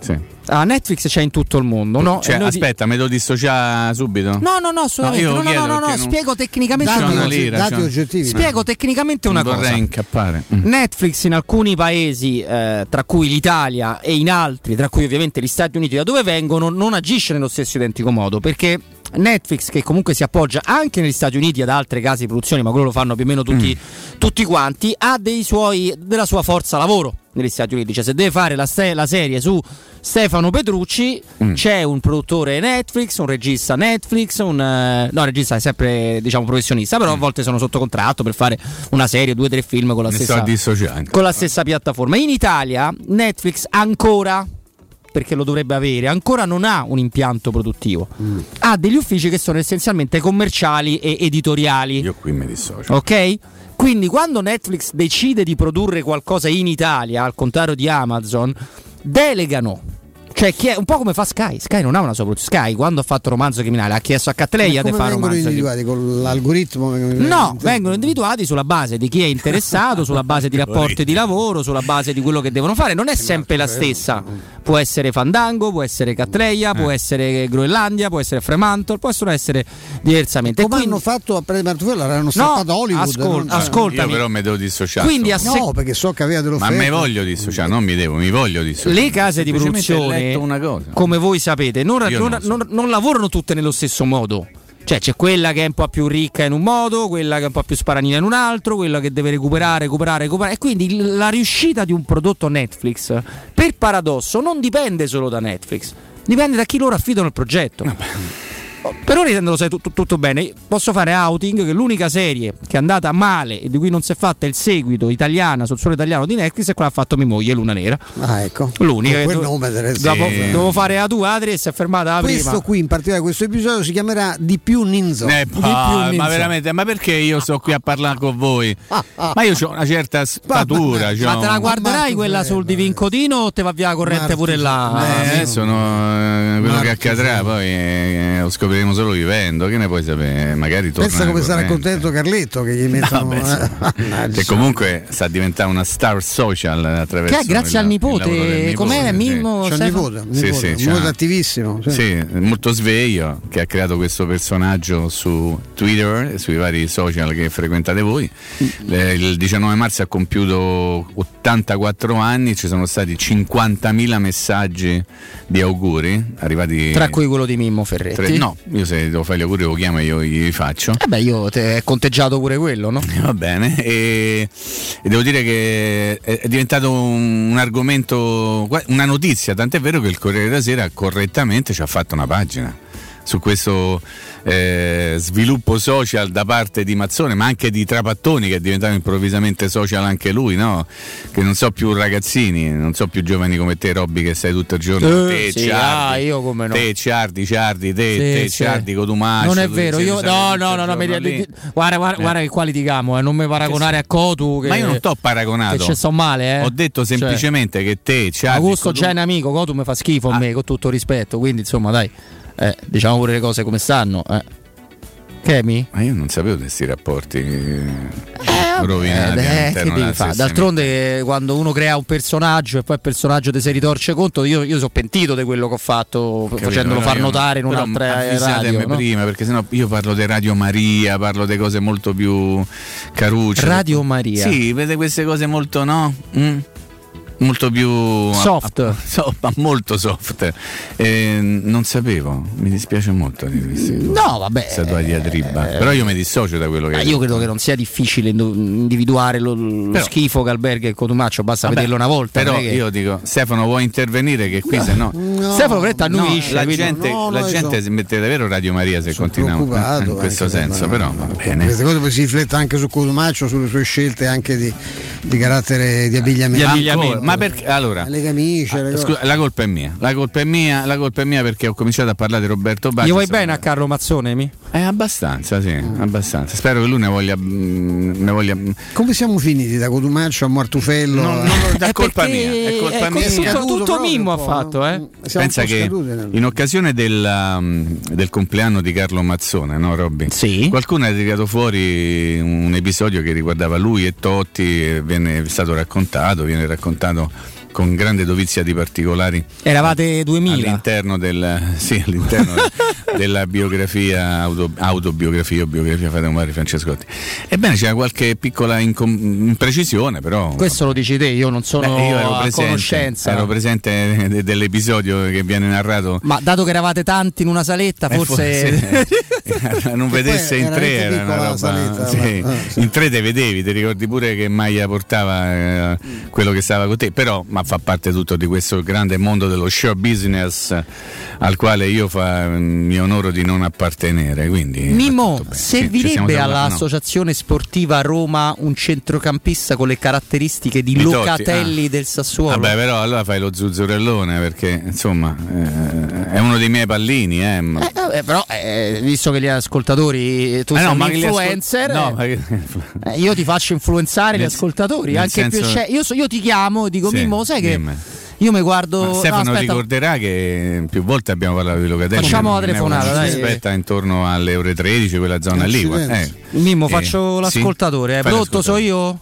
Sì. Ah, Netflix c'è in tutto il mondo, no? Cioè, di- aspetta, me lo dissociare subito? No, no, no, assolutamente. No, no, no, no, no, non- spiego tecnicamente C'è una una cosa. lira, dati oggettivi. Spiego tecnicamente una non vorrei cosa. incappare. Mm. Netflix in alcuni paesi, eh, tra cui l'Italia e in altri, tra cui ovviamente gli Stati Uniti, da dove vengono, non agisce nello stesso identico modo perché Netflix, che comunque si appoggia anche negli Stati Uniti ad altre case di produzione, ma quello lo fanno più o meno tutti, tutti quanti, ha dei suoi, della sua forza lavoro negli Stati Uniti. Cioè, se deve fare la, se- la serie su Stefano Petrucci, c'è un produttore Netflix, un regista Netflix, un eh, no, regista è sempre diciamo professionista, però a volte sono sotto contratto per fare una serie, due o tre film con la stessa con la stessa piattaforma. In Italia Netflix ancora perché lo dovrebbe avere, ancora non ha un impianto produttivo. Ha degli uffici che sono essenzialmente commerciali e editoriali. Io qui mi dissocio. Ok? Quindi quando Netflix decide di produrre qualcosa in Italia, al contrario di Amazon, delegano Cioè, chi è un po' come fa Sky. Sky non ha una sua produzione. Sky, quando ha fatto romanzo criminale, ha chiesto a Cattleya di fare vengono romanzo individuati con l'algoritmo? No, vengono individuati sulla base di chi è interessato, sulla base di *laughs* rapporti di lavoro, sulla base di quello che devono fare. Non è sempre la stessa. Può essere Fandango, può essere Cattleya, può essere Groenlandia, può essere Fremantle, possono essere diversamente. Come hanno fatto a prendere Martufello? L'hanno stappato a Hollywood. ascolta, non- ascoltami. Io però mi devo dissociare. Quindi a se- No, perché so che aveva delle Ma me voglio dissociare, non mi devo, mi voglio dissociare. Le case di produzione, cosa. come voi sapete, non, Io non- non so. non- lavorano tutte nello stesso modo. Cioè c'è quella che è un po' più ricca in un modo, quella che è un po' più sparanina in un altro, quella che deve recuperare, recuperare, recuperare. E quindi la riuscita di un prodotto Netflix, per paradosso, non dipende solo da Netflix, dipende da chi loro affidano il progetto. Per ora intendo lo sai tutto, tutto bene. Posso fare outing che l'unica serie che è andata male e di cui non si è fatta il seguito italiana sul suolo italiano di Netflix è quella che ha fatto mia moglie, Luna Nera. Ah, ecco. L'unica Con quel do- nome deve dopo, essere- dovevo fare a tu Adri e si è fermata la Questo prima. qui, in particolare questo episodio, si chiamerà Di più Ninzo. Eh, Di più Ninzo. ma veramente, ma perché io sto qui a parlare con voi? *laughs* Ma io ho una certa statura. c'ho Ma te la guarderai quella sul divincodino o te va via la corrente pure là? Eh, adesso no, eh, quello che accadrà poi eh, lo scopriremo solo vivendo. Che ne puoi sapere? Magari torna. Pensa come sarà contento Carletto che gli mettono. beh, *laughs* eh, Che comunque sta diventando una star social attraverso Che è grazie il- al nipote, nipote, com'è sì. Mimmo? C'è nipote, un Sì, nipote, sì, un nipote attivissimo. sì. Sì, molto sveglio che ha creato questo personaggio su Twitter e sui vari social che frequentate voi. Le- Il 19 marzo ha compiuto 84 anni, ci sono stati 50.000 messaggi di auguri arrivati. Tra cui quello di Mimmo Ferretti. tre- no, io se devo fare gli auguri lo chiamo e io gli faccio. Eh beh, io te è conteggiato pure quello, no? *laughs* Va bene, e, e devo dire che è, diventato un, un argomento, una notizia, tant'è vero che il Corriere della Sera correttamente ci ha fatto una pagina su questo eh, sviluppo social da parte di Mazzone, ma anche di Trapattoni che è diventato improvvisamente social anche lui, no? Che non so più ragazzini, non so più giovani come te, Robby, che stai tutto il giorno. Eh, te, sì, Ciardi, ah, io come no. Te, Ciardi, Ciardi, te, Sì, te, sì. Ciardi, Cotumaccio. Non è vero, sei io no, no, no, no, mi- lì. guarda, guarda, Eh. guarda che qua litigamo, eh, non mi paragonare a Cotu che Ma io non t'ho paragonato. Che ci sto male, eh. Ho detto Cioè, semplicemente che te, Ciardi, Augusto Cotum- già è un amico, Cotu mi fa schifo Ah. a me, con tutto rispetto, quindi insomma, dai. Eh, diciamo pure le cose come stanno, eh. Chemi? Ma io non sapevo di questi rapporti rovinati Eh, beh, all'interno che devi fare? D'altronde, quando uno crea un personaggio e poi il personaggio ti si ritorce conto, io, io sono pentito di quello che ho fatto Capito, facendolo far notare in un'altra radio. no? prima perché sennò io parlo di Radio Maria, parlo di cose molto più carucce. Radio Maria. Sì, vede queste cose molto no? Mm? Molto più Soft. a- a- so- ma molto soft. Eh, non sapevo, mi dispiace molto di questi. No, vabbè. Questa tua diatriba. Però io mi dissocio da quello che Ma hai io credo che non sia difficile individuare lo, lo Però- schifo che alberga il Cotumaccio, basta Vabbè, vederlo una volta. Però che- io dico, Stefano, vuoi intervenire? Che qui se no. Stefano Fretta annuisce. la quindi- gente, no, la no, gente sono- si mette davvero Radio Maria se continuiamo in questo senso, però va bene. Queste cose poi si riflette anche su Cotumaccio, sulle sue scelte anche di, di carattere di abbigliamento. Ancora, ma perché allora Le camicie, le cose. scusa, la colpa è mia, la colpa è mia, la colpa è mia perché ho cominciato a parlare di Roberto Baggio. Gli vuoi bene a Carlo Mazzone? Mi? Eh, abbastanza, sì, abbastanza. Spero che lui ne voglia. mm, ne voglia Come siamo finiti da Cotumaccio a Martufello? Non- non- è colpa mia, è colpa è mia. tutto- tutto Mimmo ha fatto, eh. Siamo Pensa che in occasione del, um, del compleanno di Carlo Mazzone, no Robby? Sì. Qualcuno ha tirato fuori un episodio che riguardava lui e Totti, viene stato raccontato, viene raccontato mano con grande dovizia di particolari Eravate 2000. all'interno, del, sì, all'interno *laughs* della biografia, auto- autobiografia o biografia Fate Mari Francescotti. Ebbene c'era qualche piccola incom- imprecisione, però Questo lo dici te, io non sono Beh, io ero a presente, conoscenza. ero presente de- dell'episodio che viene narrato. Ma dato che eravate tanti in una saletta, Eh, forse. forse- non *laughs* vedesse in tre era una roba. saletta, sì. ma-. In tre te vedevi, ti ricordi pure che Maia portava eh, quello che stava con te, però ma fa parte tutto di questo grande mondo dello show business al quale io fa, mi onoro di non appartenere. Quindi Sì, siamo servirebbe no. all'associazione sportiva Roma un centrocampista con le caratteristiche di Di Locatelli ah. del Sassuolo? Vabbè, però allora fai lo zuzzurellone perché insomma eh, è uno dei miei pallini, eh, Eh, vabbè, però, eh, visto che gli ascoltatori tu Eh, sei no, un gli ascol- influencer, no, eh, ma eh, io ti faccio influenzare gli ascoltatori. Anche più senso- sce- io, so- io ti chiamo e dico: Sì, Mimmo, sai che dimmi. Io mi guardo. Ma no, Stefano aspetta. ricorderà che più volte abbiamo parlato di Locatelli. Facciamo la telefonata, dai. si Aspetta intorno alle ore 13, quella zona lì. Eh. Mimmo, Eh, faccio sì? l'ascoltatore. Eh. Fai Prodotto so io?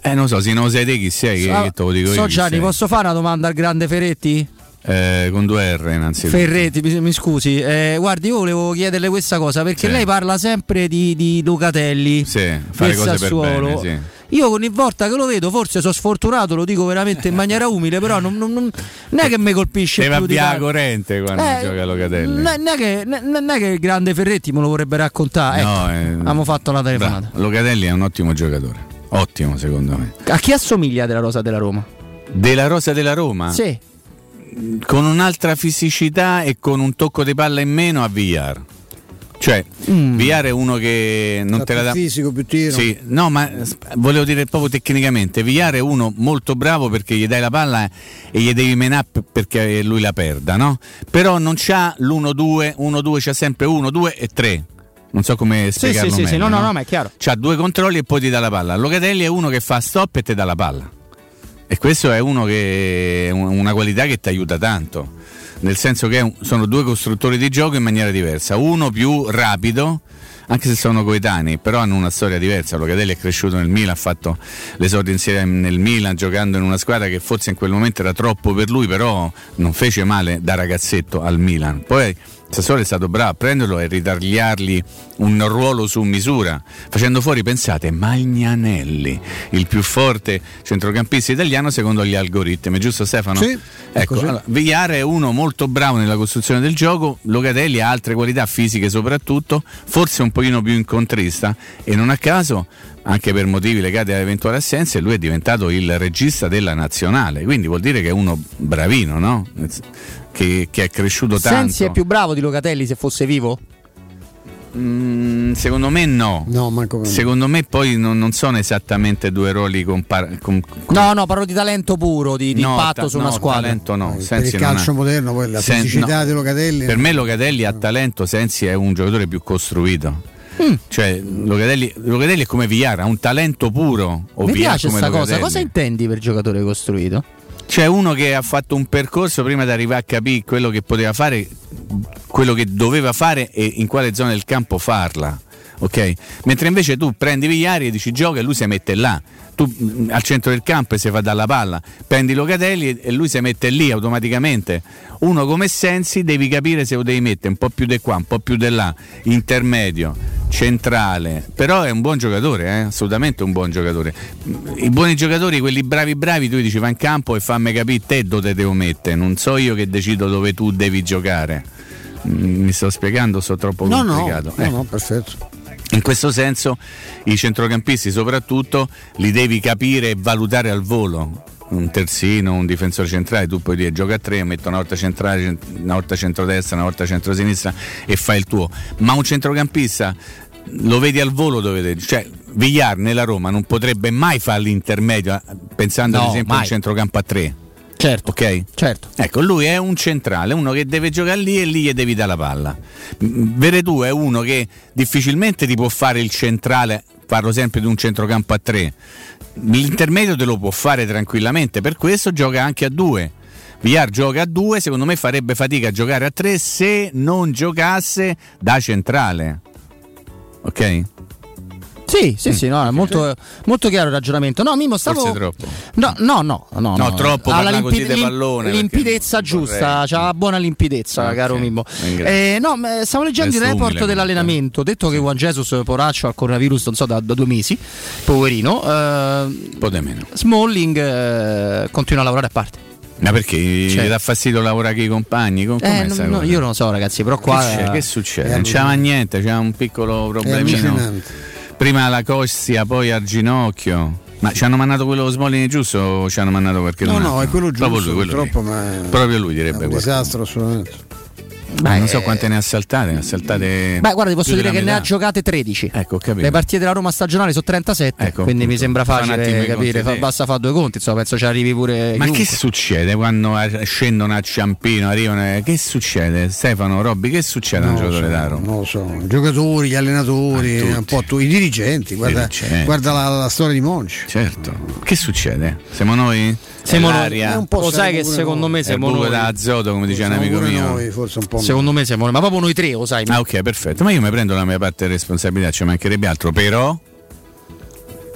Eh, non so, se non sei te chi sei, che, Ah, che te lo dico so io. Gianni, posso fare una domanda al grande Ferretti? Eh, con due R innanzitutto. Ferretti, mi, mi scusi. Eh, guardi, io volevo chiederle questa cosa perché Sì. lei parla sempre di, di Locatelli. Sì, fare cose per Sassuolo. bene, sì. Io ogni volta che lo vedo, forse sono sfortunato, lo dico veramente in maniera umile, però non, non- non- non è che mi colpisce Deve più di tanto. corrente quando Eh, gioca Locatelli. Non è, che, non è che il grande Ferretti me lo vorrebbe raccontare. Ecco, No, eh, abbiamo fatto la telefonata. bravo. Locatelli è un ottimo giocatore. Ottimo, secondo me. A chi assomiglia della Rosa della Roma? Della Rosa della Roma? Sì. Con un'altra fisicità e con un tocco di palla in meno a Villar. Cioè, Mm. Villar è uno che non te la dà. fisico, più tiro. Sì, no, ma volevo dire proprio tecnicamente, Villar è uno molto bravo perché gli dai la palla e gli devi menare perché lui la perda, no? Però non c'ha l'1-2, 1-2 c'ha sempre 1, 2 e 3. Non so come Sì, spiegarlo sì, sì, sì, meglio, no, no, no, ma è chiaro. C'ha due controlli e poi ti dà la palla. Locatelli è uno che fa stop e ti dà la palla. E questo è uno che è un- una qualità che ti aiuta tanto. Nel senso che sono due costruttori di gioco in maniera diversa. Uno più rapido, anche se sono coetanei, però hanno una storia diversa. Locatelli è cresciuto nel Milan, ha fatto l'esordio insieme nel Milan, giocando in una squadra che forse in quel momento era troppo per lui, però non fece male da ragazzetto al Milan. Poi Sassuolo è stato bravo a prenderlo e ritagliargli un ruolo su misura, facendo fuori, pensate, Magnanelli, il più forte centrocampista italiano secondo gli algoritmi, giusto Stefano? Sì, Ecco, così. allora, Villar è uno molto bravo nella costruzione del gioco, Locatelli ha altre qualità fisiche soprattutto, forse un pochino più incontrista e non a caso, anche per motivi legati a eventuali assenze, lui è diventato il regista della nazionale, quindi vuol dire che è uno bravino, no? Che, che è cresciuto tanto. Sensi è più bravo di Locatelli se fosse vivo? Mm, secondo me no. No, per. Secondo me poi non, non sono esattamente due ruoli compar- com- No, no, parlo di talento puro, di, di No, impatto ta- su una no, squadra. talento no. Per Sensi il non calcio ha- moderno, poi la Sen- fisicità no. di Locatelli. Per me Locatelli ha talento, Sensi è un giocatore più costruito. Mm. Cioè, Locatelli, Locatelli è come Villar, ha un talento puro. Mi Villar piace questa cosa. Cosa intendi per giocatore costruito? C'è uno che ha fatto un percorso prima di arrivare a capire quello che poteva fare, quello che doveva fare e in quale zona del campo farla. Ok? Mentre invece tu prendi Vigliari e dici gioca e lui si mette là. Tu mm, al centro del campo e si fa dalla palla. Prendi Locatelli e- lui si mette lì automaticamente. Uno come Sensi devi capire se lo devi mettere un po' più di qua, un po' più di là, intermedio, centrale. Però è un buon giocatore, eh? assolutamente un buon giocatore. I buoni giocatori, quelli bravi bravi, tu dici va in campo e fammi capire te dove te devo mettere. Non so io che decido dove tu devi giocare. Mm, Mi sto spiegando, sto troppo No, no, complicato. no, Eh. no, perfetto. In questo senso i centrocampisti soprattutto li devi capire e valutare al volo. Un terzino, un difensore centrale, tu puoi dire gioca a tre, metto una volta centrale, cent- una volta centrodestra, una volta centrosinistra e fai il tuo. Ma un centrocampista lo vedi al volo dove. Cioè, Villar nella Roma non potrebbe mai fare l'intermedio, eh, pensando ad No, esempio a un mai. centrocampo a tre. Certo. Ok? Certo. Ecco, lui è un centrale, uno che deve giocare lì e lì gli devi dare la palla. M- Veretù è uno che difficilmente ti può fare il centrale, parlo sempre di un centrocampo a tre. L'intermedio te lo può fare tranquillamente, per questo gioca anche a due. Villar gioca a due, secondo me farebbe fatica a giocare a tre se non giocasse da centrale. Ok? Sì, sì, sì, no, è molto, molto chiaro il ragionamento. No, Mimo, stavo. Forse troppo. No, no, no, no, No, troppo Ha la parla così limpide- di pallone, lim- perché Limpidezza non giusta, vorrei. c'ha buona limpidezza, Ok, caro Mimmo. Eh, no, stavo leggendo il report umile, dell'allenamento. Detto che Juan Jesus, poraccio, al coronavirus, non so, da, da due mesi, poverino. eh, Un po' di meno. Smalling eh, continua a lavorare a parte. Ma perché Cioè- gli dà fastidio lavorare con i compagni? Com- com'è Eh, sta no, io non lo so, ragazzi, però qua. Che, c'è? Che succede? è non c'era niente, c'era un piccolo problemino. Prima la costia, poi al ginocchio. Ma ci hanno mandato quello Smolini giusto o ci hanno mandato qualche No, no, è quello Proprio giusto, lui, quello purtroppo, ma è- Proprio lui È direbbe un qualcosa. disastro assolutamente. Ma non so quante ne ha saltate, ne ha saltate. Beh, guarda, ti posso dire che ne ha metà. giocate 13. Ecco, capito. Le partite della Roma stagionale sono 37, Ecco, quindi mi sembra facile capire. fa- basta fare due conti, insomma, penso ci arrivi pure. Ma chiunque. che succede quando eh, scendono a Ciampino, arrivano? eh, Che succede? Stefano, Robby, che succede a un giocatore so, da Roma? non lo so, i giocatori, gli allenatori, un po' tu- i dirigenti, guarda, Dirigenti. guarda la, la storia di Monci. Certo. Che succede? Siamo noi? Noi. po' Lo sai che secondo me È siamo noi. da azoto, come diceva un amico mio. noi, forse un po' Secondo me siamo noi, ma proprio noi tre, lo sai. Ah, ok, perfetto. Ma io mi prendo la mia parte di responsabilità, ci mancherebbe altro, però.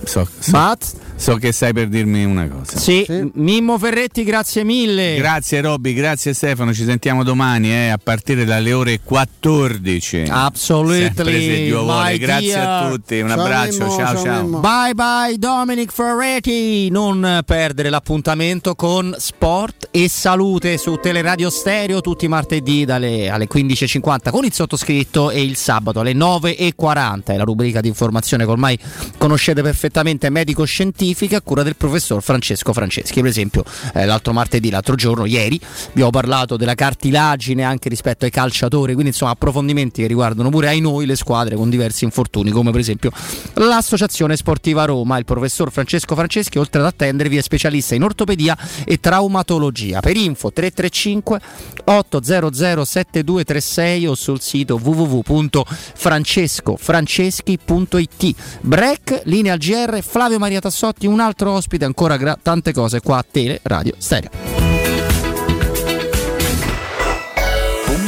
So, so, so che stai per dirmi una cosa. Sì, Mimmo Ferretti, grazie mille. Grazie Robby, grazie Stefano, ci sentiamo domani eh, a partire dalle ore 14. Absolutely, Sempre se Dio vuole. my Grazie dear. a tutti, un Ciao, abbraccio, Mimmo, ciao ciao, ciao. Bye bye Dominic Ferretti, non perdere l'appuntamento con Sport e Salute su Teleradio Stereo tutti i martedì dalle alle 15.50 con il sottoscritto e il sabato alle 9.40 è la rubrica di informazione che ormai conoscete perfettamente medico-scientifica a cura del professor Francesco Franceschi. Per esempio eh, l'altro martedì, l'altro giorno, ieri abbiamo parlato della cartilagine anche rispetto ai calciatori quindi insomma approfondimenti che riguardano pure ai noi le squadre con diversi infortuni come per esempio l'Associazione Sportiva Roma. Il professor Francesco Franceschi oltre ad attendervi è specialista in ortopedia e traumatologia. Per info 335 800 7236 o sul sito www.francescofranceschi.it break linea GR Flavio Maria Tassotti un altro ospite ancora gra- tante cose qua a Tele Radio Stereo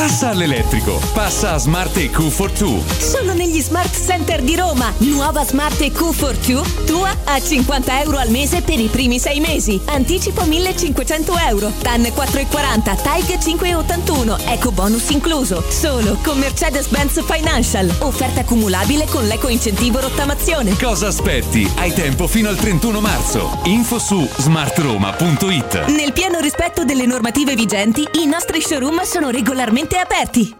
Passa all'elettrico, passa a Smart EQ for 2. Solo negli Smart Center di Roma. Nuova Smart EQ for 2, tua a 50 euro al mese per i primi sei mesi. Anticipo 1500 euro. TAN 4,40, TAIG 5,81, eco bonus incluso. Solo con Mercedes-Benz Financial. Offerta cumulabile con l'eco incentivo rottamazione. Cosa aspetti? Hai tempo fino al 31 marzo. Info su smartroma.it. Nel pieno rispetto delle normative vigenti, i nostri showroom sono regolarmente aperti.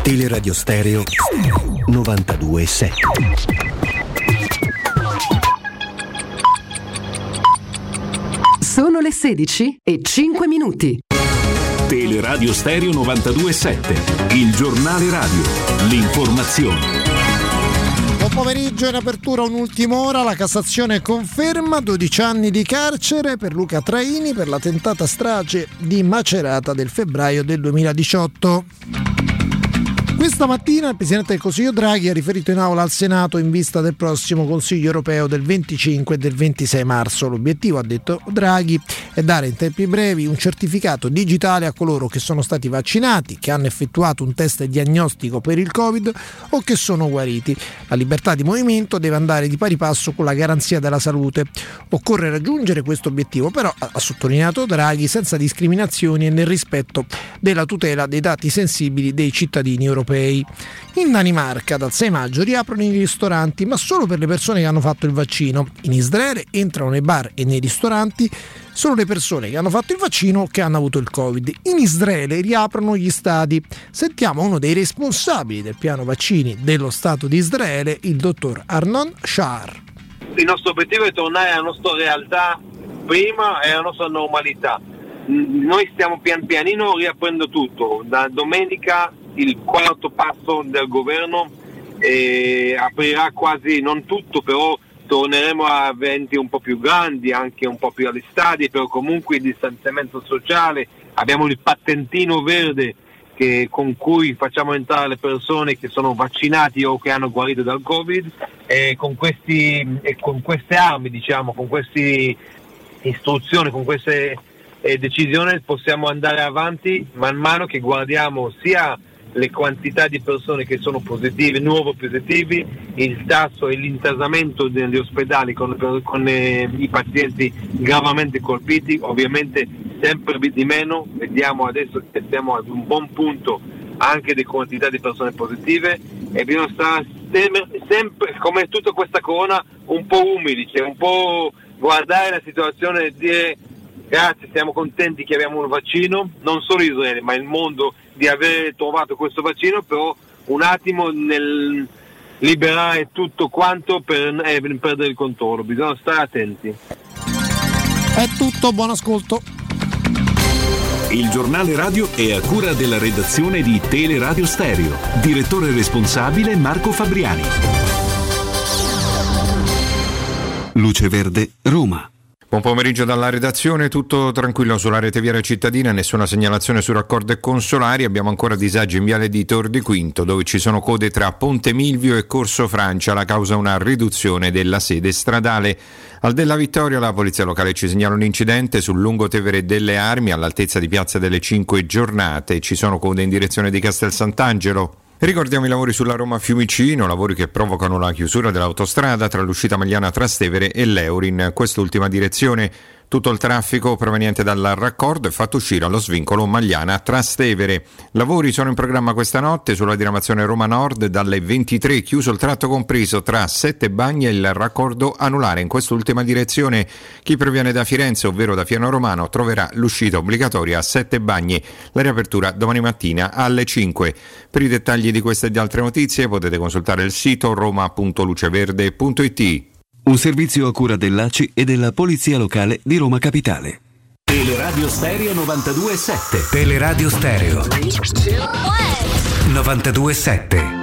Teleradio Stereo 927. Sono le 16 e 5 minuti. Teleradio Stereo 927, il giornale radio, l'informazione. Buon pomeriggio in apertura un'ultima ora, la Cassazione conferma 12 anni di carcere per Luca Traini per la tentata strage di Macerata del febbraio del 2018. Questa mattina il Presidente del Consiglio Draghi ha riferito in aula al Senato in vista del prossimo Consiglio europeo del 25 e del 26 marzo. L'obiettivo, ha detto Draghi, è dare in tempi brevi un certificato digitale a coloro che sono stati vaccinati, che hanno effettuato un test diagnostico per il Covid o che sono guariti. La libertà di movimento deve andare di pari passo con la garanzia della salute. Occorre raggiungere questo obiettivo, però, ha sottolineato Draghi, senza discriminazioni e nel rispetto della tutela dei dati sensibili dei cittadini europei. In Danimarca dal 6 maggio riaprono i ristoranti, ma solo per le persone che hanno fatto il vaccino. In Israele entrano nei bar e nei ristoranti solo le persone che hanno fatto il vaccino o che hanno avuto il Covid. In Israele riaprono gli stadi. Sentiamo uno dei responsabili del piano vaccini dello Stato di Israele, il dottor Arnon Shahar. Il nostro obiettivo è tornare alla nostra realtà prima e alla nostra normalità. Noi stiamo pian pianino riaprendo tutto. Da domenica il quarto passo del governo eh, aprirà quasi non tutto, però torneremo a eventi un po' più grandi, anche un po' più agli stadi, però comunque il distanziamento sociale, abbiamo il patentino verde che, con cui facciamo entrare le persone che sono vaccinati o che hanno guarito dal Covid e con, questi, e con queste armi, diciamo, con queste istruzioni, con queste eh, decisioni possiamo andare avanti man mano che guardiamo sia le quantità di persone che sono positive, nuovo positivi, il tasso e l'intasamento negli ospedali con, con eh, i pazienti gravemente colpiti, ovviamente sempre di meno, vediamo adesso che siamo ad un buon punto anche di quantità di persone positive e bisogna stare sempre come tutta questa corona, un po' umili, cioè un po' guardare la situazione e dire grazie, siamo contenti che abbiamo un vaccino, non solo Israele ma il mondo di aver trovato questo vaccino, però un attimo nel liberare tutto quanto per eh, per perdere il controllo, bisogna stare attenti. È tutto, buon ascolto. Il giornale radio è a cura della redazione di Teleradio Stereo. Direttore responsabile Marco Fabriani. Luce Verde, Roma. Buon pomeriggio dalla redazione, tutto tranquillo sulla rete viaria cittadina, nessuna segnalazione su raccordo e consolari, abbiamo ancora disagi in viale di Tor di Quinto dove ci sono code tra Ponte Milvio e Corso Francia, la causa una riduzione della sede stradale. Al della Vittoria la polizia locale ci segnala un incidente sul lungo Tevere delle Armi all'altezza di Piazza delle Cinque Giornate, ci sono code in direzione di Castel Sant'Angelo. Ricordiamo i lavori sulla Roma Fiumicino, lavori che provocano la chiusura dell'autostrada tra l'uscita Magliana Trastevere e l'Euri in quest'ultima direzione. Tutto il traffico proveniente dal raccordo è fatto uscire allo svincolo Magliana Trastevere. Lavori sono in programma questa notte sulla diramazione Roma Nord dalle 23, chiuso il tratto compreso tra Sette Bagni e il raccordo anulare in quest'ultima direzione. Chi proviene da Firenze, ovvero da Fiano Romano, troverà l'uscita obbligatoria a Sette Bagni. La riapertura domani mattina alle 5. Per i dettagli di queste e di altre notizie potete consultare il sito roma.luceverde.it. Un servizio a cura dell'ACI e della Polizia Locale di Roma Capitale. Teleradio Stereo 92.7 Teleradio Stereo. 92.7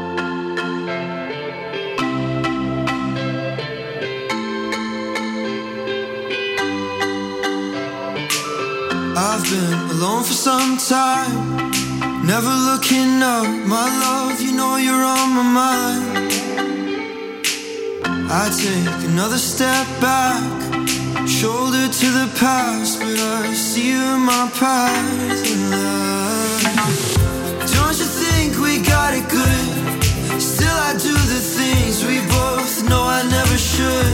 I've been alone for some time Never looking up, my love, you know you're on my mind. I take another step back, shoulder to the past, but I see you in my path. Don't you think we got it good? Still, I do the things we both know I never should.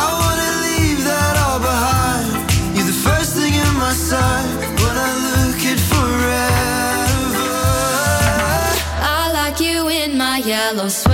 I wanna leave that all behind. You're the first thing in my sight when I look at forever. I like you in my yellow sweater.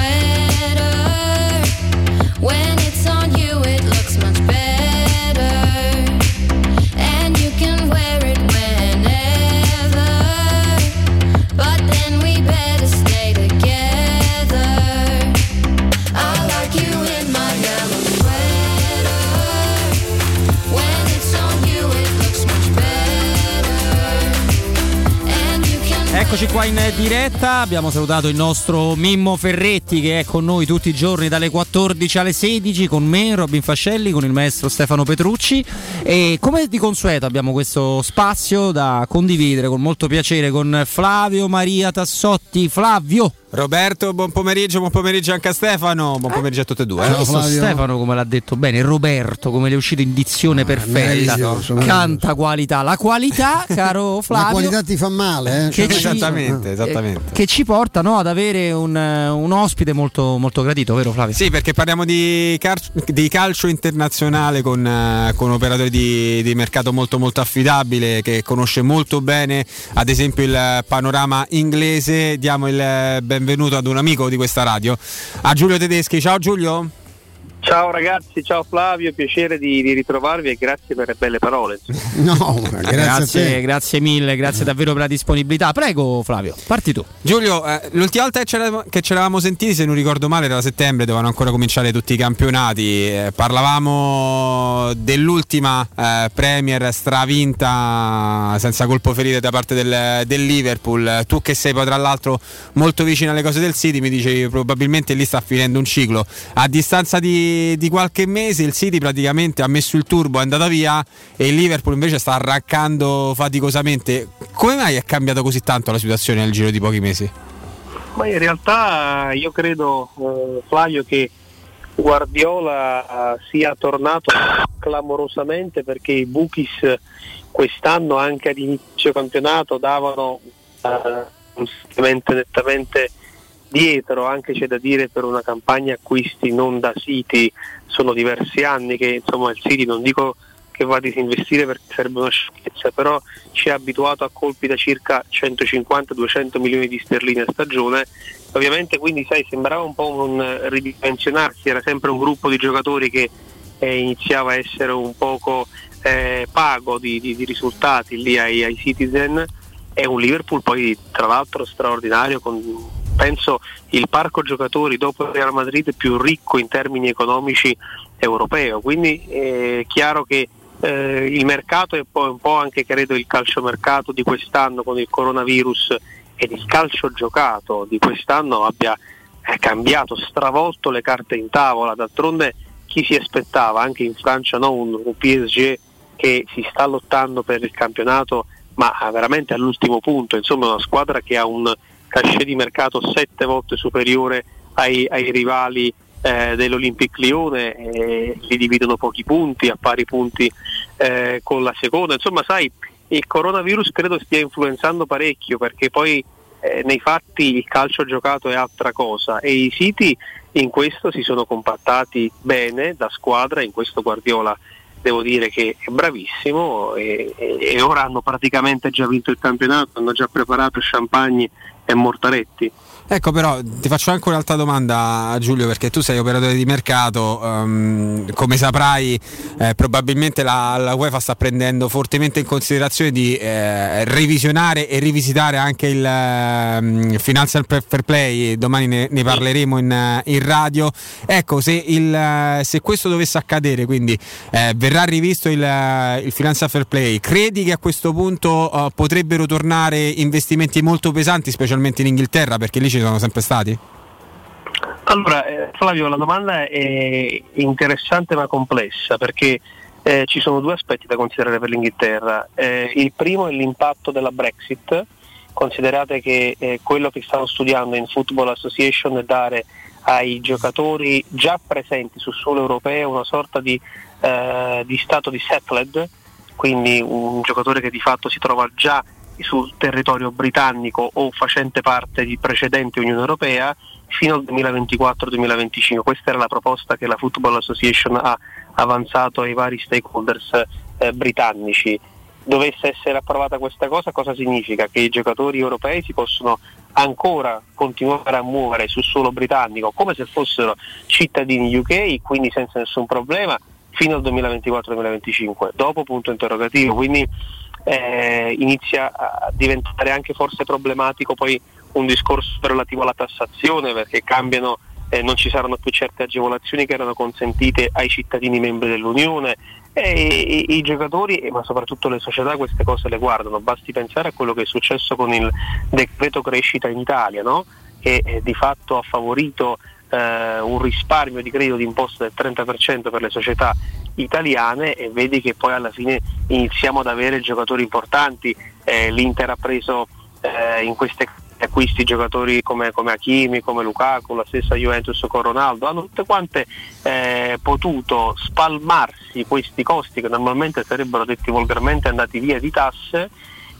Eccoci qua in diretta, abbiamo salutato il nostro Mimmo Ferretti che è con noi tutti i giorni dalle 14 alle 16 con me, Robin Fascelli, con il maestro Stefano Petrucci e come di consueto abbiamo questo spazio da condividere con molto piacere con Flavio Maria Tassotti. Flavio! Roberto, buon pomeriggio, buon pomeriggio anche a Stefano, buon pomeriggio a tutte e due. Hai visto Stefano come l'ha detto bene, Roberto come le è uscito in dizione perfetta, meraviglioso, canta qualità, la qualità *laughs* caro Flavio La qualità ti fa male, eh? Che *laughs* ci- Esattamente, esattamente. che ci porta no, ad avere un, eh, un ospite molto, molto gradito, vero Flavio? Sì, perché parliamo di, car- di calcio internazionale con, eh, con operatori di, di mercato molto molto affidabile che conosce molto bene ad esempio il panorama inglese. Diamo il benvenuto ad un amico di questa radio, a Giulio Tedeschi. Ciao Giulio. Ciao ragazzi, ciao Flavio, piacere di, di ritrovarvi e grazie per le belle parole. *laughs* No, grazie, grazie, mille, grazie davvero per la disponibilità. Prego Flavio, parti tu. Giulio, eh, l'ultima volta che ci eravamo- sentiti, se non ricordo male, era a settembre, dovevano ancora cominciare tutti i campionati. Eh, parlavamo dell'ultima eh, Premier stravinta senza colpo ferire da parte del, del Liverpool. Tu che sei poi tra l'altro molto vicino alle cose del City, mi dicevi probabilmente lì sta finendo un ciclo. A distanza di, di qualche mese il City praticamente ha messo il turbo, è andata via e il Liverpool invece sta arrancando faticosamente. Come mai è cambiato così tanto la situazione nel giro di pochi mesi? Ma in realtà io credo, eh, Flavio, che Guardiola eh, sia tornato clamorosamente perché i Bookies quest'anno anche ad inizio campionato davano eh, nettamente dietro, anche c'è da dire per una campagna acquisti non da City, sono diversi anni che insomma il City non dico che va a disinvestire perché sarebbe una sciocchezza, però ci ha abituato a colpi da circa 150-200 milioni di sterline a stagione. Ovviamente quindi sai, sembrava un po' un ridimensionarsi, era sempre un gruppo di giocatori che eh, iniziava a essere un poco eh, pago di, di- di risultati lì ai, ai Citizen e un Liverpool poi tra l'altro straordinario con penso il parco giocatori dopo il Real Madrid più ricco in termini economici europeo quindi è chiaro che eh, il mercato e poi un po' anche credo il calciomercato di quest'anno con il coronavirus ed il calcio giocato di quest'anno abbia eh, cambiato, stravolto le carte in tavola. D'altronde chi si aspettava anche in Francia no? un, un PSG che si sta lottando per il campionato ma veramente all'ultimo punto, insomma una squadra che ha un cachet di mercato sette volte superiore ai, ai rivali eh, dell'Olympique Lione, eh, li dividono pochi punti, a pari punti eh, con la seconda, insomma sai il coronavirus credo stia influenzando parecchio perché poi eh, nei fatti il calcio giocato è altra cosa e i siti in questo si sono compattati bene da squadra, in questo Guardiola devo dire che è bravissimo e, e- e ora hanno praticamente già vinto il campionato, hanno già preparato champagne e mortaretti. Ecco però ti faccio anche un'altra domanda Giulio perché tu sei operatore di mercato, ehm, come saprai eh, probabilmente la, la UEFA sta prendendo fortemente in considerazione di eh, revisionare e rivisitare anche il ehm, Financial Fair Play, domani ne, ne parleremo in, in radio. Ecco se, il, se questo dovesse accadere, quindi eh, verrà rivisto il, il Financial Fair Play, credi che a questo punto eh, potrebbero tornare investimenti molto pesanti specialmente in Inghilterra perché lì ci sono sempre stati? Allora, eh, Flavio, la domanda è interessante ma complessa perché eh, ci sono due aspetti da considerare per l'Inghilterra. Eh, il primo è l'impatto della Brexit. Considerate che eh, quello che stanno studiando in Football Association è dare ai giocatori già presenti sul suolo europeo una sorta di, eh, di stato di settled, quindi un giocatore che di fatto si trova già sul territorio britannico o facente parte di precedente Unione Europea fino al 2024-2025. Questa era la proposta che la Football Association ha avanzato ai vari stakeholders eh, britannici. Dovesse essere approvata questa cosa, cosa significa? Che i giocatori europei si possono ancora continuare a muovere sul suolo britannico come se fossero cittadini UK, quindi senza nessun problema, fino al 2024-2025. Dopo punto interrogativo, quindi eh, inizia a diventare anche forse problematico poi un discorso relativo alla tassazione perché cambiano eh, non ci saranno più certe agevolazioni che erano consentite ai cittadini membri dell'Unione e i, i giocatori ma soprattutto le società queste cose le guardano, basti pensare a quello che è successo con il decreto crescita in Italia no? che eh, di fatto ha favorito eh, un risparmio di credito d'imposta del 30% per le società italiane e vedi che poi alla fine iniziamo ad avere giocatori importanti, eh, l'Inter ha preso eh, in queste acquisti giocatori come, come Hakimi, come Lukaku, la stessa Juventus con Ronaldo, hanno tutte quante eh, potuto spalmarsi questi costi che normalmente sarebbero detti volgarmente andati via di tasse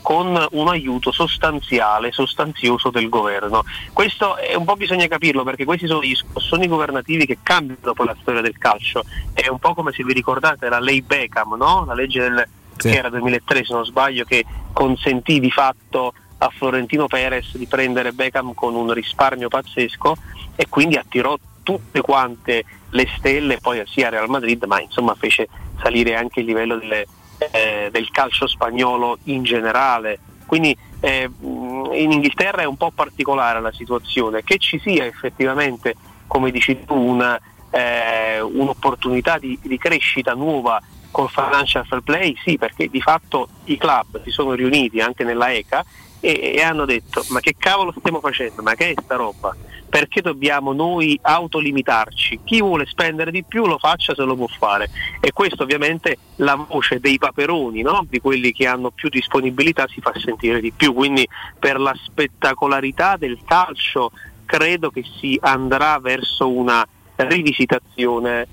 con un aiuto sostanziale, sostanzioso del governo. Questo è un po' bisogna capirlo perché questi sono gli scossoni governativi che cambiano poi la storia del calcio. È un po' come se vi ricordate la lei Beckham, no? la legge del, sì. che era 2003 se non sbaglio, che consentì di fatto a Florentino Perez di prendere Beckham con un risparmio pazzesco e quindi attirò tutte quante le stelle poi sia a Real Madrid ma insomma fece salire anche il livello delle, eh, del calcio spagnolo in generale. Quindi eh, in Inghilterra è un po' particolare la situazione. Che ci sia effettivamente come dici tu una, eh, un'opportunità di, di crescita nuova col financial fair play sì perché di fatto i club si sono riuniti anche nella ECA e, e, hanno detto ma che cavolo stiamo facendo, ma che è sta roba? Perché dobbiamo noi autolimitarci? Chi vuole spendere di più lo faccia se lo può fare e questo ovviamente la voce dei paperoni, no? di quelli che hanno più disponibilità si fa sentire di più, quindi per la spettacolarità del calcio credo che si andrà verso una rivisitazione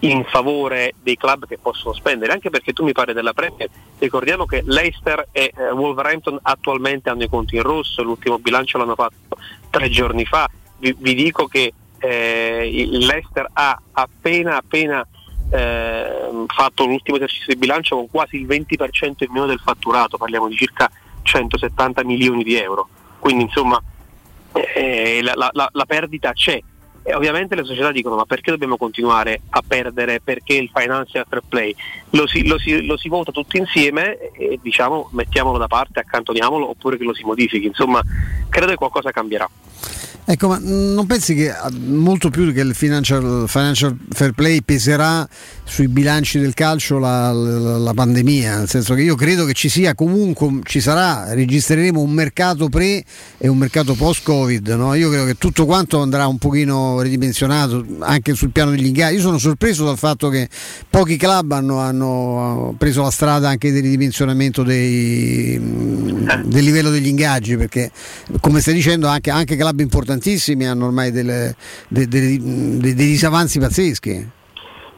in favore dei club che possono spendere, anche perché tu mi parli della Premier, ricordiamo che Leicester e eh, Wolverhampton attualmente hanno i conti in rosso, l'ultimo bilancio l'hanno fatto tre giorni fa, vi, vi dico che eh, Leicester ha appena appena eh, fatto l'ultimo esercizio di bilancio con quasi il 20% in meno del fatturato, parliamo di circa 170 milioni di euro, quindi insomma eh, la, la, la perdita c'è e ovviamente le società dicono ma perché dobbiamo continuare a perdere? Perché il financial fair play? Lo si, lo si, lo si vota tutti insieme e diciamo mettiamolo da parte, accantoniamolo oppure che lo si modifichi. Insomma, credo che qualcosa cambierà. Ecco, ma non pensi che molto più che il financial, financial fair play peserà sui bilanci del calcio la, la, la, pandemia? Nel senso che io credo che ci sia comunque, ci sarà, registreremo un mercato pre e un mercato post-Covid. No? Io credo che tutto quanto andrà un pochino ridimensionato anche sul piano degli ingaggi. Io sono sorpreso dal fatto che pochi club hanno, hanno preso la strada anche del ridimensionamento dei, del livello degli ingaggi, perché come stai dicendo anche, anche club importanti tantissimi hanno ormai delle, dei, dei, dei, dei disavanzi pazzeschi.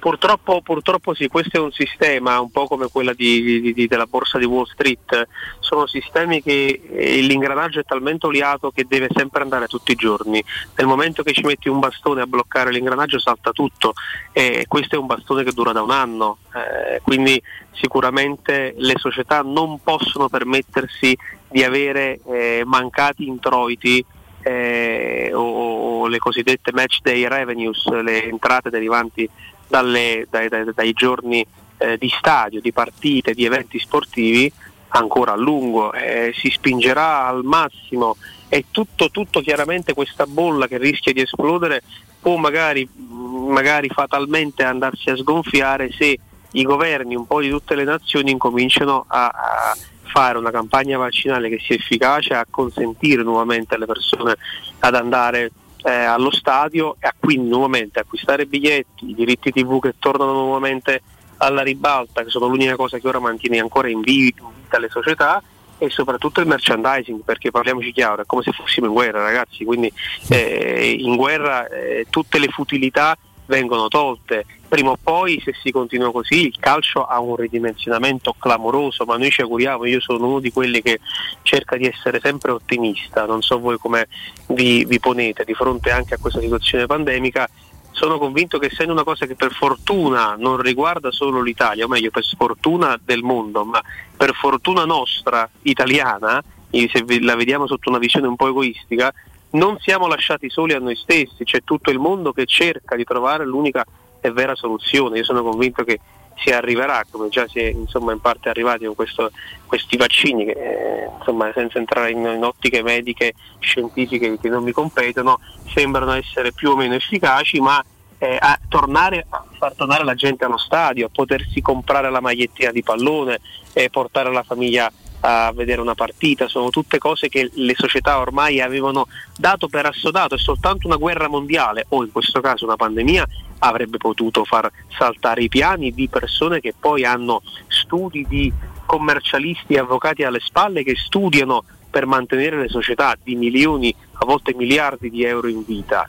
Purtroppo, purtroppo, sì, questo è un sistema un po' come quella di, di, di, della borsa di Wall Street, sono sistemi che eh, l'ingranaggio è talmente oliato che deve sempre andare tutti i giorni, nel momento che ci metti un bastone a bloccare l'ingranaggio salta tutto. E questo è un bastone che dura da un anno, eh, quindi sicuramente le società non possono permettersi di avere eh, mancati introiti eh, o, o, le cosiddette match day revenues, le entrate derivanti dalle, dai, dai, dai, giorni eh, di stadio, di partite, di eventi sportivi ancora a lungo, eh, si spingerà al massimo. E tutto, tutto chiaramente questa bolla che rischia di esplodere può magari, magari fatalmente andarsi a sgonfiare se i governi un po' di tutte le nazioni incominciano a, a fare una campagna vaccinale che sia efficace, a consentire nuovamente alle persone ad andare eh, allo stadio e a quindi nuovamente acquistare biglietti, i diritti TV che tornano nuovamente alla ribalta, che sono l'unica cosa che ora mantiene ancora in vi- in vita le società, e soprattutto il merchandising, perché parliamoci chiaro, è come se fossimo in guerra ragazzi, quindi eh, in guerra eh, tutte le futilità vengono tolte. Prima o poi, se si continua così, il calcio ha un ridimensionamento clamoroso, ma noi ci auguriamo, io sono uno di quelli che cerca di essere sempre ottimista, non so voi come vi, vi ponete di fronte anche a questa situazione pandemica, sono convinto che essendo una cosa che per fortuna non riguarda solo l'Italia, o meglio per sfortuna del mondo, ma per fortuna nostra italiana, se la vediamo sotto una visione un po' egoistica, non siamo lasciati soli a noi stessi, c'è tutto il mondo che cerca di trovare l'unica e vera soluzione. Io sono convinto che si arriverà, come già si è insomma, in parte arrivati con questo- questi vaccini, che eh, insomma, senza entrare in, in ottiche mediche, scientifiche che non mi competono, sembrano essere più o meno efficaci, ma eh, a tornare a far tornare la gente allo stadio, a potersi comprare la magliettina di pallone, eh, portare la famiglia a vedere una partita, sono tutte cose che le società ormai avevano dato per assodato e soltanto una guerra mondiale o in questo caso una pandemia avrebbe potuto far saltare i piani di persone che poi hanno studi di commercialisti e avvocati alle spalle che studiano per mantenere le società di milioni, a volte miliardi di euro in vita.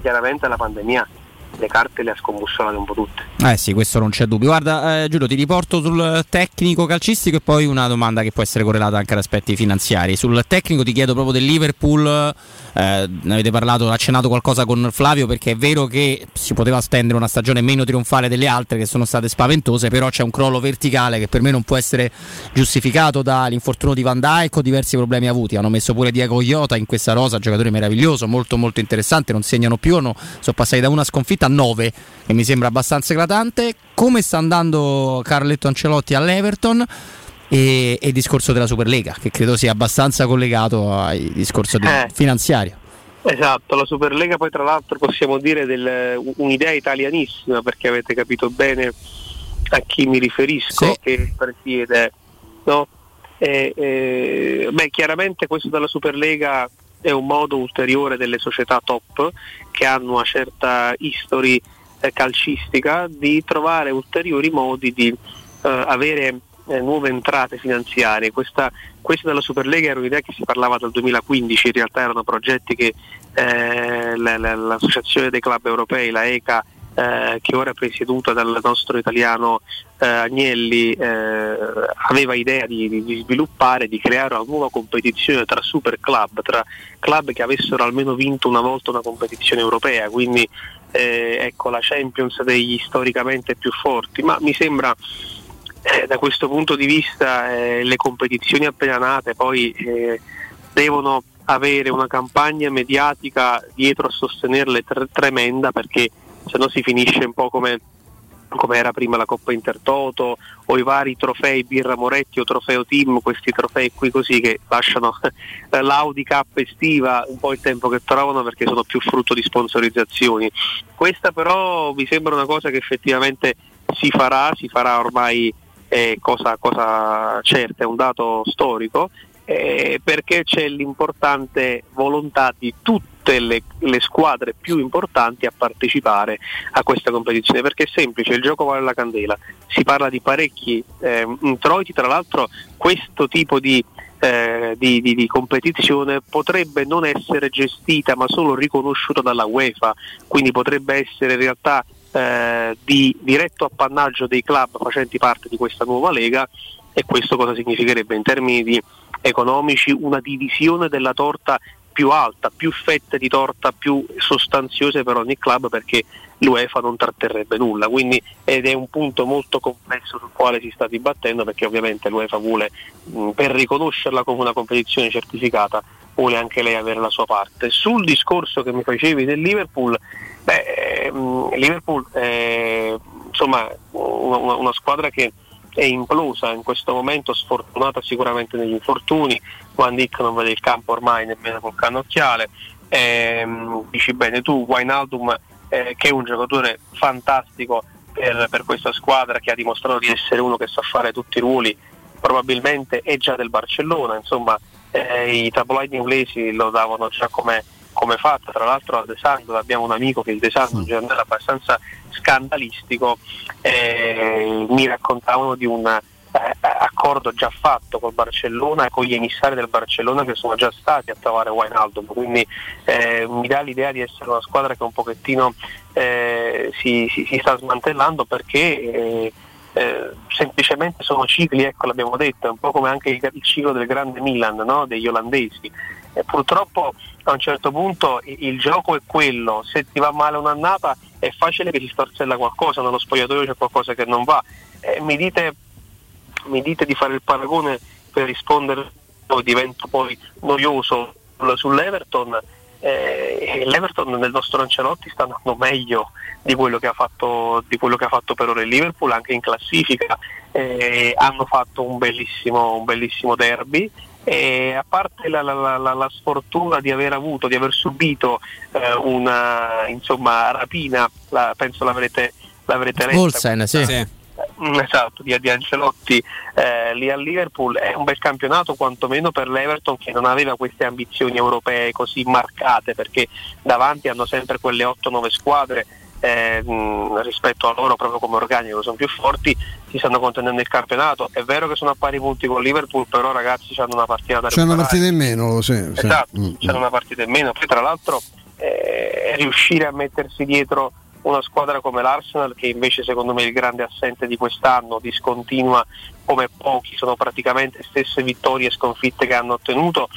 Chiaramente la pandemia le carte le ha scombussolate un po' tutte. Eh sì, questo non c'è dubbio. Guarda, eh, Giulio, ti riporto sul tecnico calcistico e poi una domanda che può essere correlata anche ad aspetti finanziari. Sul tecnico ti chiedo proprio del Liverpool, eh, ne avete parlato, accennato qualcosa con Flavio perché è vero che si poteva stendere una stagione meno trionfale delle altre che sono state spaventose, però c'è un crollo verticale che per me non può essere giustificato dall'infortunio di Van Dijk o diversi problemi avuti. Hanno messo pure Diego Iota in questa rosa, giocatore meraviglioso, molto molto interessante, non segnano più, hanno- sono passati da una sconfitta a nove, che mi sembra abbastanza eclatante. Come sta andando Carletto Ancelotti all'Everton? E, e il discorso della Superlega, che credo sia abbastanza collegato al discorso di- Eh. finanziario. Esatto, la Superlega poi tra l'altro possiamo dire del- un'idea italianissima perché avete capito bene a chi mi riferisco che presiede. No? E, e, beh, chiaramente questo della Superlega è un modo ulteriore delle società top che hanno una certa history eh, calcistica di trovare ulteriori modi di eh, avere eh, nuove entrate finanziarie. Questa, questa della Superlega era un'idea che si parlava dal 2015, in realtà erano progetti che eh, la- l'Associazione dei Club Europei, la ECA, eh, che ora è presieduta dal nostro italiano eh, Agnelli, eh, aveva idea di, di- sviluppare, di creare una nuova competizione tra super club, tra club che avessero almeno vinto una volta una competizione europea, quindi eh, ecco la Champions degli storicamente più forti, ma mi sembra eh, da questo punto di vista le competizioni appena nate poi devono avere una campagna mediatica dietro a sostenerle tre- tremenda perché se no si finisce un po' come come era prima la Coppa Intertoto o i vari trofei Birra Moretti o Trofeo Team, questi trofei qui così che lasciano l'Audi Cup estiva un po' il tempo che trovano perché sono più frutto di sponsorizzazioni. Questa però mi sembra una cosa che effettivamente si farà, si farà ormai eh, cosa, cosa certa, è un dato storico, eh, perché c'è l'importante volontà di tutte le, le squadre più importanti a partecipare a questa competizione, perché è semplice, il gioco vale la candela, si parla di parecchi eh, introiti, tra l'altro questo tipo di, eh, di- di- di competizione potrebbe non essere gestita ma solo riconosciuta dalla UEFA, quindi potrebbe essere in realtà eh, di diretto appannaggio dei club facenti parte di questa nuova lega e questo cosa significherebbe in termini economici una divisione della torta più alta, più fette di torta più sostanziose per ogni club perché l'UEFA non tratterrebbe nulla, quindi ed è un punto molto complesso sul quale si sta dibattendo perché ovviamente l'UEFA vuole mh, per riconoscerla come una competizione certificata vuole anche lei avere la sua parte. Sul discorso che mi facevi del Liverpool, beh, mh, Liverpool è insomma una- una squadra che è implosa in questo momento, sfortunata sicuramente negli infortuni, Van Dijk non vede il campo ormai nemmeno col cannocchiale, Ehm, dici bene tu, Wijnaldum eh, che è un giocatore fantastico per, per questa squadra che ha dimostrato di essere uno che sa fare tutti i ruoli, probabilmente è già del Barcellona, insomma eh, i tabloid inglesi lo davano già come, come fatta, tra l'altro a Desano dove abbiamo un amico che il Desano è un giornale abbastanza scandalistico, eh, mi raccontavano di un eh, accordo già fatto col Barcellona e con gli emissari del Barcellona che sono già stati a trovare Wijnaldum, quindi eh, mi dà l'idea di essere una squadra che un pochettino eh, si, si- si sta smantellando perché eh, semplicemente sono cicli, ecco l'abbiamo detto, è un po' come anche il, il ciclo del grande Milan, no? degli olandesi. E purtroppo a un certo punto il, il gioco è quello, se ti va male un'annata è facile che ti storzella qualcosa, nello spogliatoio c'è qualcosa che non va. Eh, mi, dite, mi dite di fare il paragone per rispondere, poi divento poi noioso sul- sull'Everton. Eh, L'Everton nel nostro Ancelotti sta andando meglio di quello che ha fatto, di quello che ha fatto per ora il Liverpool anche in classifica Eh, hanno fatto un bellissimo, un bellissimo derby e a parte la, la- la- la- sfortuna di aver avuto, di aver subito eh, una insomma, rapina, la- penso l'avrete, l'avrete letta. Olsen, sì. Mm, Esatto, di, di Ancelotti eh, lì a Liverpool è un bel campionato quantomeno per l'Everton che non aveva queste ambizioni europee così marcate perché davanti hanno sempre quelle 8-9 squadre eh, mh, rispetto a loro proprio come organico sono più forti si stanno contenendo il campionato è vero che sono a pari punti con Liverpool però ragazzi hanno una partita da C'è una recuperare. partita in meno, sì, sì. Esatto, Mm, c'era una partita in meno. Poi tra l'altro eh, riuscire a mettersi dietro una squadra come l'Arsenal che invece secondo me è il grande assente di quest'anno, discontinua come pochi, sono praticamente stesse vittorie e sconfitte che hanno ottenuto,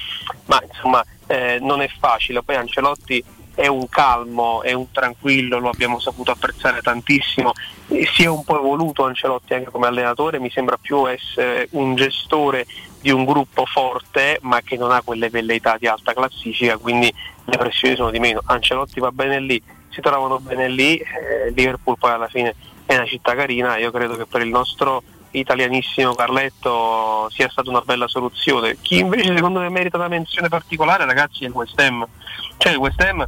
ma insomma eh, non è facile. Poi Ancelotti è un calmo, è un tranquillo, lo abbiamo saputo apprezzare tantissimo, si è un po' evoluto Ancelotti anche come allenatore, mi sembra più essere un gestore di un gruppo forte ma che non ha quelle velleità di alta classifica, quindi le pressioni sono di meno. Ancelotti va bene lì, si trovano bene lì, eh, Liverpool poi alla fine è una città carina, io credo che per il nostro italianissimo Carletto sia stata una bella soluzione. Chi invece secondo me merita una menzione particolare ragazzi è il West Ham. Cioè il West Ham,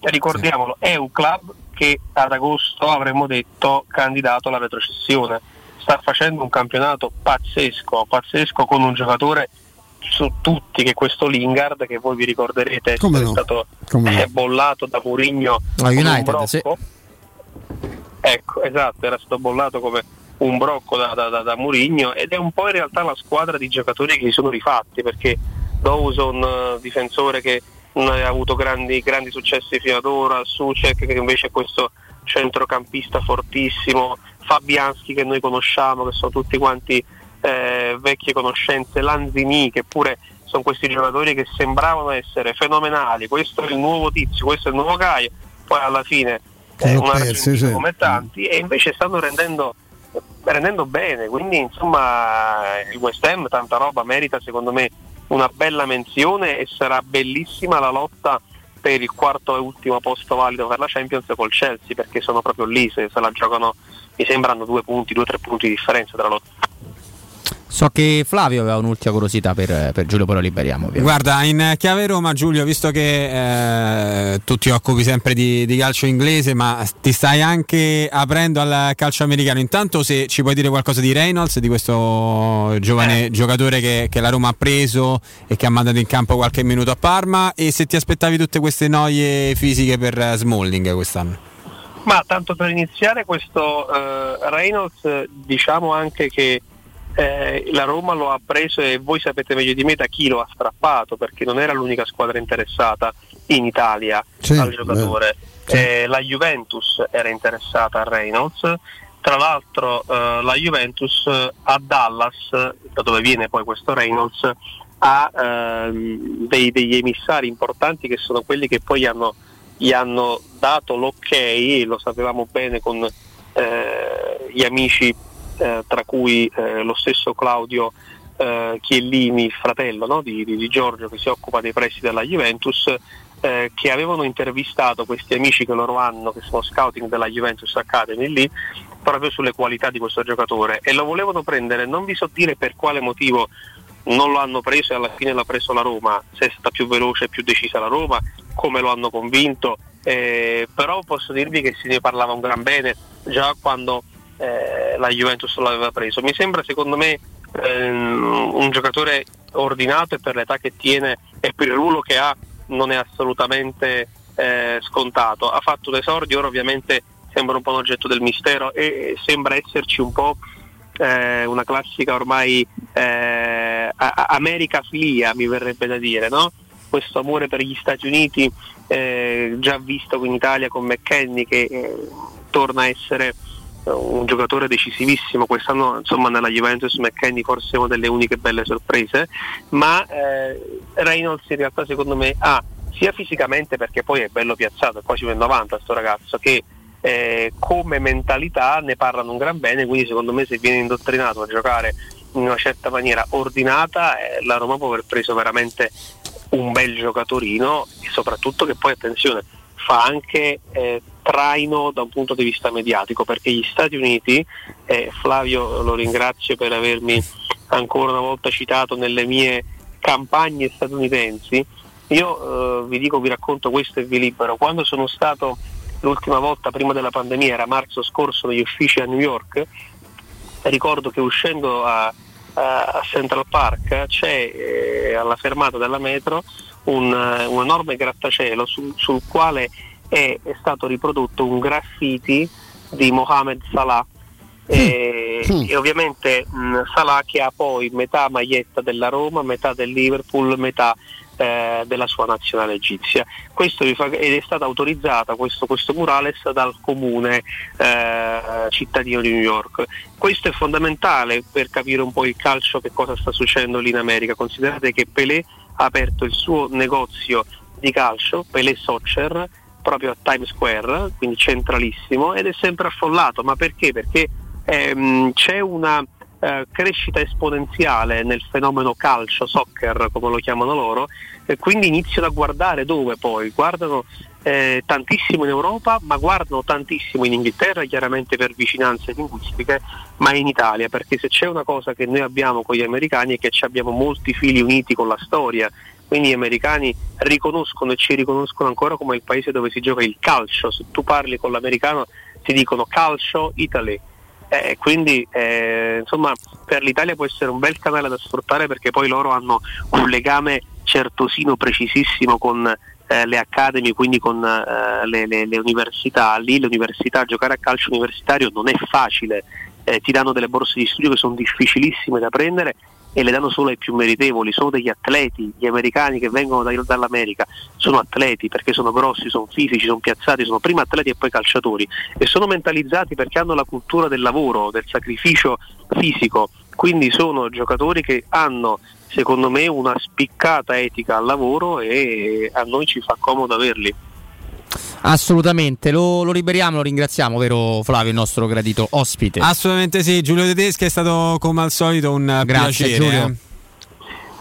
ricordiamolo, è un club che ad agosto avremmo detto candidato alla retrocessione. Sta facendo un campionato pazzesco, pazzesco con un giocatore su tutti che è questo Lingard che voi vi ricorderete Come no? stato Come eh, bollato da Murigno A United, brocco. sì. Ecco, esatto, era stato bollato come un brocco da, da, da, da Murigno ed è un po' in realtà la squadra di giocatori che si sono rifatti perché Dawson, eh, difensore che non aveva avuto grandi, grandi successi fino ad ora, Sucek che invece è questo centrocampista fortissimo, Fabianski che noi conosciamo, che sono tutti quanti eh, vecchie conoscenze, Lanzini che pure sono questi giocatori che sembravano essere fenomenali, questo è il nuovo tizio, questo è il nuovo Caio, poi alla fine sono una persi, sì. come tanti e invece stanno rendendo, rendendo bene, quindi insomma il West Ham tanta roba merita secondo me una bella menzione e sarà bellissima la lotta per il quarto e ultimo posto valido per la Champions col Chelsea perché sono proprio lì, se, se la giocano mi sembrano due punti, due o tre punti di differenza tra loro. So che Flavio aveva un'ultima curiosità per, per Giulio, poi lo liberiamo. ovviamente. Guarda, in chiave Roma, Giulio, visto che eh, tu ti occupi sempre di, di calcio inglese, ma ti stai anche aprendo al calcio americano, intanto se ci puoi dire qualcosa di Reynolds, di questo giovane giocatore che, che la Roma ha preso e che ha mandato in campo qualche minuto a Parma, e se ti aspettavi tutte queste noie fisiche per eh, Smalling quest'anno. Ma tanto per iniziare questo eh, Reynolds, eh, diciamo anche che eh, la Roma lo ha preso e voi sapete meglio di me da chi lo ha strappato perché non era l'unica squadra interessata in Italia Sì, al giocatore. beh, Eh, la Juventus era interessata a Reynolds, tra l'altro eh, la Juventus eh, a Dallas, da dove viene poi questo Reynolds, ha ehm, dei- degli emissari importanti che sono quelli che poi hanno, gli hanno dato l'ok, lo sapevamo bene con eh, gli amici eh, tra cui eh, lo stesso Claudio eh, Chiellini, fratello no, di, di- di Giorgio che si occupa dei prestiti della Juventus, eh, che avevano intervistato questi amici che loro hanno, che sono scouting della Juventus Academy lì, proprio sulle qualità di questo giocatore. E lo volevano prendere, non vi so dire per quale motivo non lo hanno preso e alla fine l'ha preso la Roma, se è stata più veloce e più decisa la Roma, come lo hanno convinto, eh, però posso dirvi che se ne parlava un gran bene. Già quando eh, la Juventus l'aveva preso. Mi sembra secondo me ehm, un giocatore ordinato e per l'età che tiene e per il ruolo che ha non è assolutamente eh, scontato. Ha fatto un esordio, ora ovviamente sembra un po' un oggetto del mistero e sembra esserci un po' eh, una classica ormai eh, americafilia, mi verrebbe da dire, no? questo amore per gli Stati Uniti eh, già visto in Italia con McKenny che eh, torna a essere un giocatore decisivissimo quest'anno insomma nella Juventus McKenny forse è una delle uniche belle sorprese ma eh, Reynolds in realtà secondo me ha sia fisicamente perché poi è bello piazzato è quasi 90 sto ragazzo che eh, come mentalità ne parlano un gran bene quindi secondo me se viene indottrinato a giocare in una certa maniera ordinata eh, la Roma può aver preso veramente un bel giocatorino e soprattutto che poi attenzione fa anche eh, traino da un punto di vista mediatico perché gli Stati Uniti, eh, Flavio lo ringrazio per avermi ancora una volta citato nelle mie campagne statunitensi, io eh, vi dico, vi racconto questo e vi libero, quando sono stato l'ultima volta prima della pandemia, era marzo scorso negli uffici a New York, ricordo che uscendo a, a Central Park c'è eh, alla fermata della metro un, eh, un enorme grattacielo sul, sul quale è, è stato riprodotto un graffiti di Mohamed Salah e, e ovviamente mh, Salah che ha poi metà maglietta della Roma, metà del Liverpool, metà eh, della sua nazionale egizia. Questo fa- ed è stata autorizzata questo, questo murales dal comune eh, cittadino di New York. Questo è fondamentale per capire un po' il calcio che cosa sta succedendo lì in America. Considerate che Pelé ha aperto il suo negozio di calcio, Pelé Soccer, proprio a Times Square, quindi centralissimo, ed è sempre affollato. Ma perché? Perché ehm, c'è una eh, crescita esponenziale nel fenomeno calcio, soccer come lo chiamano loro, e quindi iniziano a guardare dove poi? Guardano eh, tantissimo in Europa, ma guardano tantissimo in Inghilterra, chiaramente per vicinanze linguistiche, ma in Italia, perché se c'è una cosa che noi abbiamo con gli americani è che abbiamo molti fili uniti con la storia, quindi gli americani riconoscono e ci riconoscono ancora come il paese dove si gioca il calcio, se tu parli con l'americano ti dicono calcio Italy. Eh, quindi eh, insomma per l'Italia può essere un bel canale da sfruttare perché poi loro hanno un legame certosino precisissimo con eh, le academy, quindi con eh, le, le- le università. Lì le università, giocare a calcio universitario non è facile, eh, ti danno delle borse di studio che sono difficilissime da prendere e le danno solo ai più meritevoli, sono degli atleti, gli americani che vengono da- dall'America sono atleti perché sono grossi, sono fisici, sono piazzati, sono prima atleti e poi calciatori e sono mentalizzati perché hanno la cultura del lavoro, del sacrificio fisico, quindi sono giocatori che hanno secondo me una spiccata etica al lavoro e a noi ci fa comodo averli. Assolutamente, lo, lo liberiamo, lo ringraziamo, vero Flavio, il nostro gradito ospite. Assolutamente sì, Giulio Tedeschi è stato come al solito un Grazie, piacere. Giulio. eh.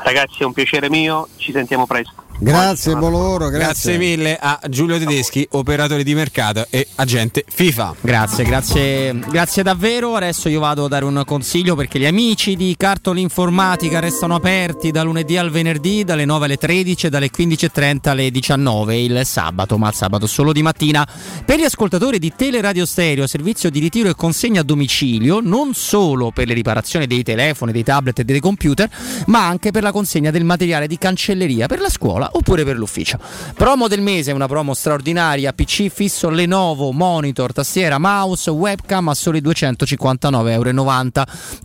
Ragazzi è un piacere mio, ci sentiamo presto. Grazie, buon lavoro, Grazie mille a Giulio Tedeschi, operatore di mercato e agente FIFA. Grazie, grazie, grazie davvero. Adesso io vado a dare un consiglio perché gli amici di Cartoli Informatica restano aperti da lunedì al venerdì, dalle 9 alle 13 e dalle 15.30 alle 19 il sabato, ma il sabato solo di mattina. Per gli ascoltatori di Teleradio Stereo, servizio di ritiro e consegna a domicilio, non solo per le riparazioni dei telefoni, dei tablet e dei computer, ma anche per la consegna del materiale di cancelleria per la scuola oppure per l'ufficio. Promo del mese, una promo straordinaria, PC fisso Lenovo, monitor, tastiera, mouse, webcam a soli 259,90 euro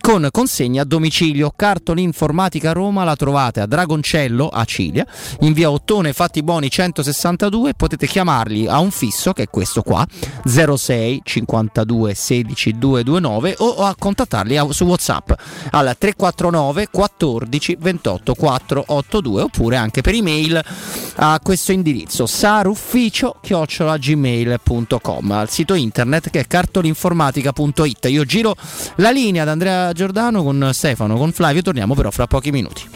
con consegna a domicilio. Cartoli Informatica Roma la trovate a Dragoncello a Ciglia, in via Ottone Fatti Boni 162, potete chiamarli a un fisso che è questo qua 06 52 16 229 o a contattarli su WhatsApp al 349 14 28 482 oppure anche per email a questo indirizzo sarufficio gmail.com al sito internet che è cartolinformatica.it io giro la linea ad Andrea Giordano con Stefano con Flavio torniamo però fra pochi minuti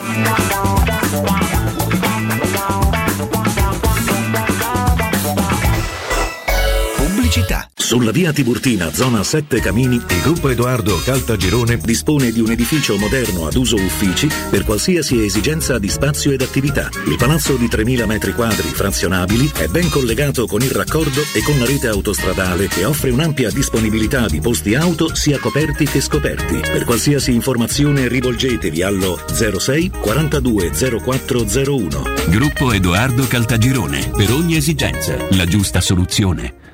pubblicità. Sulla via Tiburtina, zona 7 Camini, il gruppo Edoardo Caltagirone dispone di un edificio moderno ad uso uffici per qualsiasi esigenza di spazio ed attività. Il palazzo di 3.000 metri quadri frazionabili è ben collegato con il raccordo e con la rete autostradale e offre un'ampia disponibilità di posti auto sia coperti che scoperti. Per qualsiasi informazione rivolgetevi allo 06 42 0401. Gruppo Edoardo Caltagirone. Per ogni esigenza, la giusta soluzione.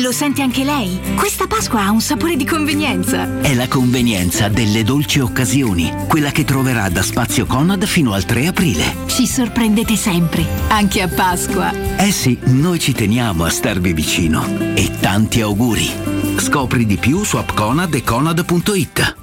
Lo sente anche lei? Questa Pasqua ha un sapore di convenienza. È la convenienza delle dolci occasioni, quella che troverà da Spazio Conad fino al 3 aprile. Ci sorprendete sempre, anche a Pasqua. Eh sì, noi ci teniamo a starvi vicino. E tanti auguri. Scopri di più su appconad e conad.it.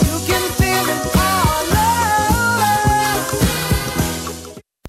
You can feel it.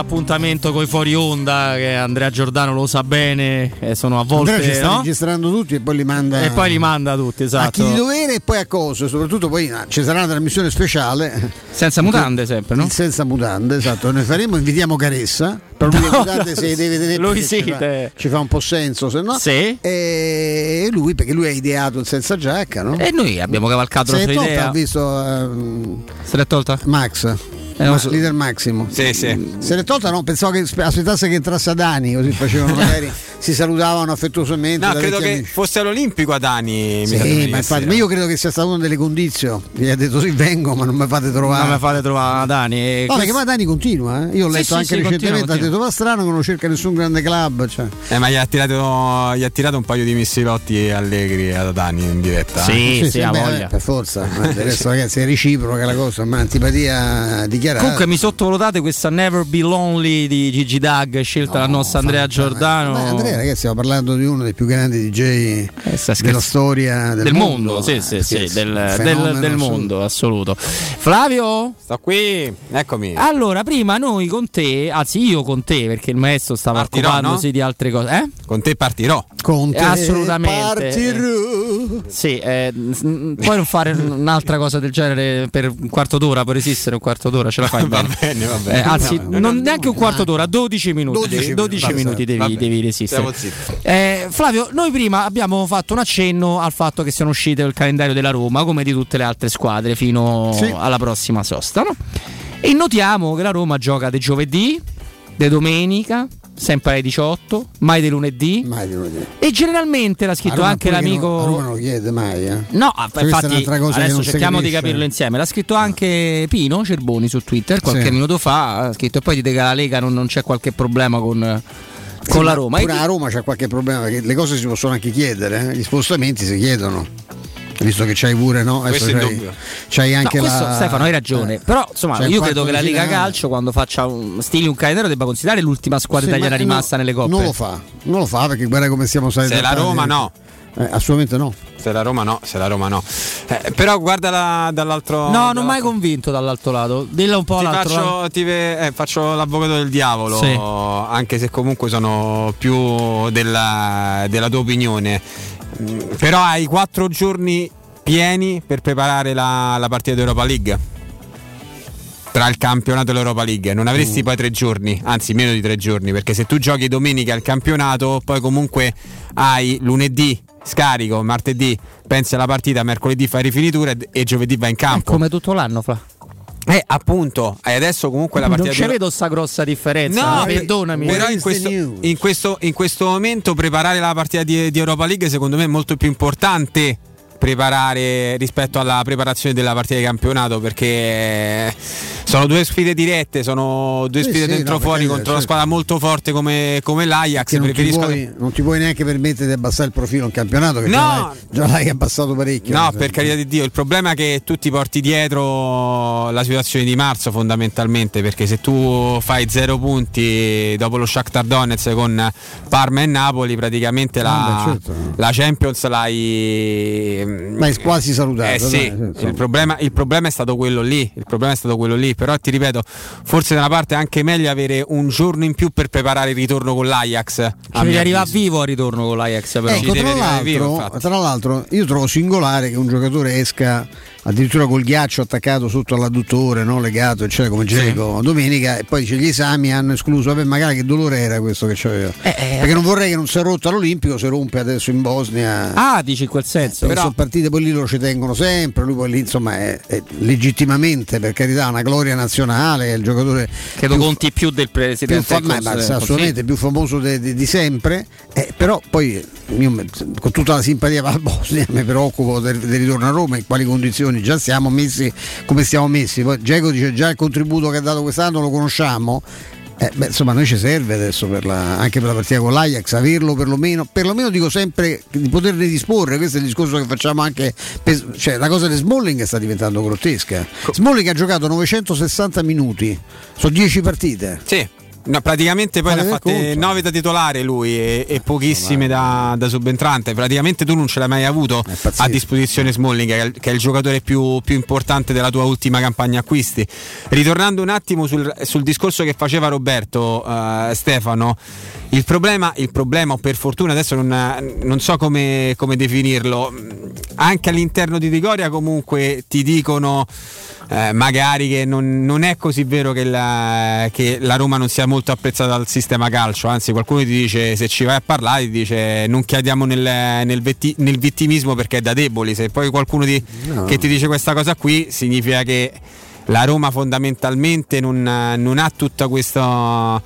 Appuntamento con i fuori onda che Andrea Giordano lo sa bene e sono a volte Andrea ci sta no? registrando tutti e poi li manda e poi li manda tutti a esatto chi di dovere e poi a cosa, soprattutto poi ah, ci sarà una trasmissione speciale senza mutande sempre no? Senza mutande, esatto, noi faremo, invitiamo Caressa, però lui No, mutande no, se deve tenere lui sì, ci, fa, ci fa un po' senso, se no. Sì. E lui, perché lui ha ideato il senza giacca, no? e noi abbiamo cavalcato la sua idea ha visto ehm, se l'è tolta? Max. Eh, Ma- so. Leader Maximo. Sì, sì. Se l'è tolta no, pensavo che spe- aspettasse che entrasse Adani, così facevano *laughs* magari, si salutavano affettuosamente. No, credo che amici. fosse all'Olimpico Adani. mi sa Sì, ma, infatti, ma io credo che sia stata una delle condizioni. Gli ha detto sì, vengo, ma non mi fate trovare. non mi fate trovare Dani e No, questo- perché ma Dani continua, eh? Io ho letto sì, anche sì, recentemente, continua, ha detto va strano che non cerca nessun grande club. Cioè. Eh, ma gli ha, tirato, gli ha tirato un paio di missilotti allegri ad Adani in diretta. Sì, Sì, sì, sì, ha beh, voglia. per forza. Resto, ragazzi, è reciproca la cosa, ma antipatia dichiarata. Comunque mi sottovalutate questa Never Be Lonely di Gigi Dag scelta dal nostro Andrea Giordano Ma Andrea, ragazzi, stiamo parlando di uno dei più grandi DJ Eh, della storia del, del mondo, sì, sì, Ragazzi, sì, del, del- del mondo, assoluto. Flavio? Sto qui, eccomi. Allora, prima noi con te, anzi io con te, perché il maestro stava Partirò, occupandosi no? di altre cose. Eh? Con te partirò. Con te Assolutamente. partirò. Sì, eh, puoi non fare un'altra cosa del genere per un quarto d'ora, può resistere un quarto d'ora, ce la fai *laughs* Va bene. bene, va bene. Eh, anzi, non neanche un quarto d'ora, 12 minuti. 12 12, minuti, devi, devi resistere. Stiamo zitti. Eh, Flavio, noi prima abbiamo fatto un accenno al fatto che siano uscite il calendario della Roma, come di tutte le altre squadre, fino Sì. alla prossima sosta. no? E notiamo che la Roma gioca di giovedì, di domenica, sempre alle 18, mai di lunedì. Mai di lunedì. E generalmente l'ha scritto anche l'amico. non- Roma non lo chiede mai, eh. No, Cioè, questa infatti adesso cerchiamo di capirlo insieme. L'ha scritto anche Pino Cerboni su Twitter qualche Sì. minuto fa. Ha scritto e poi dite che la Lega non, non c'è qualche problema con, con la Roma. Pure a Roma c'è qualche problema perché le cose si possono anche chiedere, eh. gli spostamenti si chiedono. Visto che c'hai pure, no? Adesso Questo è c'hai, c'hai No, anche questo, la. Stefano, hai ragione. eh. Però insomma, io credo che la Lega finale. Calcio, quando faccia un, stili un calendario, debba considerare l'ultima squadra Sì, italiana ma rimasta no, nelle coppe. Non lo fa, non lo fa perché guarda come stiamo stati Se la. Roma no. Eh, assolutamente no. Se la Roma no, se la Roma no. Eh, però guardala dall'altro No, non dall'altro- mai convinto dall'altro lato. Dilla un po' Ti all'altro lato. faccio, ti ve- eh, faccio l'avvocato del diavolo, Sì. anche se comunque sono più della, della tua opinione. Mm, Però hai quattro giorni pieni per preparare la, la partita d'Europa League. Tra il campionato e l'Europa League, non avresti poi tre giorni, anzi meno di tre giorni, perché se tu giochi domenica al campionato, poi comunque hai lunedì scarico, martedì pensi alla partita, mercoledì fai rifinitura e, giovedì vai in È campo. come tutto l'anno, Fla. Eh, appunto, e adesso comunque la Non partita ci d'Euro- vedo sta grossa differenza. No, perdonami. Però in questo, in, questo, in questo momento preparare la partita di, di Europa League secondo me è molto più importante preparare rispetto alla preparazione della partita di campionato perché sono due sfide dirette, sono due sfide sì, dentro no, fuori perché, contro una certo. squadra molto forte come, come l'Ajax. Non ti, puoi, non ti puoi neanche permettere di abbassare il profilo in campionato, che No! già, l'hai, già l'hai abbassato parecchio. No, mi per sembra. carità di Dio, il problema è che tu ti porti dietro la situazione di marzo fondamentalmente, perché se tu fai zero punti dopo lo Shakhtar Donetsk con Parma e Napoli, praticamente la, Ah, beh, certo. la Champions l'hai Ma è quasi salutato. eh sì, insomma. il problema, il problema è stato quello lì, il problema è stato quello lì, però ti ripeto, forse da una parte è anche meglio avere un giorno in più per preparare il ritorno con l'Ajax. Ci mio arriva avviso. vivo al ritorno con l'Ajax, però. Ecco, deve tra arrivare vivo, l'altro, infatti. tra l'altro, io trovo singolare che un giocatore esca addirittura col ghiaccio attaccato sotto all'adduttore, no? legato, eccetera, come Geco domenica, e poi dice gli esami hanno escluso. Vabbè, magari che dolore era questo che c'aveva. Eh, Perché non vorrei che non si è rotto all'Olimpico, si rompe adesso in Bosnia. Ah, dici in quel senso. Perché sono partite poi lì lo ci tengono sempre, lui poi lì insomma è, è legittimamente per carità una gloria nazionale, è il giocatore Credo più- conti più del più presidente. fa- del ma- assolutamente più famoso de- de- di sempre eh, però poi io con tutta la simpatia per la Bosnia mi preoccupo del, del ritorno a Roma in quali condizioni già siamo messi come stiamo messi poi Geco dice già il contributo che ha dato quest'anno lo conosciamo eh, beh, insomma, noi ci serve adesso per la- anche per la partita con l'Ajax averlo perlomeno, perlomeno dico sempre di poterne disporre. Questo è il discorso che facciamo anche. per- cioè, la cosa di Smalling sta diventando grottesca. Smalling ha giocato 960 minuti, sono 10 partite. Sì. No, praticamente poi ne ha fatte conto. 9 da titolare lui e, e pochissime da, da subentrante. Praticamente tu non ce l'hai mai avuto a disposizione Smalling, che è, il, che è il giocatore più, più importante della tua ultima campagna acquisti. Ritornando un attimo sul, sul discorso che faceva Roberto eh, Stefano, il problema, il problema, o per fortuna adesso non, non so come, come definirlo, anche all'interno di Trigoria comunque ti dicono eh, magari che non, non è così vero che la, che la Roma non sia molto apprezzata dal sistema calcio, anzi qualcuno ti dice se ci vai a parlare ti dice non chiediamo nel, nel, vetti- nel vittimismo perché è da deboli, se poi qualcuno ti- No. che ti dice questa cosa qui significa che la Roma fondamentalmente non, non ha tutta questa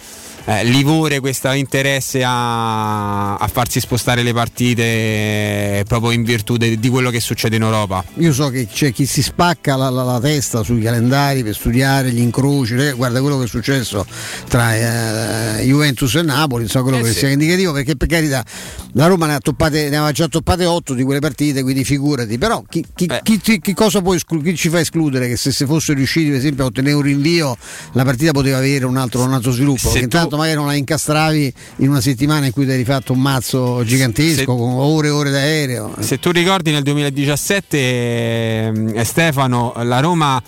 eh, livore, questo interesse a, a farsi spostare le partite proprio in virtù de- di quello che succede in Europa. Io so che c'è chi si spacca la, la- la testa sui calendari per studiare gli incroci, eh, guarda quello che è successo tra eh, Juventus e Napoli, so quello Eh che sì. sia indicativo, perché per carità la Roma ne, ha toppate, ne aveva già toppate 8 di quelle partite, quindi figurati, però chi, chi- chi ti- chi cosa chi ci fa escludere che se si fosse riusciti per esempio a ottenere un rinvio la partita poteva avere un altro, un altro sviluppo, Se intanto magari non la incastravi in una settimana in cui ti eri fatto un mazzo gigantesco Se- con ore e ore d'aereo. Se tu ricordi nel 2017 ehm, Stefano, la Roma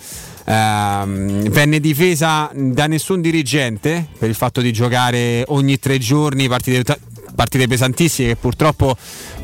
ehm, venne difesa da nessun dirigente per il fatto di giocare ogni tre giorni partite, partite pesantissime che purtroppo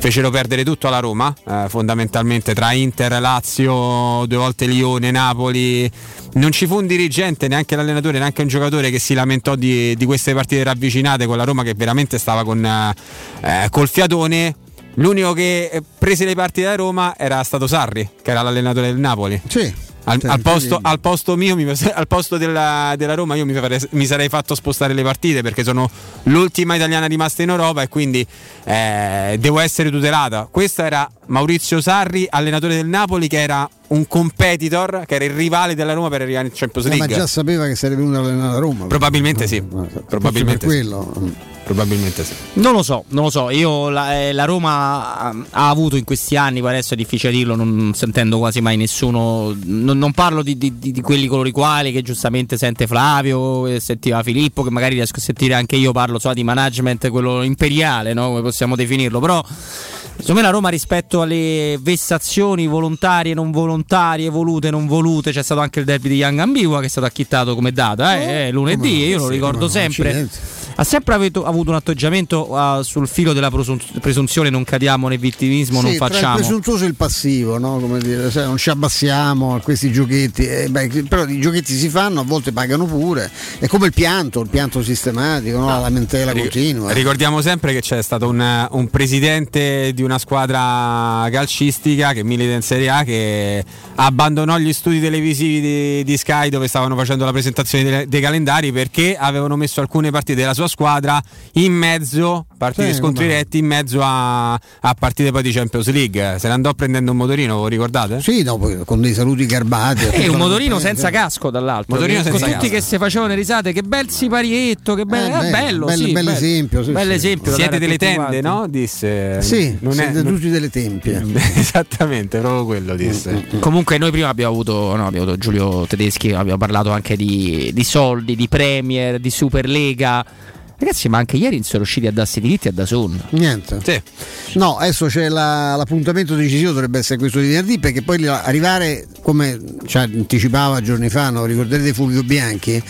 fecero perdere tutto alla Roma, eh, fondamentalmente tra Inter, Lazio, due volte Lione, Napoli. Non ci fu un dirigente, neanche l'allenatore, neanche un giocatore che si lamentò di, di queste partite ravvicinate con la Roma che veramente stava con, eh, col fiatone. L'unico che eh, prese le partite da Roma era stato Sarri, che era l'allenatore del Napoli. Sì. Al, al posto, al posto mio, mi- al posto della, della Roma, io mi, mi sarei fatto spostare le partite perché sono l'ultima italiana rimasta in Europa e quindi eh, devo essere tutelata. Questo era Maurizio Sarri, allenatore del Napoli, che era un competitor, che era il rivale della Roma per arrivare in Champions Eh, ma League. già sapeva che sarebbe venuto a allenare a Roma. Probabilmente sì. Probabilmente per sì. quello. Probabilmente sì. Non lo so, non lo so. Io la, eh, la Roma ha, ha avuto in questi anni, poi adesso è difficile dirlo, non sentendo quasi mai nessuno. Non, non parlo di, di- di- quelli coloro i quali che giustamente sente Flavio, e sentiva Filippo, che magari riesco a sentire anche io, parlo so, di management, quello imperiale, no? come possiamo definirlo. Però secondo me la Roma rispetto alle vessazioni volontarie, non volontarie, volute, non volute, c'è stato anche il derby di Young Ambigua che è stato acchittato come data, eh, eh, lunedì, io lo ricordo sempre. accidenti. Ha sempre avuto, avuto un atteggiamento uh, sul filo della presun- presunzione, non cadiamo nel vittimismo, non Sì, il facciamo. presuntuoso e il passivo, no? Come dire, sai, non ci abbassiamo a questi giochetti, eh, beh, però i giochetti si fanno, a volte pagano pure. È come il pianto, il pianto sistematico, no? la lamentela Ri- continua. Ricordiamo sempre che c'è stato un, un presidente di una squadra calcistica che milita in Serie A che abbandonò gli studi televisivi di, di Sky dove stavano facendo la presentazione dei, dei calendari perché avevano messo alcune partite della sua squadra in mezzo, partite Sì, scontri diretti, in mezzo a, a partite poi di Champions League. Se ne andò prendendo un motorino, lo ricordate? Sì, no, con dei saluti garbati. E un motorino senza casco dall'altro. Motorino che- senza con tutti casco. che si facevano risate, che bel siparietto, che bello, Eh, eh, bello, bello, sì, bello esempio, sì, bello sì. esempio Siete a delle tende, quanti. no? Disse. Sì, non siete non- tutti delle tempie. *laughs* Esattamente, proprio quello disse. Comunque noi prima abbiamo avuto, no, abbiamo avuto Giulio Tedeschi, abbiamo parlato anche di, di soldi, di Premier, di Superlega. Ragazzi, ma anche ieri non sono riusciti a darsi diritti a Dazon. Niente. No, adesso c'è la- l'appuntamento decisivo, dovrebbe essere questo di venerdì, perché poi arrivare, come ci anticipava giorni fa, no? ricorderete Fulvio Bianchi,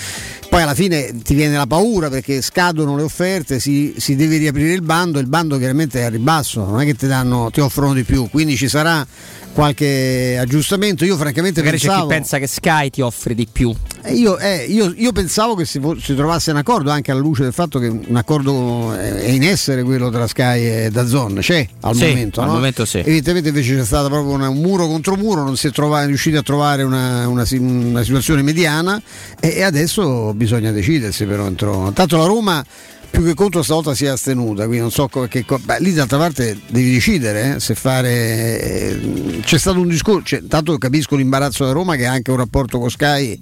poi alla fine ti viene la paura perché scadono le offerte, si, si deve riaprire il bando, il bando chiaramente è a ribasso, non è che ti, danno, ti offrono di più, quindi ci sarà qualche aggiustamento. Io francamente Magari c'è pensavo... chi pensa che Sky ti offre di più. Eh, Io, eh, io- io pensavo che si, si trovasse un accordo anche alla luce del fatto che un accordo è è in essere quello tra Sky e Dazon, c'è al Sì, momento. al no? momento sì. Evidentemente invece c'è stato proprio una- un muro contro muro, non si è trova- riusciti a trovare una, una una situazione mediana e, e adesso bisogna decidersi però entro. Tanto la Roma più che contro stavolta si è astenuta, quindi non so che beh, lì d'altra parte devi decidere eh, se fare eh, c'è stato un discorso, cioè, tanto capisco l'imbarazzo della Roma che ha anche un rapporto con Sky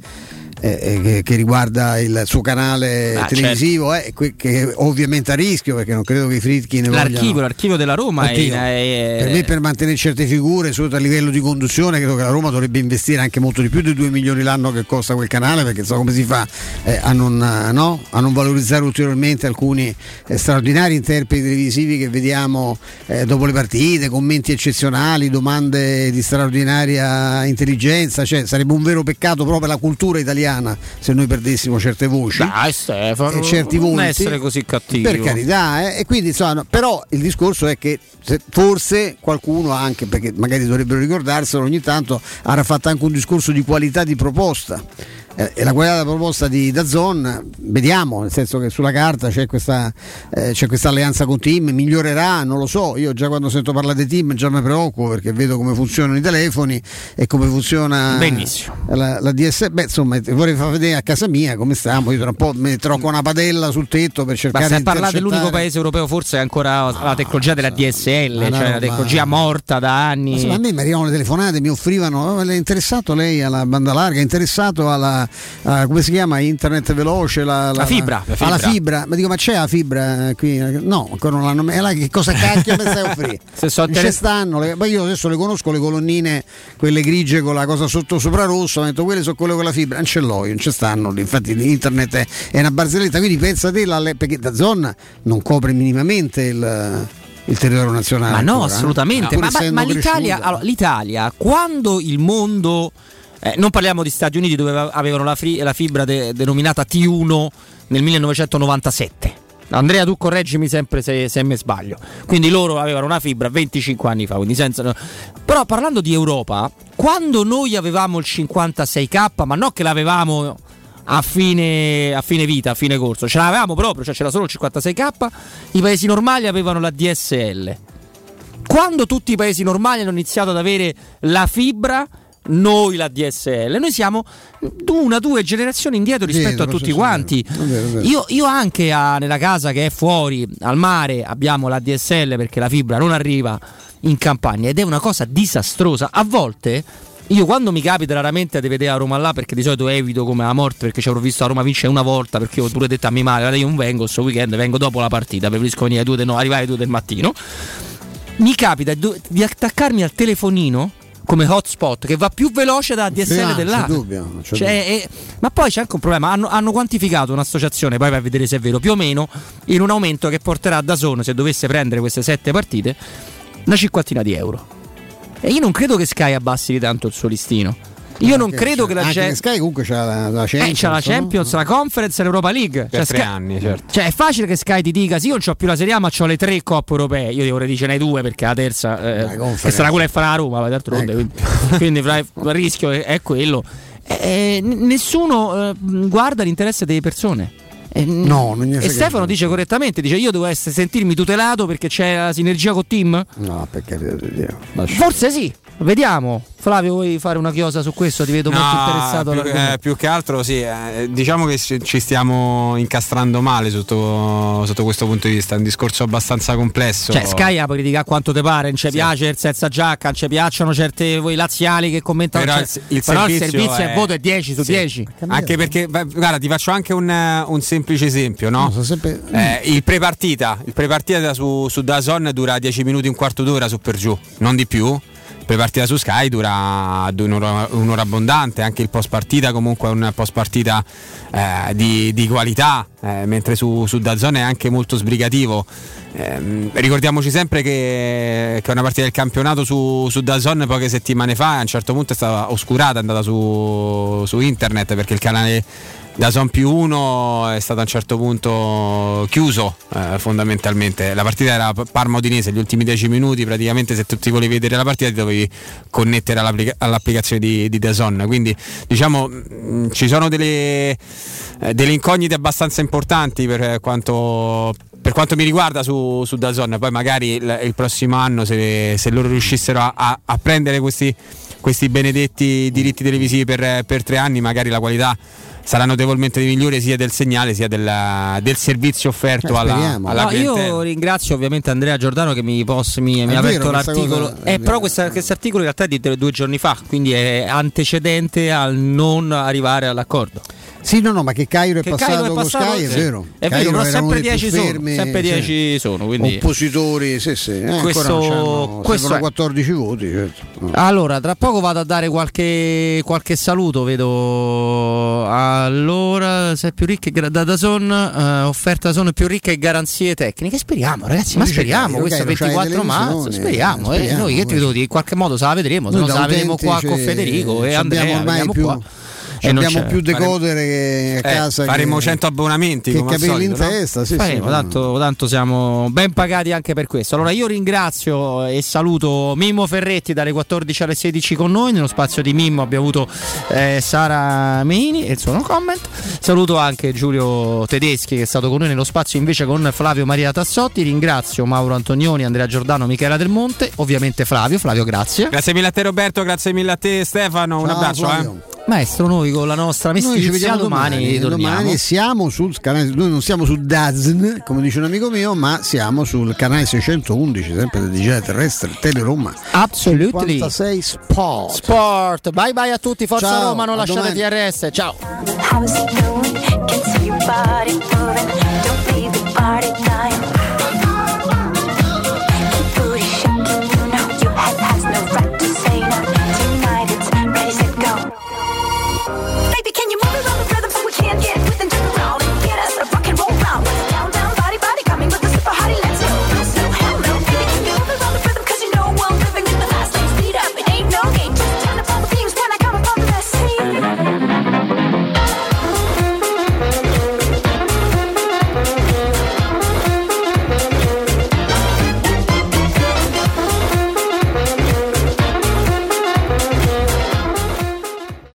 eh, eh, che, riguarda il suo canale Ah, televisivo, eh, que- che ovviamente a rischio perché non credo che i Fritkin L'archivio, vogliano... l'archivio della Roma Oddio, è- Per me per mantenere certe figure, soprattutto a livello di conduzione, credo che la Roma dovrebbe investire anche molto di più di 2 milioni l'anno che costa quel canale, perché so come si fa eh, a, non, eh, no? a non valorizzare ulteriormente alcuni eh, straordinari interpreti televisivi che vediamo eh, dopo le partite, commenti eccezionali, domande di straordinaria intelligenza, cioè sarebbe un vero peccato proprio per la cultura italiana se noi perdessimo certe voci. Dai Stefano, e certi non volti. essere così cattivo. Per carità, eh, e quindi insomma, però il discorso è che se- forse qualcuno anche, perché magari dovrebbero ricordarselo ogni tanto, avrà fatto anche un discorso di qualità di proposta. Eh, E la della proposta di Dazon, vediamo, nel senso che sulla carta c'è questa, eh, c'è questa alleanza con Team, migliorerà, non lo so, io già quando sento parlare di Team già mi preoccupo perché vedo come funzionano i telefoni e come funziona Benissimo. la, la DS, beh insomma vorrei far vedere a casa mia come stiamo, io tra un po' metterò con una padella sul tetto per Ma cercare se di parlate dell'unico paese europeo forse è ancora la tecnologia della DSL, Ma cioè la ma- tecnologia morta da anni. Ma sì, ma a me mi arrivano le telefonate, mi offrivano, "Oh, è interessato lei alla banda larga, è interessato alla, a- come si chiama, internet veloce, la, La fibra. la- La alla fibra. fibra, ma dico ma c'è la fibra eh, qui? No, ancora non l'hanno, e là che cosa cacchio mi stai offrire? *laughs* Se so Non ci stanno, le- io adesso le conosco le colonnine, quelle grigie con la cosa sotto sopra rosso, ho detto quelle sono quelle con la fibra, non ce l'ho, io, non ci stanno, infatti internet è, è una barzelletta, quindi pensa te, la- perché da zona non copre minimamente il, il territorio nazionale. Ma no, ancora, eh. assolutamente. Pur Ma, ma- ma l'Italia, allora, l'Italia, quando il mondo. Eh, non parliamo di Stati Uniti dove avevano la, fri- la fibra de- denominata T1 nel 1997. Andrea, tu correggimi sempre se, se mi sbaglio. Quindi loro avevano una fibra 25 anni fa. Senza... Però parlando di Europa, quando noi avevamo il 56k, ma non che l'avevamo a fine, a fine vita, a fine corso, ce l'avevamo proprio, cioè c'era solo il 56k, i paesi normali avevano la DSL. Quando tutti i paesi normali hanno iniziato ad avere la fibra, noi la DSL, noi siamo una, due generazioni indietro rispetto Dietro, a tutti quanti. vero, vero. Io, io anche a- nella casa che è fuori al mare abbiamo la DSL perché la fibra non arriva in campagna ed è una cosa disastrosa. A volte io quando mi capita raramente di vedere a Roma là perché di solito evito come la morte perché ci avrò visto a Roma vincere una volta perché ho pure detto a mia madre io non vengo questo weekend vengo dopo la partita preferisco venire alle due del no, arrivare alle due del mattino mi capita di attaccarmi al telefonino come hotspot che va più veloce dalla DSL Sì, ah, dell'A. c'è dubbio, non c'è Cioè, eh, ma poi c'è anche un problema: hanno, hanno quantificato un'associazione, poi vai a vedere se è vero, più o meno in un aumento che porterà da Zone, se dovesse prendere queste sette partite, una cinquantina di euro. E io non credo che Sky abbassi di tanto il suo listino. Io non credo che la anche gente. Sky comunque c'ha la, la Eh, Champions, c'ha la no? Champions, la Conference e l'Europa League. Per Cioè, tre Sky- anni, certo. Cioè, è facile che Sky ti dica: Sì, io non ho più la Serie A, ma ho le tre coppe europee. Io devo redicere due perché la terza, eh, Conference. che sarà quella che farà la Roma, d'altronde. Quindi, *laughs* quindi fra- il rischio è, è quello. Eh, n- nessuno eh, guarda l'interesse delle persone. Eh, No, non e Stefano dice correttamente: dice io devo essere, sentirmi tutelato perché c'è la sinergia col team? No, per carità di Dio. lascia. Forse sì, vediamo. Flavio, vuoi fare una chiosa su questo? Ti vedo molto interessato più, eh, più che altro sì, eh, diciamo che ci ci stiamo incastrando male sotto, sotto questo punto di vista, è un discorso abbastanza complesso. Cioè, Sky la politica a quanto te pare, non ci piace il senza giacca, non ci piacciono certe voi laziali che commentano. Però cioè- il, il però servizio, il servizio è, voto è 10 su sì. 10. Anche perché, beh, guarda, ti faccio anche un, eh, un semplice esempio, no? sono sempre- Eh, il prepartita, il prepartita su, su Dazon dura 10 minuti, un quarto d'ora su per giù, non di più. Il prepartita su Sky dura un'ora, un'ora abbondante, anche il post partita comunque è un post partita eh, di, di qualità, eh, mentre su, su Dazon è anche molto sbrigativo. Ehm, ricordiamoci sempre che, che una partita del campionato su, su Dazon poche settimane fa a un certo punto è stata oscurata, è andata su, su internet perché il canale Dazon più uno è stato a un certo punto chiuso eh, fondamentalmente. La partita era Parma Udinese, gli ultimi 10 minuti praticamente se tu ti volevi vedere la partita ti dovevi connettere all'applica- all'applicazione di, di Dazon. Quindi diciamo mh, ci sono delle, eh, delle incognite abbastanza importanti per quanto per quanto mi riguarda su, su Dazon, poi magari il, il prossimo anno se, se loro riuscissero a, a- a prendere questi, questi benedetti diritti televisivi per, per tre anni, magari la qualità sarà notevolmente migliore sia del segnale sia della- del servizio offerto Eh, alla, alla No, io ringrazio ovviamente Andrea Giordano che mi, posso- mi- mi ha aperto questa l'articolo. cosa Eh, però questo articolo in realtà è di due giorni fa, quindi è antecedente al non arrivare all'accordo. Sì, no, no, ma che Cairo è Che passato Cairo è con passato, Sky, sì. è vero. È Cairo vero, però sempre dei più 10 sono, sempre sì. 10 sono, quindi- Oppositori, sì, sì. Eh, Questo- questo servono è. 14 voti. certo. Allora, tra poco vado a dare qualche, qualche saluto, vedo allora, se è più ricca e da Dazon, eh, offerta sono più ricca e garanzie tecniche. Speriamo, ragazzi, ma speriamo, Cairo, questo Cairo, c'hai 24 marzo, speriamo, eh, speriamo, noi che ti devo dire, in qualche modo se la vedremo, se Noi no se la vedremo qua con Federico e ormai veniamo più- qua. Ci E non abbiamo più decodere che a Eh, casa faremo che- 100 abbonamenti che capelli in solito, no? testa, sì, Faremo, sì, tanto, tanto siamo ben pagati anche per questo. Allora io ringrazio e saluto Mimmo Ferretti dalle 14 alle 16 con noi. Nello spazio di Mimmo abbiamo avuto eh, Sara Meini e il suo no comment. Saluto anche Giulio Tedeschi che è stato con noi nello spazio invece con Flavio Maria Tassotti. Ringrazio Mauro Antonioni, Andrea Giordano, Michela Del Monte, ovviamente Flavio. Flavio, grazie. Grazie mille a te Roberto, grazie mille a te Stefano, un Ciao, abbraccio. Flavio. Eh. Maestro, noi con la nostra mestizia vediamo domani, domani, torniamo. domani siamo sul canale, noi non siamo su DAZN, come dice un amico mio, ma siamo sul canale 611, sempre del digitale terrestre, Teleroma. Absolutely. 56 Sport. Sport. Bye bye a tutti, Forza Ciao, Roma, non lasciate domani. TRS. Ciao.